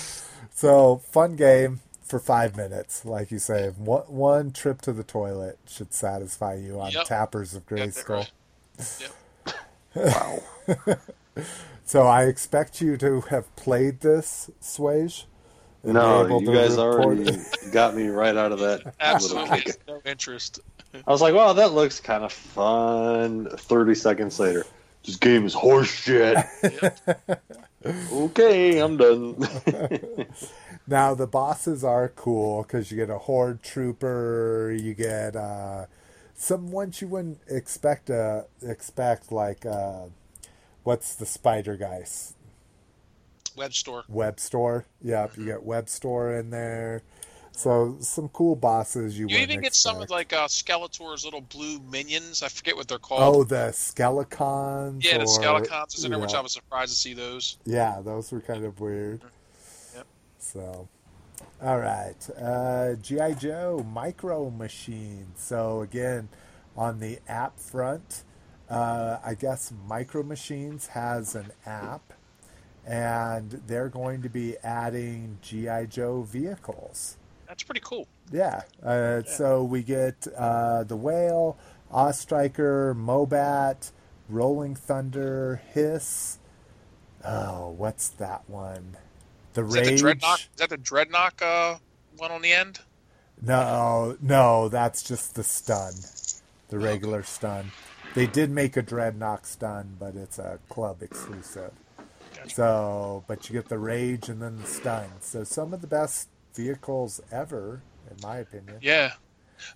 So fun game for five minutes, like you say. One, one trip to the toilet should satisfy you on Yep. Tappers of Got that Grayskull. right. Yep. (laughs) So I expect you to have played this, Swage. and be No, you guys report already it. (laughs) got me right out of that (laughs) Absolutely no interest. I was like, wow, that looks kind of fun. 30 seconds later, this game is horseshit. Yep. okay, I'm done. Now the bosses are cool because you get a horde trooper, you get uh, some ones you wouldn't expect. Uh, expect like uh, what's the spider guys? Webstor. Web store. Yep, you get Webstor in there. So some cool bosses you. You even get some of like uh, Skeletor's little blue minions. I forget what they're called. Oh, the Skelecons. yeah, the or- Skelecons is in there, which. I was surprised to see those. Yeah, those were kind of weird. Yep. So, all right. Uh, G.I. Joe Micro Machine. So, again, on the app front, uh, I guess Micro Machines has an app, and they're going to be adding GI Joe vehicles. That's pretty cool. Yeah. Uh, So we get uh, the Whale, Ostriker, Mobat, Rolling Thunder, Hiss. Oh, what's that one? The Is that the Rage. dreadnought? Is that the dreadnought uh, one on the end? No, no, that's just the stun, the regular stun. They did make a Dreadnought stun, but it's a club exclusive. Gotcha. So, but you get the Rage and then the stun. So some of the best vehicles ever, in my opinion. Yeah.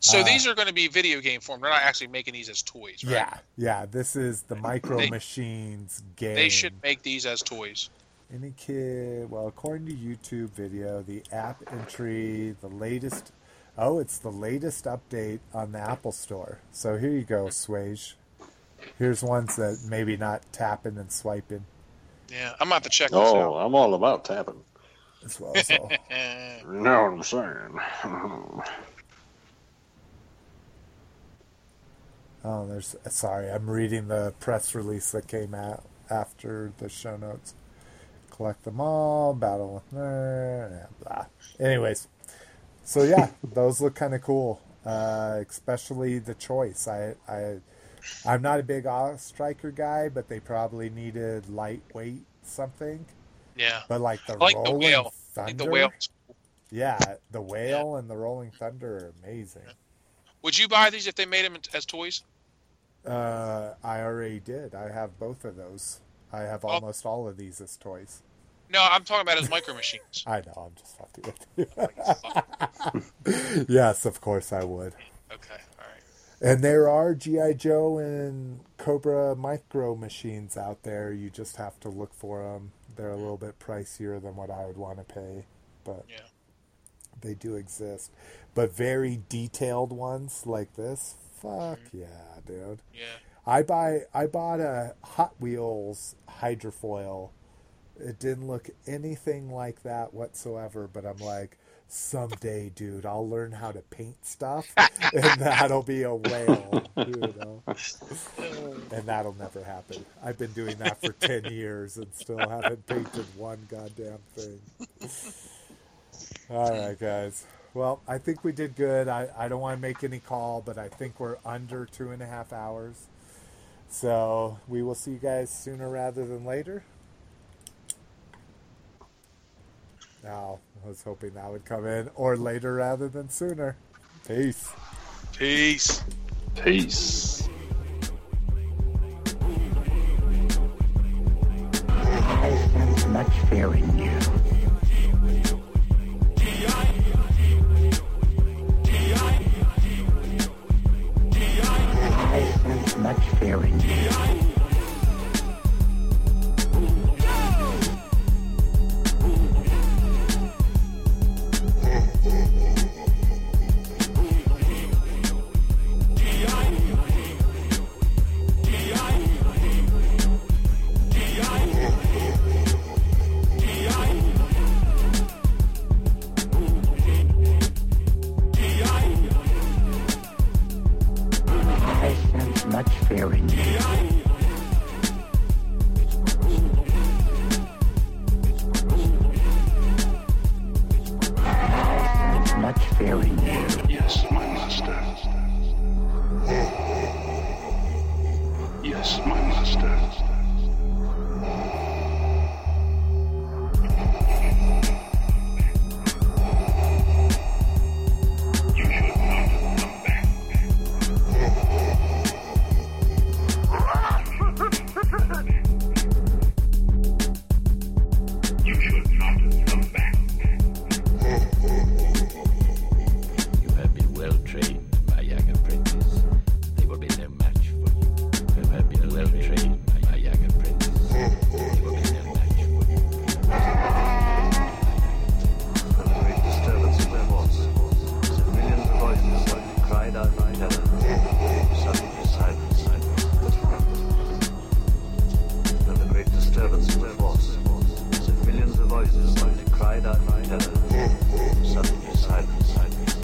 So Uh, these are going to be video game form. They're not actually making these as toys, right? Yeah, yeah. This is the Micro They- Machines game. They should make these as toys. Any kid, well, according to YouTube video, the app entry, the latest, oh, it's the latest update on the Apple Store. So here you go, Swage. Here's ones that maybe not tapping and swiping Yeah, I'm going to have to check this Oh, out. I'm all about tapping. as well. So You know what I'm saying? (laughs) Oh, there's. Sorry, I'm reading the press release that came out after the show notes. Collect them all, battle with nerd, blah. Anyways, so yeah, (laughs) those look kind of cool. Uh, especially the choice. I, I, I'm not a big striker guy, but they probably needed lightweight something. yeah. But like the like the rolling whale. I thunder, think the whale. yeah, the whale and the rolling thunder are amazing. Would you buy these if they made them as toys? Uh, I already did. I have both of those. I have almost all of these as toys. No, I'm talking about as micro machines. (laughs) I know. I'm just fucking with you. (laughs) (laughs) yes, of course I would. Okay, all right. And there are GI Joe and Cobra micro machines out there. You just have to look for them. They're a mm-hmm. little bit pricier than what I would want to pay, but Yeah. they do exist. But very detailed ones like this, fuck mm-hmm. yeah, dude. Yeah. I buy I bought a Hot Wheels hydrofoil. It didn't look anything like that whatsoever, but I'm like, someday, dude, I'll learn how to paint stuff, (laughs) and that'll be a whale, you know. (laughs) And that'll never happen. I've been doing that for ten years and still haven't painted one goddamn thing. All right, guys. Well, I think we did good. I, I don't want to make any call, but I think we're under two and a half hours. So we will see you guys sooner rather than later. Now, I was hoping that would come in, or later rather than sooner. Peace. Peace. Peace. I sense much fear in you. I sense much fear